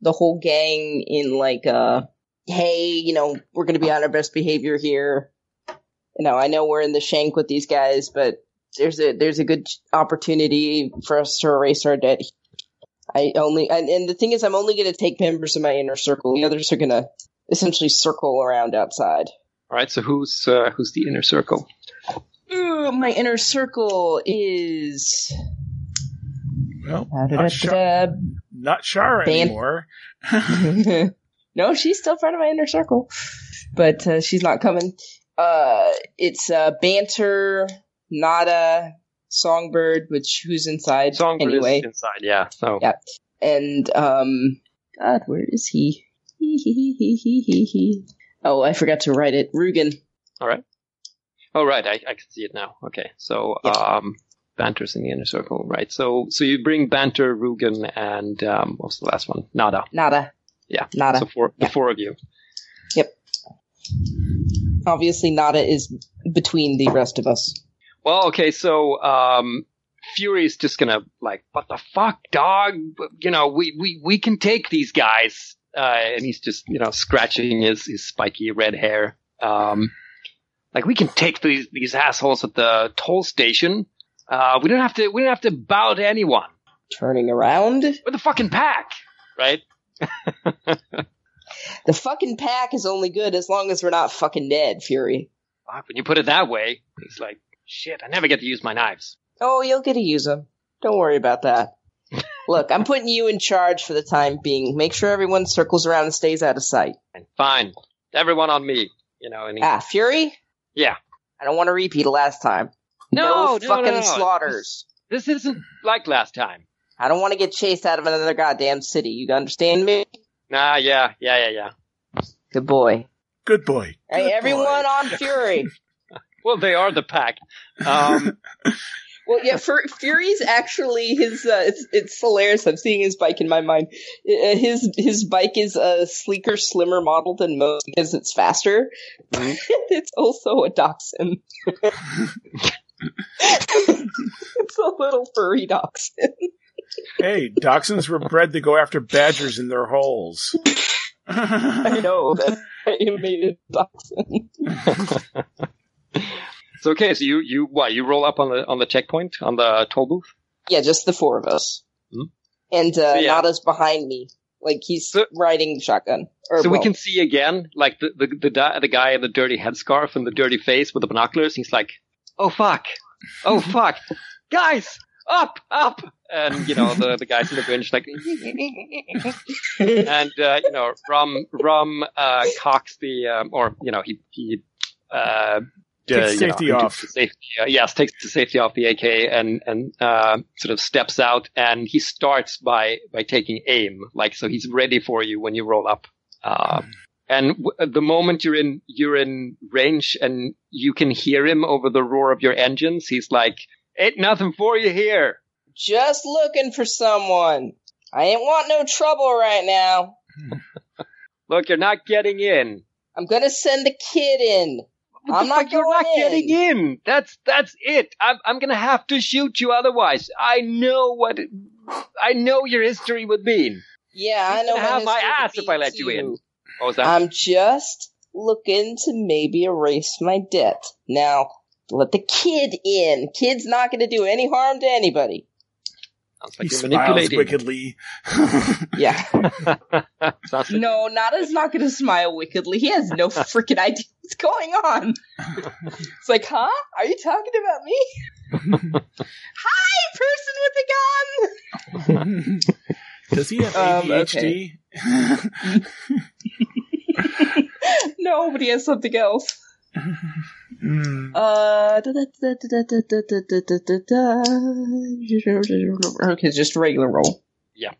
E: the whole gang in like a. Hey, you know, we're gonna be on our best behavior here. You know, I know we're in the shank with these guys, but there's a there's a good opportunity for us to erase our debt I only and, and the thing is, I'm only going to take members of my inner circle. The others are going to essentially circle around outside.
A: All right. So who's uh, who's the inner circle?
E: Ooh, my inner circle is
B: Well, not, Shar- not Shara
E: Ban-
B: anymore.
E: no, she's still part of my inner circle, but uh, she's not coming. Uh, it's uh, banter, nada, songbird, which who's inside
A: Songbird
E: anyway,
A: is inside. Yeah. So
E: Yeah. and um, God, where is he? He he he he he he he. Oh, I forgot to write it. Rugen.
A: all right. Oh right, I, I can see it now. Okay. So
E: Yeah.
A: um, banter's in the inner circle, right? So so you bring banter, Rugen, and um, what's the last one? Nada.
E: Nada.
A: Yeah.
E: Nada.
A: So four,
E: Yeah.
A: the four of you. Yep.
E: Obviously, Nada is between the rest of us.
A: Well, okay, so um, Fury's just gonna like, what the fuck, dog? You know, we we we can take these guys, uh, and he's just you know scratching his his spiky red hair. Um, like we can take these these assholes at the toll station. Uh, we don't have to we don't have to bow to anyone.
E: Turning around,
A: We're the fucking pack, right?
E: the fucking pack is only good as long as we're not fucking dead, Fury.
A: When you put it that way, he's like, shit, I never get to use my knives.
E: Oh, you'll get to use them. Don't worry about that. Look, I'm putting you in charge for the time being. Make sure everyone circles around and stays out of sight.
A: And fine, everyone on me, you know. And he,
E: Ah, Fury?
A: yeah.
E: I don't want to repeat of last time.
A: No, no,
E: fucking
A: no, no.
E: slaughters.
A: This isn't like last time.
E: I don't want to get chased out of another goddamn city. You understand me?
A: Nah, yeah, yeah, yeah, yeah.
E: Good boy.
B: Good boy.
E: Hey,
B: Good
E: everyone
B: boy.
E: on Fury.
A: Well, they are the pack. Um,
E: Well, yeah, Fur- Fury's actually his. Uh, it's it's hilarious. I'm seeing his bike in my mind. Uh, His his bike is a sleeker, slimmer model than most because it's faster.
A: Mhm.
E: it's also a dachshund. it's a little furry dachshund.
B: Hey, dachshunds were bred to go after badgers in their holes.
E: I know that I made it dachshund.
A: So okay, so you you what you roll up on the on the checkpoint on the toll booth.
E: Yeah, just the four of us,
A: Hmm.
E: and uh,
A: So, yeah.
E: Nada's behind me, like he's
A: So-
E: riding shotgun. Or,
A: So we can see again, like the the the, the guy in the dirty headscarf and the dirty face with the binoculars. He's like, "Oh fuck, oh fuck, guys, up, up!" And you know the the guys in the bench like, and uh, you know Rum Rum uh, cocks the um, or you know he he. Uh,
B: Takes
A: uh,
B: safety
A: know,
B: off.
A: the Safety, uh, yes, takes the safety off the AK and and uh, sort of steps out, and he starts by by taking aim, like so he's ready for you when you roll up. Uh, and w- the moment you're in you're in range and you can hear him over the roar of your engines, he's like, "Ain't nothing for you here."
E: just looking for someone. I ain't want no trouble right now.
A: Look, you're not getting in.
E: I'm gonna send the kid in.
A: What
E: I'm
A: the
E: not
A: fuck? You're not
E: in.
A: getting in. That's that's it. I'm I'm gonna have to shoot you otherwise. I know what it, I know your history with Bean.
E: Yeah, I
A: You
E: know.
A: can have my ass if I
E: me
A: let you in. What was that?
E: I'm just looking to maybe erase my debt. Now, let the kid in. Kid's not gonna do any harm to anybody.
A: Sounds
B: he
A: like you're
B: smiles
A: manipulating.
B: wickedly.
E: Yeah.
A: Sounds like
E: No, Nada's not gonna smile wickedly. He has no freaking idea what's going on. It's like, huh? Are you talking about me? Hi, person with a gun!
B: Does he have
E: Um,
B: ADHD?
E: no, but he has something else. Uh, okay, just regular roll. Yeah.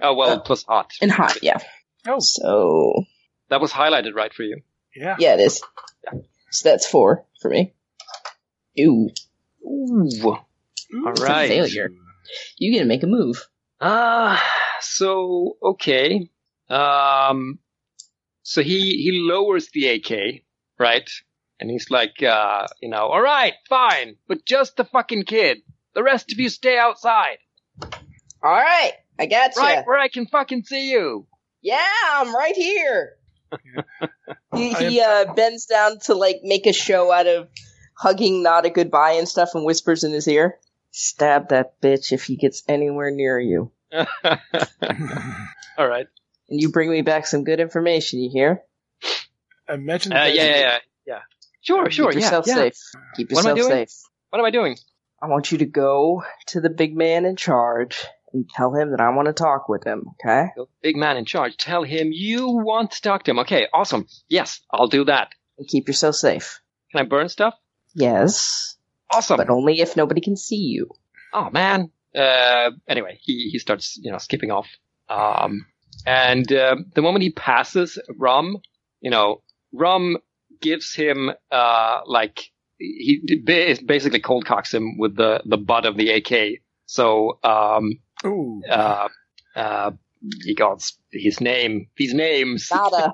A: Oh well,
E: uh,
A: plus hot.
E: And hot, yeah.
B: Oh,
E: so
A: that was highlighted right for you.
B: Yeah.
E: Yeah, it is. Yeah. So that's four for me. Ew. Ooh.
A: Ooh. All right.
E: Failure. You gonna make a move?
A: Ah, uh, so okay. Um, so he he lowers the AK, right? And he's like, uh, you know, all right, fine, but just the fucking kid. The rest of you stay outside,
E: All right, I got you.
A: right where I can fucking see you.
E: Yeah, I'm right here. he he uh, bends down to like make a show out of hugging not a goodbye and stuff and whispers in his ear. Stab that bitch if he gets anywhere near you.
A: all right.
E: And you bring me back some good information, you hear?
B: I mentioned
A: Uh, yeah, yeah, yeah, yeah. Sure, sure,
E: Keep
A: yeah,
E: yourself
A: yeah.
E: safe. Keep
A: What am I
E: yourself
A: doing?
E: safe.
A: What am I doing?
E: I want you to go to the big man in charge and tell him that I want to talk with him, okay?
A: The Big man in charge. Tell him you want to talk to him. Okay, awesome. Yes, I'll do that.
E: And keep yourself safe.
A: Can I burn stuff?
E: Yes,
A: Awesome.
E: but only if nobody can see you.
A: oh man. Uh, anyway, he, he starts, you know, skipping off. Um, and, um the moment he passes Rum, you know, Rum gives him, uh, like, he basically cold cocks him with the, the butt of the AK. So, um,
B: Ooh.
A: uh, uh, he got his name, his names.
E: Nada.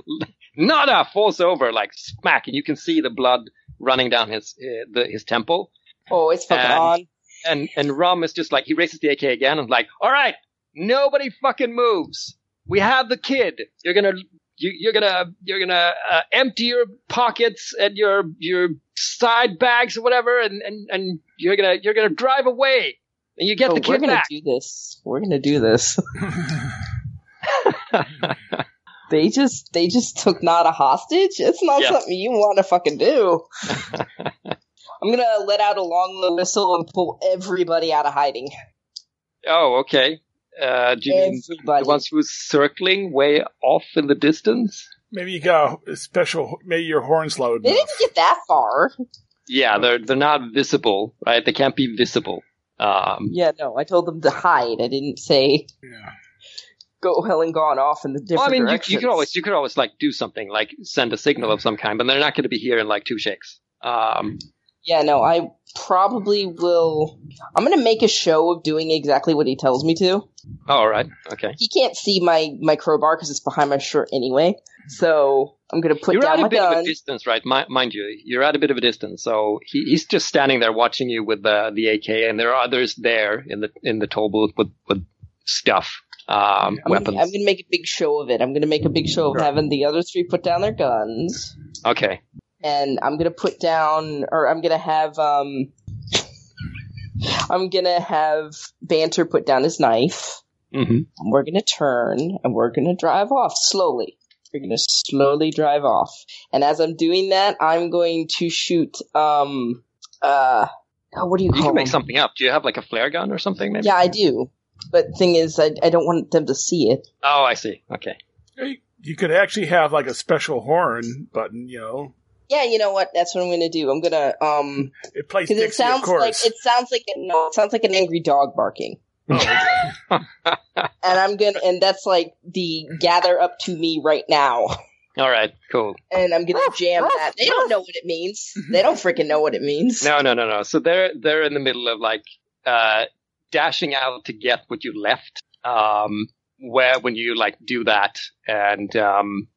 A: Nada falls over like smack, and you can see the blood running down his uh, the, his temple.
E: oh, it's fucking
A: And-
E: on.
A: And and Rum is just like he raises the AK again and like, all right, nobody fucking moves. We have the kid. You're gonna you, you're gonna you're gonna uh, empty your pockets and your your side bags or whatever, and and and you're gonna you're gonna drive away. And you get
E: Oh,
A: the
E: we're
A: kid
E: gonna
A: back.
E: do this. We're gonna do this. They just they just took Nada hostage. It's not
A: Yes.
E: something you want to fucking do. I'm gonna let out a long whistle and pull everybody out of hiding.
A: oh, okay. Uh, do you mean
E: Everybody.
A: the ones who's circling way off in the distance?
B: Maybe you got a special. Maybe your horns loud
E: They
B: enough.
E: didn't get that far.
A: Yeah, they're they're not visible, right? They can't be visible. Um,
E: Yeah, no, I told them to hide. I didn't say
B: Yeah.
E: go hell and gone off in the different
A: well, I mean, you, you could always you could always like do something like send a signal of some kind, but they're not going to be here in like two shakes. Um,
E: Yeah, no, I probably will. I'm gonna make a show of doing exactly what he tells me to.
A: Oh, all right. Okay.
E: He can't see my my crowbar because it's behind my shirt anyway. So I'm gonna put
A: You're
E: down
A: at
E: my
A: a bit of a distance, right? Mi- mind you, you're at a bit of a distance. So he, he's just standing there watching you with the the AK, and there are others there in the in the toll booth with with stuff, um,
E: I'm,
A: weapons.
E: I'm gonna make a big show of it. I'm gonna make a big show of
A: Sure.
E: having the other three put down their guns,
A: Okay.
E: And I'm gonna put down, or I'm gonna have, um, I'm gonna have Banter put down his knife.
A: hmm
E: and we're gonna turn and we're gonna drive off slowly. We're gonna slowly drive off. And as I'm doing that, I'm going to shoot um uh oh, what do you
A: You
E: call
A: can make
E: them?
A: something up. Do you have like a flare gun or something? Maybe.
E: Yeah, I do. But thing is, I, I don't want them to see it.
A: Oh, I see. Okay.
B: You- You could actually have like a special horn button, you know.
E: Yeah, you know what? That's what I'm gonna do. I'm gonna um
B: It plays
E: because it
B: Dixie, of
E: sounds
B: course.
E: like it sounds like a, no, it sounds like an angry dog barking.
B: Oh,
E: And I'm gonna and that's like the gather up to me right now.
A: All right. Cool.
E: And I'm gonna jam that. They don't know what it means. They don't freaking know what it means.
A: No, no, no, no. So they're they're in the middle of like uh, dashing out to get what you left. Um, where when you like do that, and um,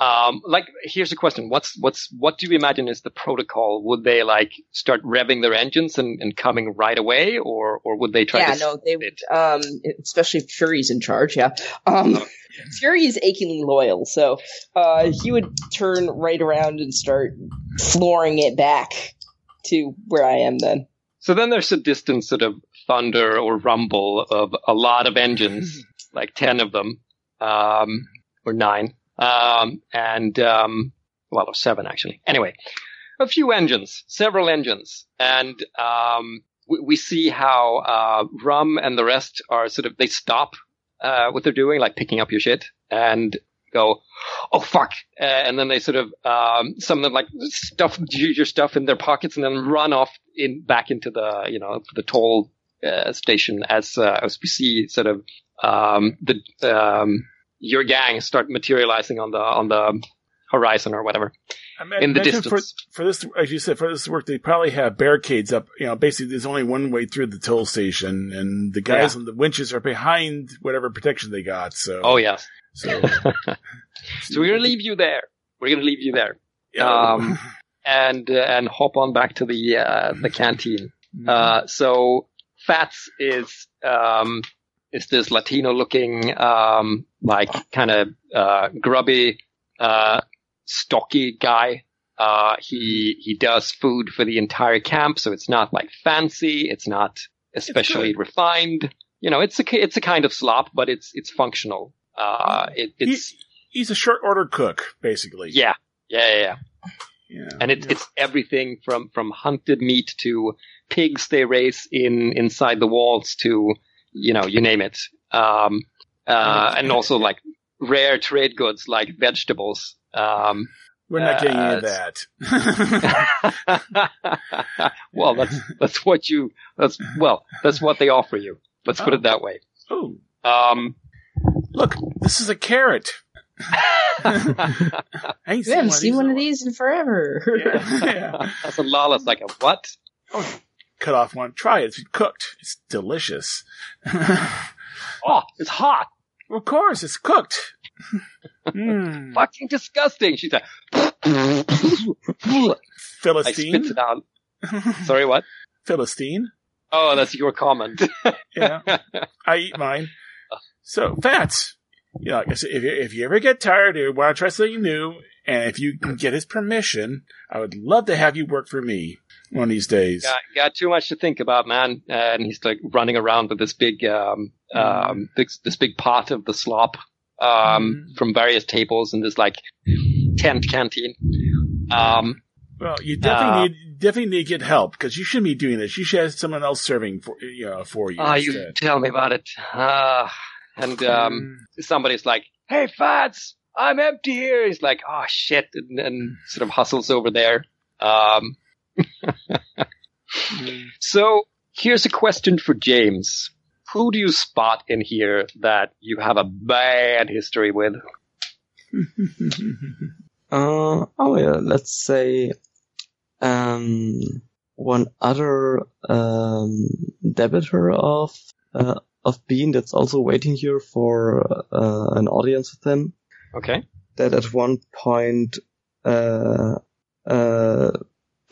A: um, like here's a question: What's what's what do you imagine is the protocol? Would they like start revving their engines and, and coming right away, or or would they try to?
E: yeah,
A: to?
E: no, they
A: would.
E: um, especially if Fury's in charge. Yeah, um, Fury is achingly loyal, so uh, he would turn right around and start flooring it back to where I am. Then
A: So then there's a distant sort of thunder or rumble of a lot of engines, like 10 of them, um, or nine, um, and, um, well, or seven actually. Anyway, a few engines, several engines, and, um, we, we see how, uh, Rum and the rest are sort of, they stop, uh, what they're doing, like picking up your shit and go, oh fuck, uh, and then they sort of, um, some of them like stuff your stuff in their pockets and then run off in back into the, you know, the toll uh, station as uh, as we see sort of um, the um, your gang start materializing on the on the horizon or whatever.
B: I
A: in the distance.
B: For, for this, as you said, for this work, they probably have barricades up. You know, basically, there's only one way through the toll station, and the guys on the winches are behind whatever protection they got. So,
A: Oh yes,
B: so,
A: so we're gonna leave you there. We're gonna leave you there
B: Yeah.
A: um, and uh, and hop on back to the uh, the canteen. Uh, so Fats is um, is this Latino looking um, like kind of uh, grubby, uh, stocky guy. Uh, he he does food for the entire camp, so it's not like fancy. It's not especially refined. You know, it's a it's a kind of slop, but it's it's functional. Uh, it, it's
B: he's a short order cook, basically.
A: yeah, yeah, yeah, yeah.
B: yeah.
A: and it's it's everything from from hunted meat to pigs they raise in inside the walls to you know you name it um uh and also like rare trade goods like vegetables um
B: We're not getting into
A: uh,
B: that.
A: well that's that's what you that's well that's what they offer you let's put it that way
B: oh,
A: um
B: look, this is a carrot. I ain't
E: we haven't
B: of
E: seen one of
B: in a
E: these in forever.
B: while. Yeah, yeah.
A: that's a lawless like a what
B: Cut off one. Try it. It's cooked. It's delicious.
A: oh it's hot
B: of course, it's cooked. Mm.
A: fucking disgusting she's like i spit it out sorry what
B: Philistine.
A: Oh, that's your comment.
B: Yeah. I eat mine. So, Fats, you know, like I said, if you, if you ever get tired or want to try something new, and if you can get his permission, I would love to have you work for me one of these days.
A: got, got too much to think about, man. And he's like running around with this big, um, um, big, this big pot of the slop, um,
B: Mhm.
A: from various tables in this like tent canteen. Um,
B: Well, you definitely
A: Uh,
B: need definitely need to get help because you shouldn't be doing this. You should have someone else serving for you know, for you.
A: ah, you tell me about it. Ah, and, um, somebody's like, Hey, Fats, I'm empty here. He's like, Oh shit. And, and sort of hustles over there. Um,
B: Mm.
A: So here's a question for James. Who do you spot in here that you have a bad history with?
F: Uh, oh yeah, let's say, um, one other um, debitor of uh, of Bean that's also waiting here for uh, an audience with him.
A: Okay.
F: That at one point uh, uh,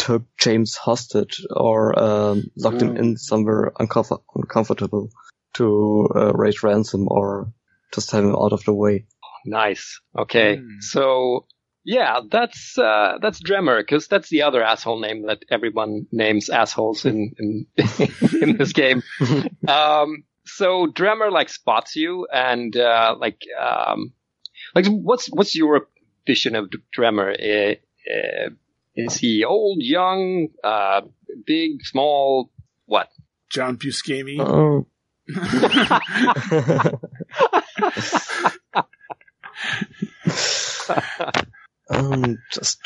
F: took James hostage or um, locked him in somewhere uncomfort- uncomfortable to uh, raise ransom or just have him out of the way.
A: Nice. Okay.
B: Hmm.
A: So yeah, that's uh, that's Dremmer because that's the other asshole name that everyone names assholes in in, in this game. um, so Dremmer like spots you and uh, like um, like what's what's your vision of Dremmer? Uh, uh, is he old, young, uh, big, small? What?
B: John Buscemi.
F: Oh. um, just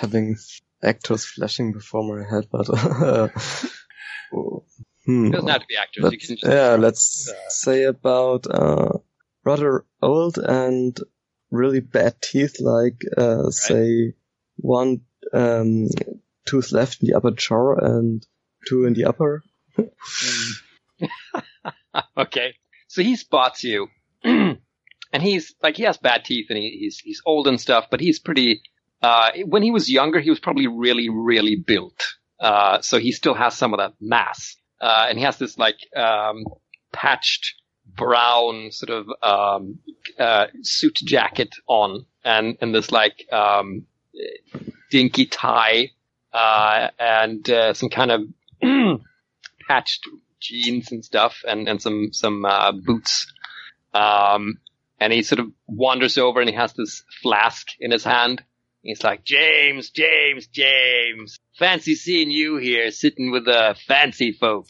F: having actors flashing before my head, but uh, hmm.
A: It doesn't have to be actors.
F: Let's-
A: can just
F: yeah, let's
A: uh,
F: say about uh, rather old and really bad teeth, like uh, say one um, tooth left in the upper jaw and two in the upper.
A: Okay. So he spots you. and he's like he has bad teeth and he, he's he's old and stuff, but he's pretty uh when he was younger he was probably really, really built. Uh so he still has some of that mass. Uh and he has this like um patched brown sort of um uh suit jacket on and and this like um dinky tie uh and uh, some kind of patched jeans and stuff and, and some, some, uh, boots. Um, and he sort of wanders over and he has this flask in his hand. He's like, James, James, James, fancy seeing you here sitting with the fancy folk.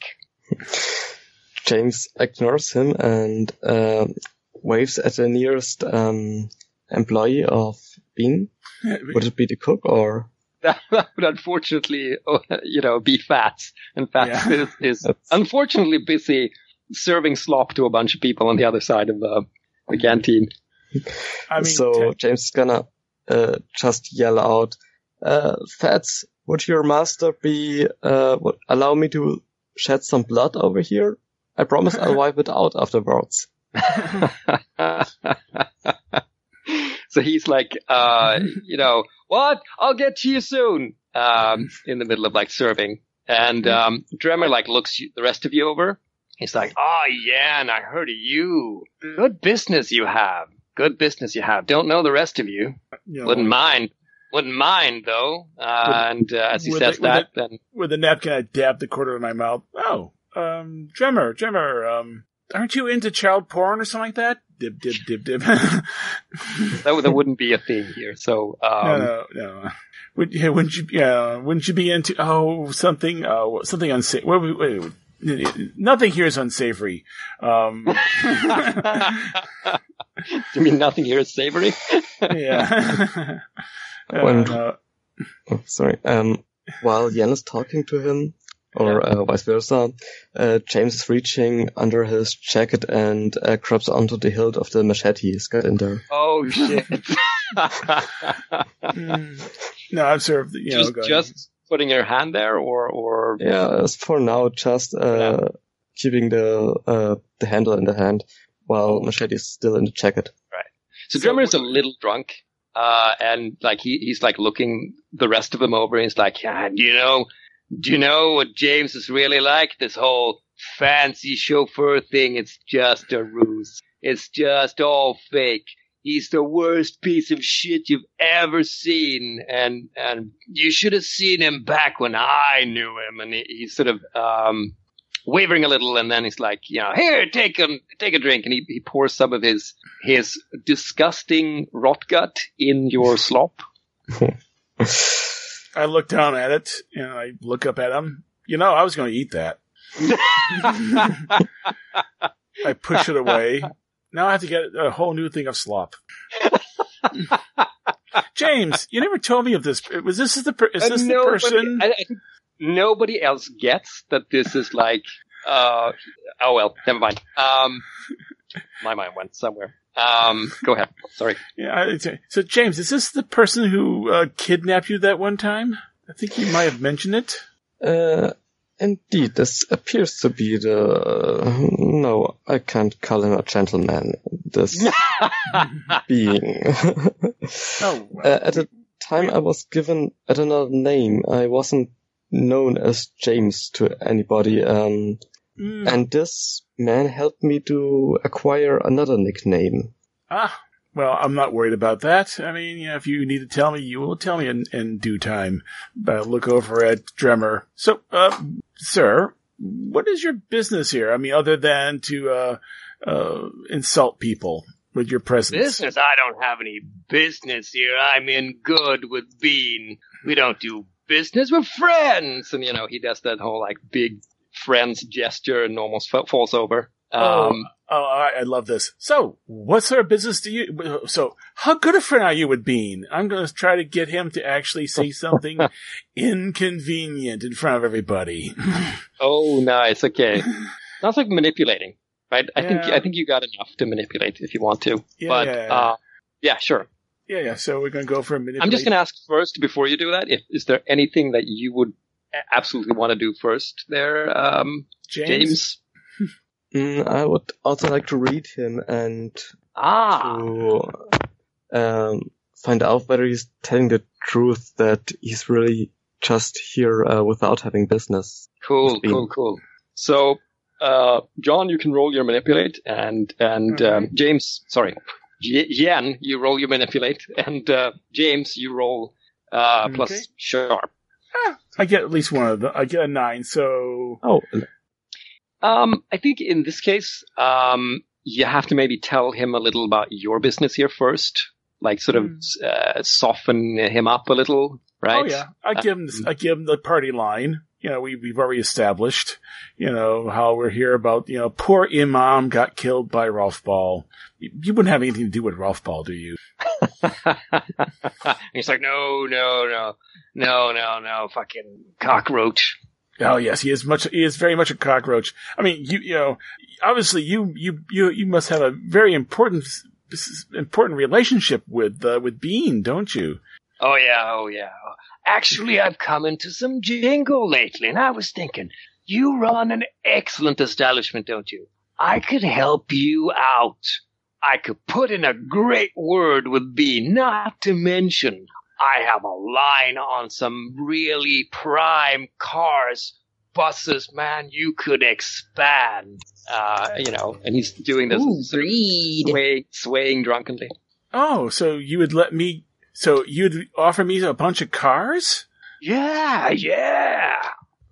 F: James ignores him and um waves at the nearest um, employee of Bean. Would it be the cook or?
A: That would unfortunately, you know, be Fats. And Fats
B: Yeah.
A: is, is unfortunately busy serving slop to a bunch of people on the other side of the, the canteen.
B: I mean,
F: so
B: te-
F: James is gonna uh, just yell out, uh, "Fats, would your master be uh, would allow me to shed some blood over here? I promise I'll wipe it out afterwards."
A: So he's like, uh, you know, what? I'll get to you soon. Um, in the middle of like serving, and um, Dremmer like looks you, the rest of you over. He's like, oh yeah, and I heard of you. Good business you have. Good business you have. Don't know the rest of you.
B: know,
A: Wouldn't mind. Wouldn't mind though. Uh, and uh, as he says
B: the- with
A: that, then
B: with a napkin, I dab the corner of my mouth. Oh, um, Dremmer, Dremmer, um, aren't you into child porn or something like that? Dib, dib, dib, dib.
A: that, that wouldn't be a thing here. So um,
B: no, no. Would, yeah, wouldn't you, yeah, wouldn't you be into, oh, something, oh, something unsafe. Wait, wait, wait, wait. Nothing here is unsavory. Um,
A: you mean nothing here is savory?
B: yeah. Uh,
F: When-
B: no.
F: Oh, sorry. Um, while Yen is talking to him, or uh, vice versa, uh, James is reaching under his jacket and uh, grabs onto the hilt of the machete he's got in there.
A: Oh shit!
B: Mm. No, I'm sort of, you know,
A: just,
B: going,
A: just putting your hand there, or or
F: Yeah, as for now, just uh, keeping the uh, the handle in the hand while machete is still in the jacket. Right.
A: So,
B: So
A: is a little drunk, uh, and like he he's like looking the rest of them over, and he's like, yeah, you know, do you know what James is really like? This whole fancy chauffeur thing, it's just a ruse. It's just all fake. He's the worst piece of shit you've ever seen, and and you should have seen him back when I knew him. And he, he's sort of um, wavering a little, and then he's like, you know, here, take a take a drink, and he, he pours some of his his disgusting rot gut in your slop.
B: I look down at it and I look up at him. You know, I was going to eat that. I push it away. Now I have to get a whole new thing of slop. James, you never told me of this. Was this the per- is this the
A: nobody-
B: person?
A: I, I nobody else gets that this is like. Uh, oh well, never mind. Um, my mind went somewhere. Um, go ahead. Sorry.
B: Yeah. So James, is this the person who uh, kidnapped you that one time? I think you might have mentioned it.
F: Uh, indeed, this appears to be the. No, I can't call him a gentleman. This being.
B: Oh,
F: Uh, at the time, I was given at another name. I wasn't known as James to anybody. Um,
B: mm,
F: and this man helped me to acquire another nickname.
B: ah, well, I'm not worried about that. I mean, you know, if you need to tell me, you will tell me in, in due time. But I'll look over at Dremmer. So, uh, sir, what is your business here? I mean, other than to, uh, uh, insult people with your presence.
A: Business? I don't have any business here. I'm in good with Bean. We don't do business. We're friends. And, you know, he does that whole, like, big friends gesture and almost fa- falls over. Um,
B: Oh, I, I love this. So, what sort of business do you? So, how good a friend are you with Bean? I'm going to try to get him to actually say something inconvenient in front of everybody.
A: oh, nice. Okay. That's like manipulating, right? I think, I think you got enough to manipulate if you want to.
B: Yeah,
A: but,
B: yeah, yeah.
A: uh, yeah, sure.
B: yeah, yeah. So we're going to go for a minute.
A: I'm just going to ask first before you do that. If is there anything that you would absolutely want to do first, there, um,
B: James.
A: James?
F: Mm, I would also like to read him and
A: Ah,
F: to um, find out whether he's telling the truth that he's really just here uh, without having business.
A: cool, cool, cool. So, uh, John, you can roll your manipulate, and and um, James, sorry, J- Yen, you roll your manipulate, and uh, James, you roll uh, plus
B: Okay.
A: sharp.
B: I get at least one of them. I get a nine. So,
F: Oh,
A: Um, I think in this case, um, you have to maybe tell him a little about your business here first, like sort of uh, soften him up a little, right?
B: oh yeah, I give him. This, I give him the party line. You know, we, we've already established. You know how we're here about. You know, poor Imam got killed by Rolf Ball. You, you wouldn't have anything to do with Rolf Ball, do you?
A: He's like, no, no, no, no, no, no, fucking cockroach.
B: Oh yes, he is much. He is very much a cockroach. I mean, you you know, obviously you you you you must have a very important important relationship with uh, with Bean, don't you?
A: Oh yeah, oh yeah. Actually, I've come into some jingle lately, and I was thinking, you run an excellent establishment, don't you? I could help you out. I could put in a great word with B, not to mention I have a line on some really prime cars, buses, man, you could expand. Uh, you know, and he's doing this
E: Ooh,
A: sort of sway, swaying drunkenly.
B: Oh, so you would let me? So you'd offer me a bunch of cars
A: Yeah, yeah.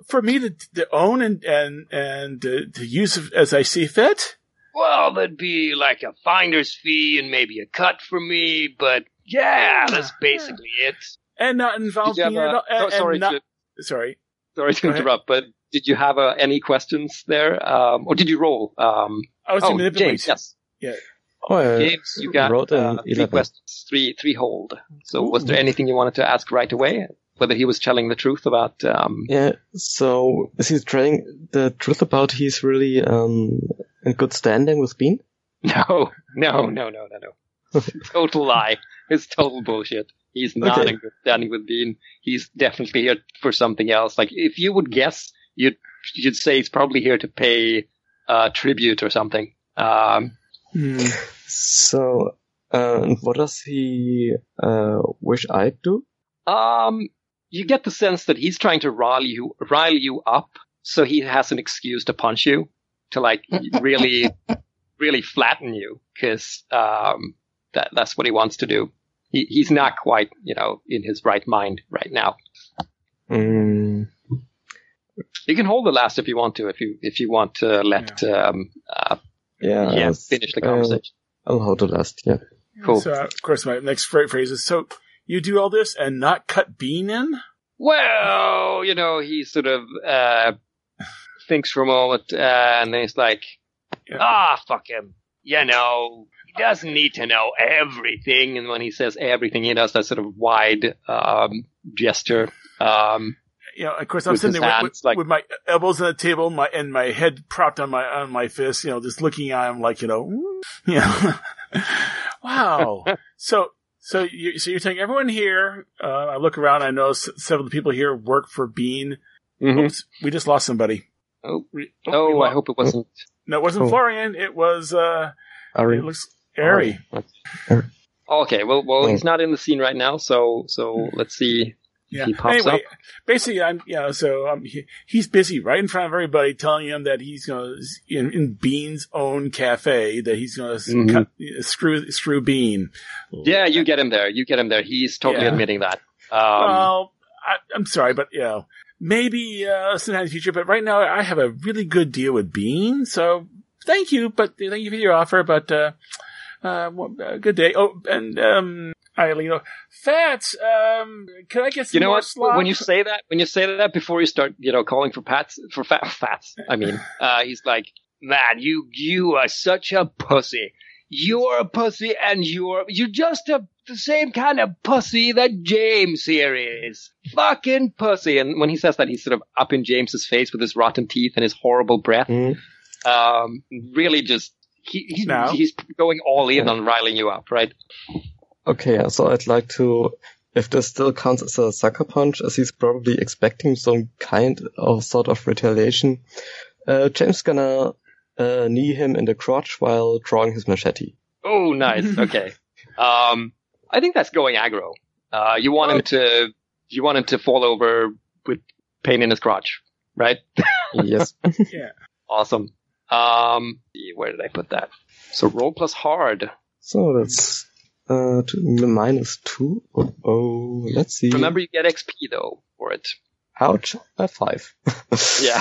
B: for me to, to own and and and uh, to use as I see fit?
A: Well, that'd be like a finder's fee and maybe a cut for me, but yeah, that's basically it.
B: And not involve
A: Did you
B: me
A: have
B: at all.
A: Sorry
B: not,
A: to-
B: sorry.
A: Sorry
B: Go
A: to
B: ahead.
A: interrupt, but did you have uh, any questions there, um, or did you roll? Um,
B: I was
A: oh,
B: manipulate.
A: James, yes,
F: oh,
A: James, you got uh, three
F: 11.
A: questions, three three hold. So, was there anything you wanted to ask right away? Whether he was telling the truth about? Um,
F: Yeah, so is he telling the truth about he's really um, in good standing with Bean?
A: no, no, no, no, no, no. total lie. It's total bullshit. He's not
F: Okay.
A: in good standing with Bean. He's definitely here for something else. Like if you would guess, you'd you'd say he's probably here to pay uh, tribute or something. Um,
B: Hmm.
F: So, uh, what does he uh, wish I'd do?
A: um, you get the sense that he's trying to rile you rile you up, so he has an excuse to punch you, to like really, really flatten you, because um, that that's what he wants to do. He, he's not quite, you know, in his right mind right now.
F: Mm,
A: You can hold the last if you want to, if you if you want to let um, uh,
F: yeah,
A: yeah
F: I'll-
A: finish the
F: uh,
A: conversation.
F: I'll hold the last, yeah.
A: Cool.
B: So, of course, my next phrase is: "So you do all this and not cut Bean in?"
A: Well, you know, he sort of uh, thinks for a moment, uh, and he's like,
B: Yeah.
A: "Ah, fuck him." You know, he doesn't need to know everything. And when he says everything, he does that sort of wide um, gesture. Um,
B: You know, of course, I'm
A: With
B: sitting there with,
A: hands,
B: with,
A: like-
B: with my elbows on the table, my and my head propped on my on my fist. You know, just looking at him like you know, you know. wow. so so you so you're saying everyone here. Uh, I look around. I know several of the people here work for Bean.
A: Mhm.
B: Oops, we just lost somebody.
A: Oh.
B: We-
A: Oh, I hope it wasn't.
B: No, it wasn't
F: Oh.
B: Florian. It was, uh,
F: Ari.
B: it looks Ari.
A: Okay, well, well,
F: Oh.
A: he's not in the scene right now, so so let's see.
B: Yeah.
A: He pops
B: anyway,
A: up.
B: basically, I'm, you know, so um, he, he's busy right in front of everybody telling him that he's going to, in, in Bean's own cafe, that he's going to
A: Mhm.
B: cut, screw, screw Bean.
A: Yeah, you get him there. You get him there. He's totally
B: Yeah.
A: admitting that. Um,
B: well, I, I'm sorry, but, you know, maybe, uh, sometime in the future, but right now I have a really good deal with Bean, so thank you, but thank you for your offer, but, uh, uh, well, uh, good day. Oh, and, um, Eileen, oh, Fats, um, can I get some
A: you know
B: more
A: what?
B: slop?
A: When you say that, when you say that before you start, you know, calling for pats for fat fats. I mean, uh, he's like, man, you you are such a pussy. You're a pussy, and you're you're just a the same kind of pussy that James here is. Fucking pussy. And when he says that, he's sort of up in James's face with his rotten teeth and his horrible breath.
F: Mm.
A: Um, really, just he, he's
B: Now?
A: he's going all in on riling you up, right?
F: Okay, so I'd like to, if this still counts as a sucker punch, as he's probably expecting some kind of sort of retaliation, uh, James gonna uh, knee him in the crotch while drawing his machete.
A: Oh, nice. Okay. um, I think that's going aggro. Uh, you want him to, you want him to fall over with pain in his crotch, right?
F: yes. yeah.
A: Awesome. Um, where did I put that? So roll plus hard.
F: So that's uh, minus two. Oh, oh, let's see.
A: Remember, you get XP though for it.
F: Ouch, a five.
A: Yeah,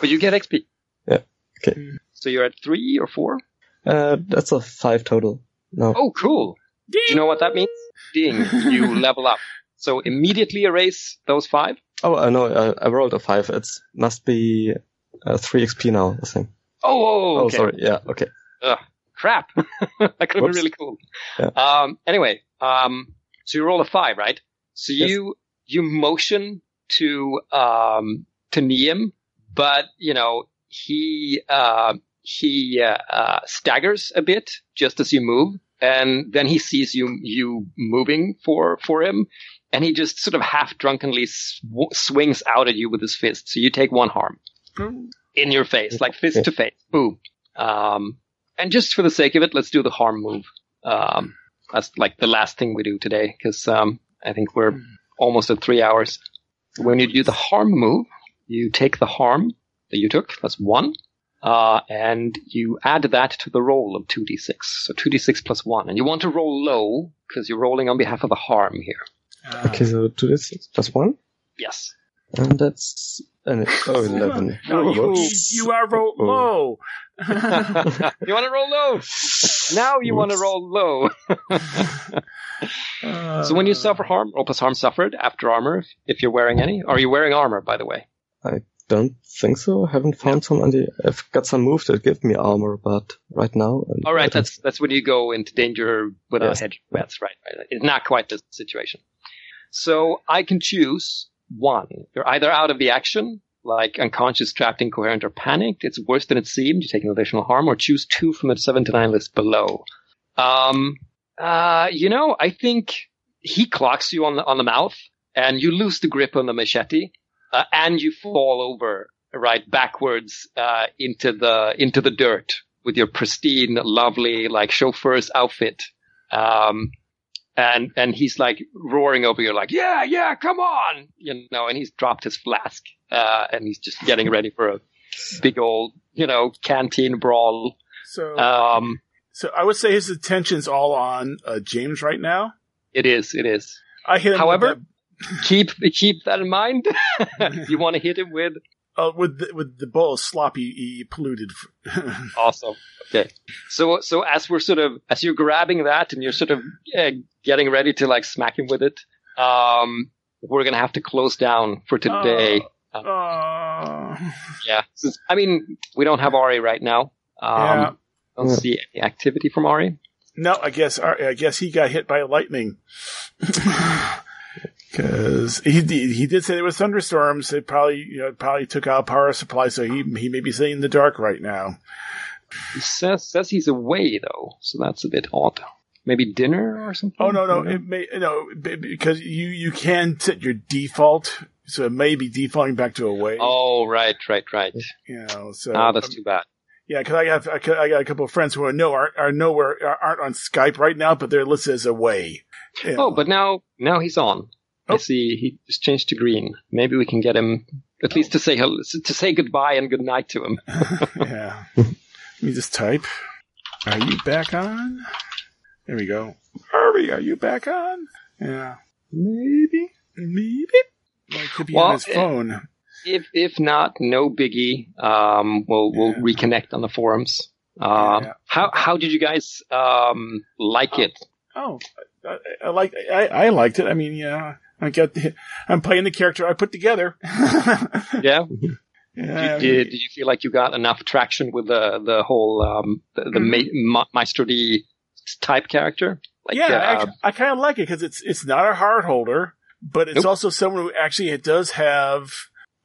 A: but you get XP.
F: Yeah, okay.
A: So you're at three or four.
F: Uh, that's a five total. No.
A: Oh, cool. Do you know what that means? Ding, you level up. So immediately erase those five.
F: Oh, I know. I, I rolled a five. It must be uh, three XP now. I think.
A: Oh, oh,
F: Oh, sorry. Yeah. Okay.
A: Ugh, crap. that could have been really cool.
F: Yeah.
A: Um, anyway, um, so you roll a five, right? So you, you motion to, um, to Niem, but, you know, he, uh, he, uh, uh, staggers a bit just as you move. And then he sees you, you moving for, for him. And he just sort of half drunkenly sw- swings out at you with his fist. So you take one harm in your face, like fist to face. Boom. Um, and just for the sake of it, let's do the harm move. Um, that's like the last thing we do today because um, I think we're almost at three hours. When you do the harm move, you take the harm that you took. That's one. Uh, and you add that to the roll of 2d6. So 2d6 plus 1. And you want to roll low because you're rolling on behalf of the harm here.
B: Uh,
F: Okay. So 2d6 plus one,
A: Yes.
F: and that's an oh, 11.
B: no, you, you, are ro-
F: Oh.
B: low.
A: you want to roll low? Now you want to roll low. So when you suffer harm, roll plus harm suffered after armor, if, if you're wearing any. Are you wearing armor, by the way?
F: I don't think so. I haven't found some on the. I've got some moves that give me armor, but right now.
A: All
F: I
A: right,
F: don't-
A: that's that's when you go into danger without
F: Yes.
A: hedge bets, right, right? It's not quite the situation. So I can choose one. You're either out of the action, like unconscious, trapped, incoherent, or panicked. It's worse than it seemed. You take an additional harm, or choose two from the seven to nine list below. Um, uh, you know, I think he clocks you on the on the mouth, and you lose the grip on the machete, uh, and you fall over right backwards uh, into the into the dirt with your pristine, lovely like chauffeur's outfit. Um, and and he's like roaring over you, like, yeah, yeah, come on, you know. And he's dropped his flask, uh, and he's just getting ready for a big old, you know, canteen brawl.
B: So,
A: Um,
B: so I would say his attention's all on uh, James right now.
A: it is, it is.
B: I hit him.
A: However- Keep keep that in mind. you want to hit him with
B: uh, with the, with the bowl sloppy polluted.
A: Awesome. Okay. So, so as we're sort of, as you're grabbing that and you're sort of uh, getting ready to like smack him with it, um, we're going to have to close down for today.
B: Oh.
A: yeah. Since, I mean, we don't have Ari right now. Um,
B: Yeah.
A: don't
F: Yeah.
A: see any activity from Ari.
B: No, I guess I guess he got hit by lightning. Because he he did say there was thunderstorms. It probably you know probably took out power supply, so he he may be sitting in the dark right now.
A: He says, says he's away though. So that's a bit odd. Maybe dinner or something?
B: Oh no no it may no because you you can set your default so it may be defaulting back to away.
A: Oh, right, right, right.
B: You know, so
A: Ah, that's
B: um,
A: too bad.
B: yeah, because I have I got a couple of friends who I know are, are nowhere aren't on Skype right now, but they're listed as away. You know.
A: Oh, but now now he's on.
B: Oh.
A: I see he just changed to green. Maybe we can get him at least to say hel- to say goodbye and good night to him.
B: yeah. Let me just type. Are you back on? There we go. Harvey, are you back on? Yeah. Maybe. Maybe. Well, could be
A: Well,
B: on his phone.
A: If if not, no biggie. Um, we'll we'll reconnect on the forums. Uh,
B: Yeah.
A: How how did you guys um like it?
B: Oh, I, I like. I, I liked it. I mean, yeah. I got. The, I'm playing the character I put together.
A: Yeah.
B: yeah.
A: Did, did you feel like you got enough traction with the the whole um the, the
B: Mhm.
A: Ma- Ma- Maestro D type character? Like,
B: yeah,
A: uh,
B: I, I kind of like it because it's it's not a hard holder, but it's
A: Nope.
B: also someone who actually it does have.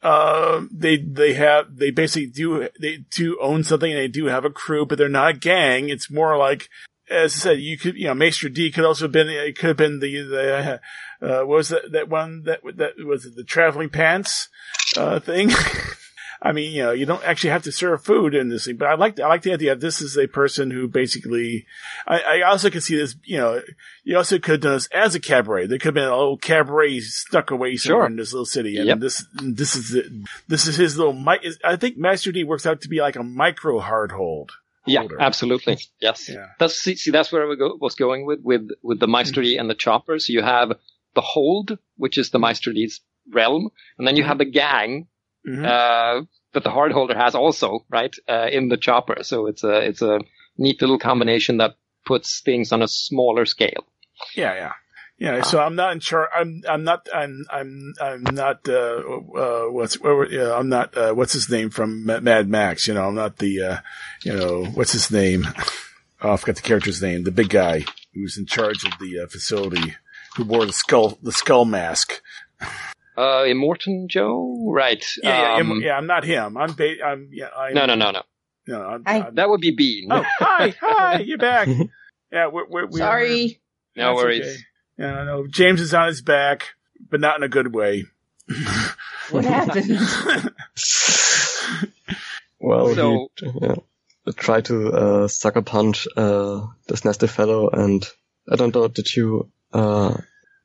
B: Uh, they they have they basically do they do own something and they do have a crew, but they're not a gang. It's more like, as I said, you could you know Maestro D could also have been it could have been the the uh, what was that that one that that was it the traveling pants uh thing. I mean, you know, you don't actually have to serve food in this thing, but I like I like the idea. This is a person who basically I, I also could see this, you know, you also could have done this as a cabaret. There could have been a little cabaret stuck away somewhere
A: Sure.
B: in this little city. And
A: Yep.
B: this, this is, the, this is his little, mi- I think Master D works out to be like a micro hard hold.
A: Yeah,
B: holder.
A: absolutely. Yes.
B: Yeah.
A: That's see, see that's where I was going with with with the Maestro D and the chopper. So you have the hold, which is the Maestro D's realm, and then you have the gang
B: Mhm.
A: uh, that the hard holder has also, right, uh, in the chopper. So it's a it's a neat little combination that puts things on a smaller scale.
B: Yeah, yeah. Yeah, so I'm not in charge. I'm, I'm not, I'm, I'm, I'm not, uh, uh, what's, uh, yeah, I'm not, uh, what's his name from Mad Max, you know, I'm not the, uh, you know, what's his name? Oh, I forgot the character's name. The big guy who's in charge of the uh, facility who wore the skull, the skull mask.
A: Uh, Immortan Joe, right?
B: Yeah, yeah,
A: um,
B: I'm- yeah, I'm not him. I'm, ba- I'm, yeah, I'm,
A: No, no, no, no.
B: no, I'm, I'm-
A: That would be Bean.
B: oh, hi, hi, you're back. Yeah, we're, we're, we're
E: Sorry.
A: no worries.
B: okay. Yeah, know. James is on his back, but not in a good way.
E: What happened?
F: Well,
A: So-
F: he yeah, tried to uh, sucker punch uh, this nasty fellow, and I don't know. Did you uh,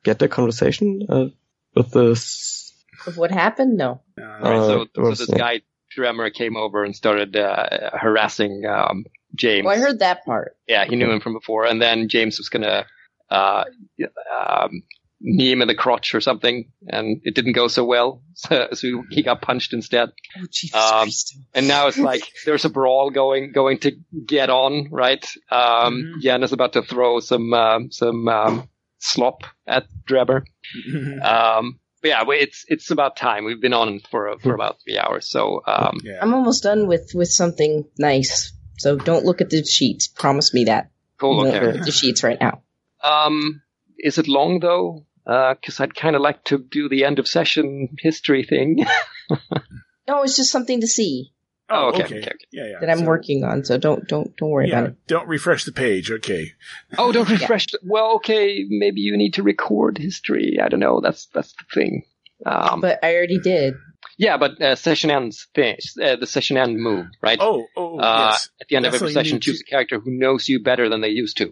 F: get the conversation uh, with this?
E: what happened? No.
B: Uh,
A: Right,
F: Uh,
A: so,
F: there
A: so
F: was,
A: this
F: uh,
A: guy Tremor came over and started uh, harassing um, James.
E: Well, I heard that part.
A: Yeah, he knew him from before, and then James was gonna uh, um, knee him in the crotch or something, and it didn't go so well, so, so he got punched instead.
E: Oh, Jesus
A: Um, And now it's like there's a brawl going going to get on, right? Um,
B: Mhm.
A: Jan is about to throw some um, some um, slop at Drebber. Um, but yeah, it's it's about time. We've been on for for about three hours, so um,
B: yeah.
E: I'm almost done with, with something nice. So don't look at the sheets. Promise me that.
A: cool.
E: Don't look
A: Okay.
E: at the sheets right now.
A: Um, is it long though? Because I'd kind of like to do the end of session history thing.
E: No, it's just something to see
A: Oh, okay,
B: okay.
A: okay, okay.
B: Yeah, yeah.
E: that I'm
B: So-
E: working on. So don't don't don't worry
B: Yeah,
E: about it.
B: don't refresh the page. Okay.
A: oh, don't refresh. the- Well, okay, maybe you need to record history. I don't know. That's that's the thing. Um,
E: But I already did.
A: yeah, but uh, session ends finish. Uh, the session end move, right?
B: Oh, oh,
A: Uh,
B: yes.
A: At the end of
B: That's
A: every session,
B: need to-
A: choose a character who knows you better than they used to.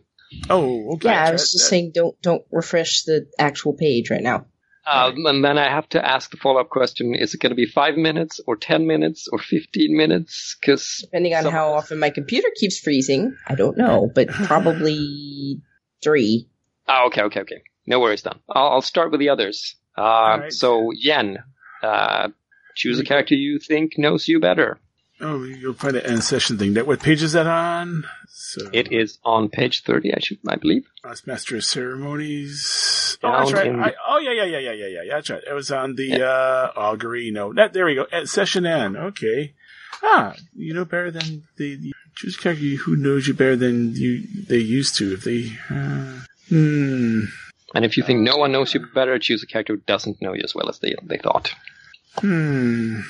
B: Oh, okay.
E: yeah, I was just saying don't don't refresh the actual page right now.
A: Um, and then I have to ask the follow up question: Is it going to be five minutes, or ten minutes, or fifteen minutes? Because
E: Depending on
A: Some-
E: how often my computer keeps freezing, I don't know, but probably three.
A: Oh, okay, okay, okay. No worries then. I'll, I'll start with the others. Uh,
B: right.
A: So, Yen, uh, choose a character you think knows you better.
B: Oh, you'll find the end session thing. That what page is that on? So
A: It is on page 30, I should, I believe.
B: Last Master of Ceremonies. Oh, that's right. I, oh, yeah, yeah, yeah, yeah, yeah, yeah. That's right. It was on the uh, augury. No, that, there we go. At session N. Okay. Ah, you know better than the, the choose a character who knows you better than you they used to. If they, uh, hmm.
A: And if you think no one knows you better, choose a character who doesn't know you as well as they, they thought.
B: Hmm.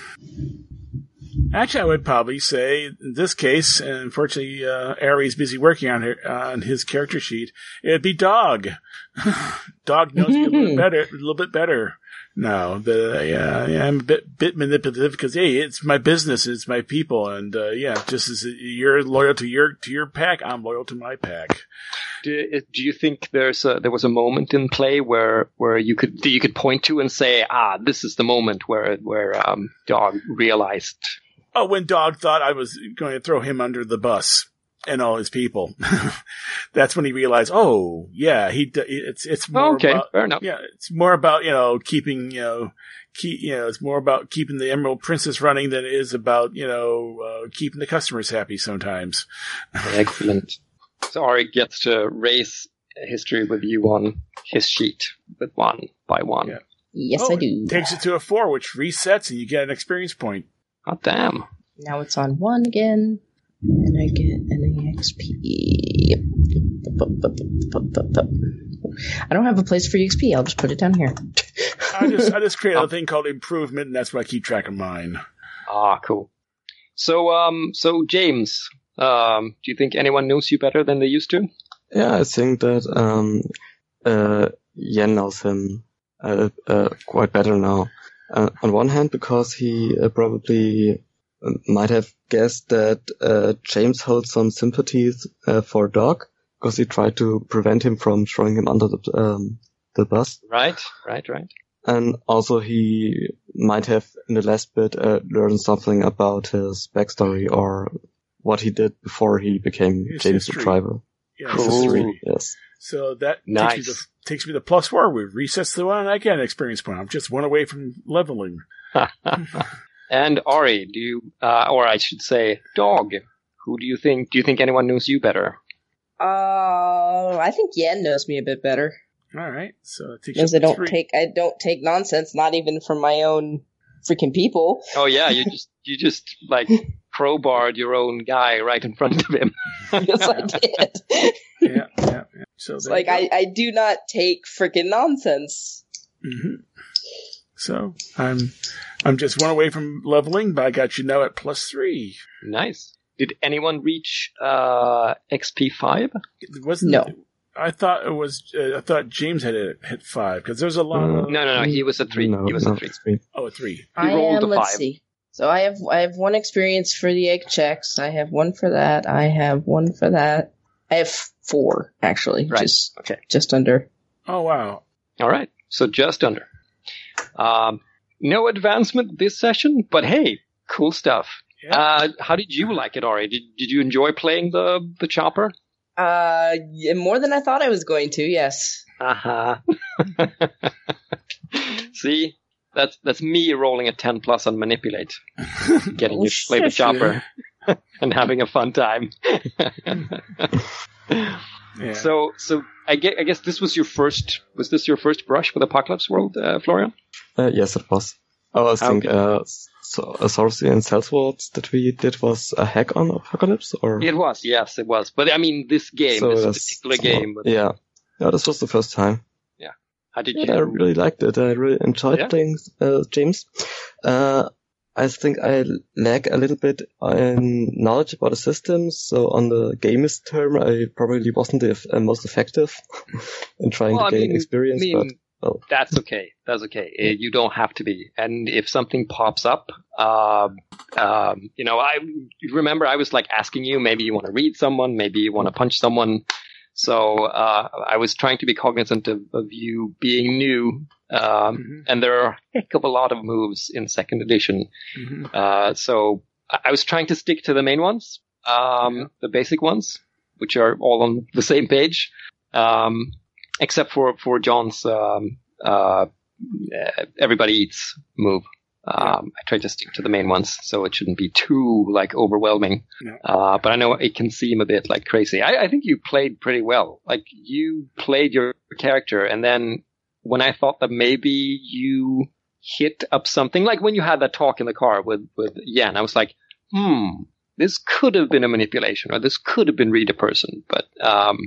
B: Actually, I would probably say in this case, and unfortunately, uh, Ari's busy working on her, on his character sheet. It'd be Dog. Dog knows me a little bit better, a little bit better. No, the yeah, yeah, I'm a bit bit manipulative because hey, it's my business, it's my people, and uh, yeah, just as you're loyal to your to your pack, I'm loyal to my pack.
A: Do, do you think there's a, there was a moment in play where where you could you could point to and say, ah, this is the moment where where um, Dog realized
B: Oh, when Dog thought I was going to throw him under the bus and all his people, that's when he realized, oh, yeah, he it's it's more
A: okay,
B: about
A: fair enough.
B: yeah, it's more about you know keeping you know keep you know it's more about keeping the Emerald Princess running than it is about you know uh, keeping the customers happy. Sometimes.
A: Excellent. So Ari gets to race history with you on his sheet with one by one.
B: Yeah.
E: Yes,
B: Oh,
E: I do.
B: Takes it to a four, which resets, and you get an experience point.
A: Oh damn.
E: Now it's on one again, and I get an EXP. I don't have a place for EXP. I'll just put it down here.
B: I just I just create a thing called improvement, and that's what I keep track of mine.
A: Ah, cool. So um, so James, um, do you think anyone knows you better than they used to?
F: Yeah, I think that um, uh, Yen knows him uh, uh, quite better now. Uh, on one hand, because he uh, probably uh, might have guessed that uh, James holds some sympathies uh, for Dog, because he tried to prevent him from throwing him under the um, the bus.
A: Right, right, right.
F: And also he might have in the last bit uh, learned something about his backstory or what he did before he became
B: His
F: James the. Driver.
B: Yeah,
A: Cool.
B: it's history.
F: Yes.
B: So that
A: Nice.
B: takes, me to, takes me to plus four. We resets the one, and I get an experience point. I'm just one away from leveling.
A: and Ari, do you, uh, or I should say, Dog? Who do you think? Do you think anyone knows you better?
E: Uh, I think Yen knows me a bit better.
B: All right, so it takes
E: Because
B: you
E: I don't
B: three.
E: take I don't take nonsense, not even from my own freaking people.
A: Oh yeah, you just you just like crowbarred your own guy right in front of him.
E: Yes, I did.
B: yeah, yeah, yeah. So
E: It's like I, I do not take freaking nonsense.
B: hmm So I'm I'm just one away from leveling, but I got you now at plus three.
A: Nice. Did anyone reach uh, XP five?
B: It wasn't.
E: No.
B: I thought it was. Uh, I thought James had it hit five because there's a lot of.
A: No, no, no. He was a three.
F: No,
A: he was
F: no,
A: a three.
F: it's me.
B: Oh, a three.
A: He
E: I
A: rolled
E: am.
A: a
E: Let's
A: five.
E: see. So I have I have one experience for the egg checks. I have one for that. I have one for that. I have four actually,
A: Right.
E: just
A: Okay.
E: just under.
B: Oh wow.
A: All right. So just under. Um, no advancement this session, but hey, cool stuff.
B: Yeah.
A: Uh, how did you like it, Ari? Did Did you enjoy playing the the chopper?
E: Uh, more than I thought I was going to. Yes.
A: Uh huh. See, that's that's me rolling a ten plus on manipulate, getting
E: Oh,
A: you to play the chopper and having a fun time.
B: Yeah.
A: So, so I guess, I guess this was your first. Was this your first brush with Apocalypse World, uh, Florian?
F: Uh, yes, it was. I was
A: Okay.
F: think uh, so, a sorcery and Salesforce that we did was a hack on Apocalypse, or
A: It was, yes, it was. But I mean, this game,
F: So
A: this
F: that's-
A: particular game. But
F: yeah, yeah, this was the first time.
A: How did
F: Yeah,
A: you?
F: I really liked it. I really enjoyed
A: Yeah?
F: playing uh, James. Uh, I think I lack a little bit in knowledge about the systems. So on the gamist term, I probably wasn't the uh, most effective in trying
A: Well, I
F: to gain
A: mean-
F: experience.
A: I mean,
F: well.
A: that's okay. That's okay. Uh, You don't have to be. And if something pops up, um, um, you know, I remember I was like asking you, maybe you want to read someone, maybe you want to punch someone. So uh, I was trying to be cognizant of, of you being new. Um,
B: Mhm.
A: And there are a heck of a lot of moves in second edition.
B: Mhm.
A: Uh, so I was trying to stick to the main ones, um,
B: Yeah.
A: the basic ones, which are all on the same page, um, except for for John's um, uh, everybody eats move. Um, I tried to stick to the main ones, so it shouldn't be too like overwhelming.
B: Yeah.
A: Uh, but I know it can seem a bit like crazy. I, I think you played pretty well. Like you played your character, and then when I thought that maybe you hit up something, like when you had that talk in the car with with Yen, I was like, hmm, this could have been a manipulation, or this could have been read a person. But um,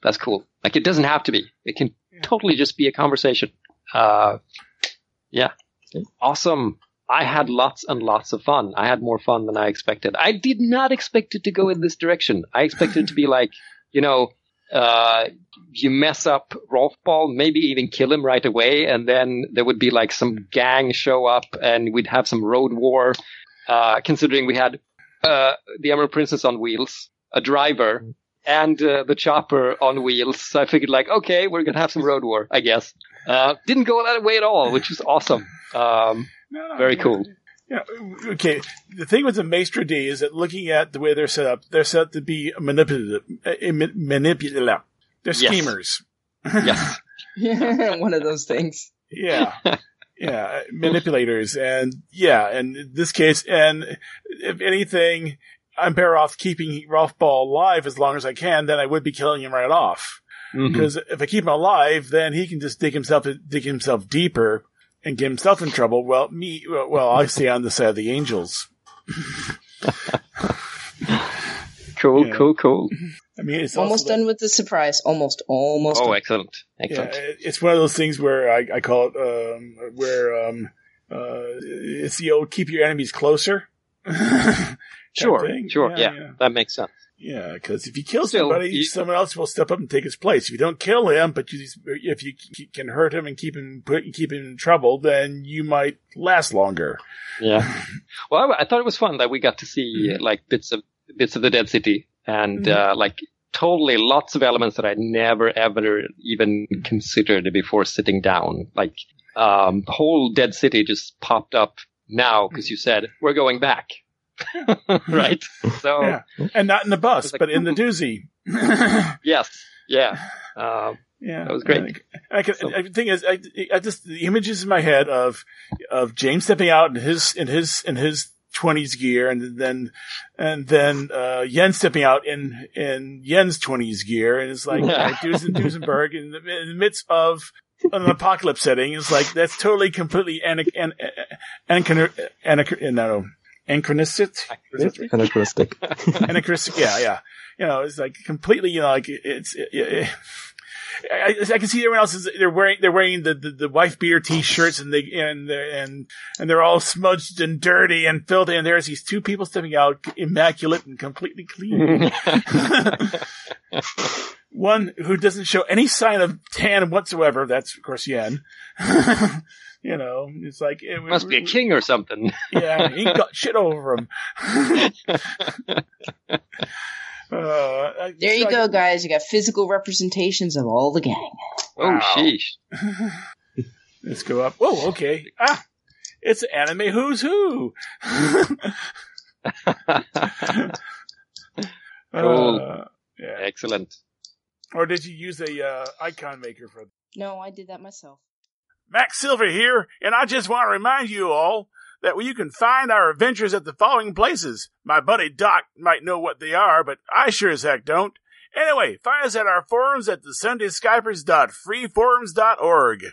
A: that's cool. Like it doesn't have to be. It can totally just be a conversation. Uh, yeah, awesome. I had lots and lots of fun. I had more fun than I expected. I did not expect it to go in this direction. I expected it to be like, you know, uh, you mess up Rolf Ball, maybe even kill him right away, and then there would be like some gang show up, and we'd have some road war. Uh, considering we had uh, the Emerald Princess on wheels, a driver, and uh, the chopper on wheels, so I figured like, okay, we're gonna have some road war, I guess. Uh, didn't go that way at all, which was awesome. Um,
B: No, no,
A: very cool.
B: Yeah. Okay. The thing with the Maestro D is that looking at the way they're set up, they're set up to be manipulative. Uh, manipulative. They're
A: Yes.
B: schemers.
A: Yes.
E: One of those things.
B: Yeah. Yeah, manipulators, and yeah, and in this case, and if anything, I'm better off keeping Rolf Ball alive as long as I can than I would be killing him right off.
A: Mhm.
B: Because if I keep him alive, then he can just dig himself dig himself deeper and get himself in trouble. Well, me, well, I stay on the side of the angels.
A: Cool,
B: Yeah.
A: cool, cool.
B: I mean, it's
E: Almost
B: also
E: done with the surprise. Almost, almost.
A: Oh,
E: done.
A: excellent, excellent.
B: it- it's one of those things where I, I call it um, where um, uh, it's the old keep your enemies closer.
A: Sure,
B: thing.
A: sure, yeah,
B: yeah.
A: that makes sense.
B: Yeah, because if you kill
A: Still,
B: somebody,
A: you-
B: someone else will step up and take his place. If you don't kill him, but you, if you can hurt him and keep him put keep him in trouble, then you might last longer.
A: Yeah. Well, I, I thought it was fun that we got to see
B: Mm-hmm.
A: like bits of bits of the Dead City and
B: Mhm.
A: uh, like totally lots of elements that I never ever even considered before sitting down. Like um, whole Dead City just popped up now because you said we're going back, right? So
B: Yeah. And not in the bus,
A: like-
B: but in the doozy.
A: yes, yeah. Um, That was great.
B: I, can,
A: So-
B: I, the thing is, I, I just the images in my head of of James stepping out in his in his in his twenties gear, and then and then uh, Jens stepping out in in Jens twenties gear, and it's like like Dusen, Duesenberg in the, in the midst of an apocalypse setting. It's like that's totally completely anac- an, an, anac- no, anachronistic.
F: Anachronistic.
B: anachronistic. Yeah, yeah. You know, it's like completely. You know, like it's. It, it, I, I can see everyone else is they're wearing they're wearing the, the, the wife beater t-shirts and they and and and they're all smudged and dirty and filthy and there's these two people stepping out immaculate and completely clean. One who doesn't show any sign of tan whatsoever. That's of course Yen. you know, it's like eh, it
A: must be a king or something.
B: yeah, he got shit over him. Uh,
E: There you
B: so I-
E: go, guys. You got physical representations of all the gang.
A: Oh,
B: Wow.
A: sheesh.
B: Let's go up. Whoa, okay. Ah, it's anime who's who.
A: Cool.
B: Uh, yeah.
A: Excellent.
B: Or did you use a uh, icon maker for
E: No, I did that myself.
B: Max Silver here, and I just want to remind you all that you can find our adventures at the following places. My buddy Doc might know what they are, but I sure as heck don't. Anyway, find us at our forums at the sundayskypers.freeforums.org,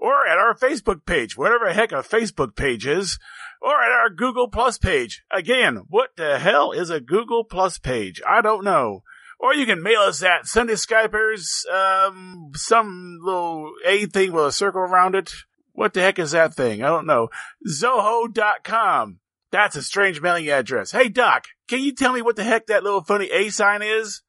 B: or at our Facebook page, whatever the heck a Facebook page is, or at our Google Plus page. Again, what the hell is a Google Plus page? I don't know. Or you can mail us at Sunday Skypers, um, some little A thing with a circle around it. What the heck is that thing? I don't know. Zoho.com. That's a strange mailing address. Hey Doc, can you tell me what the heck that little funny A sign is?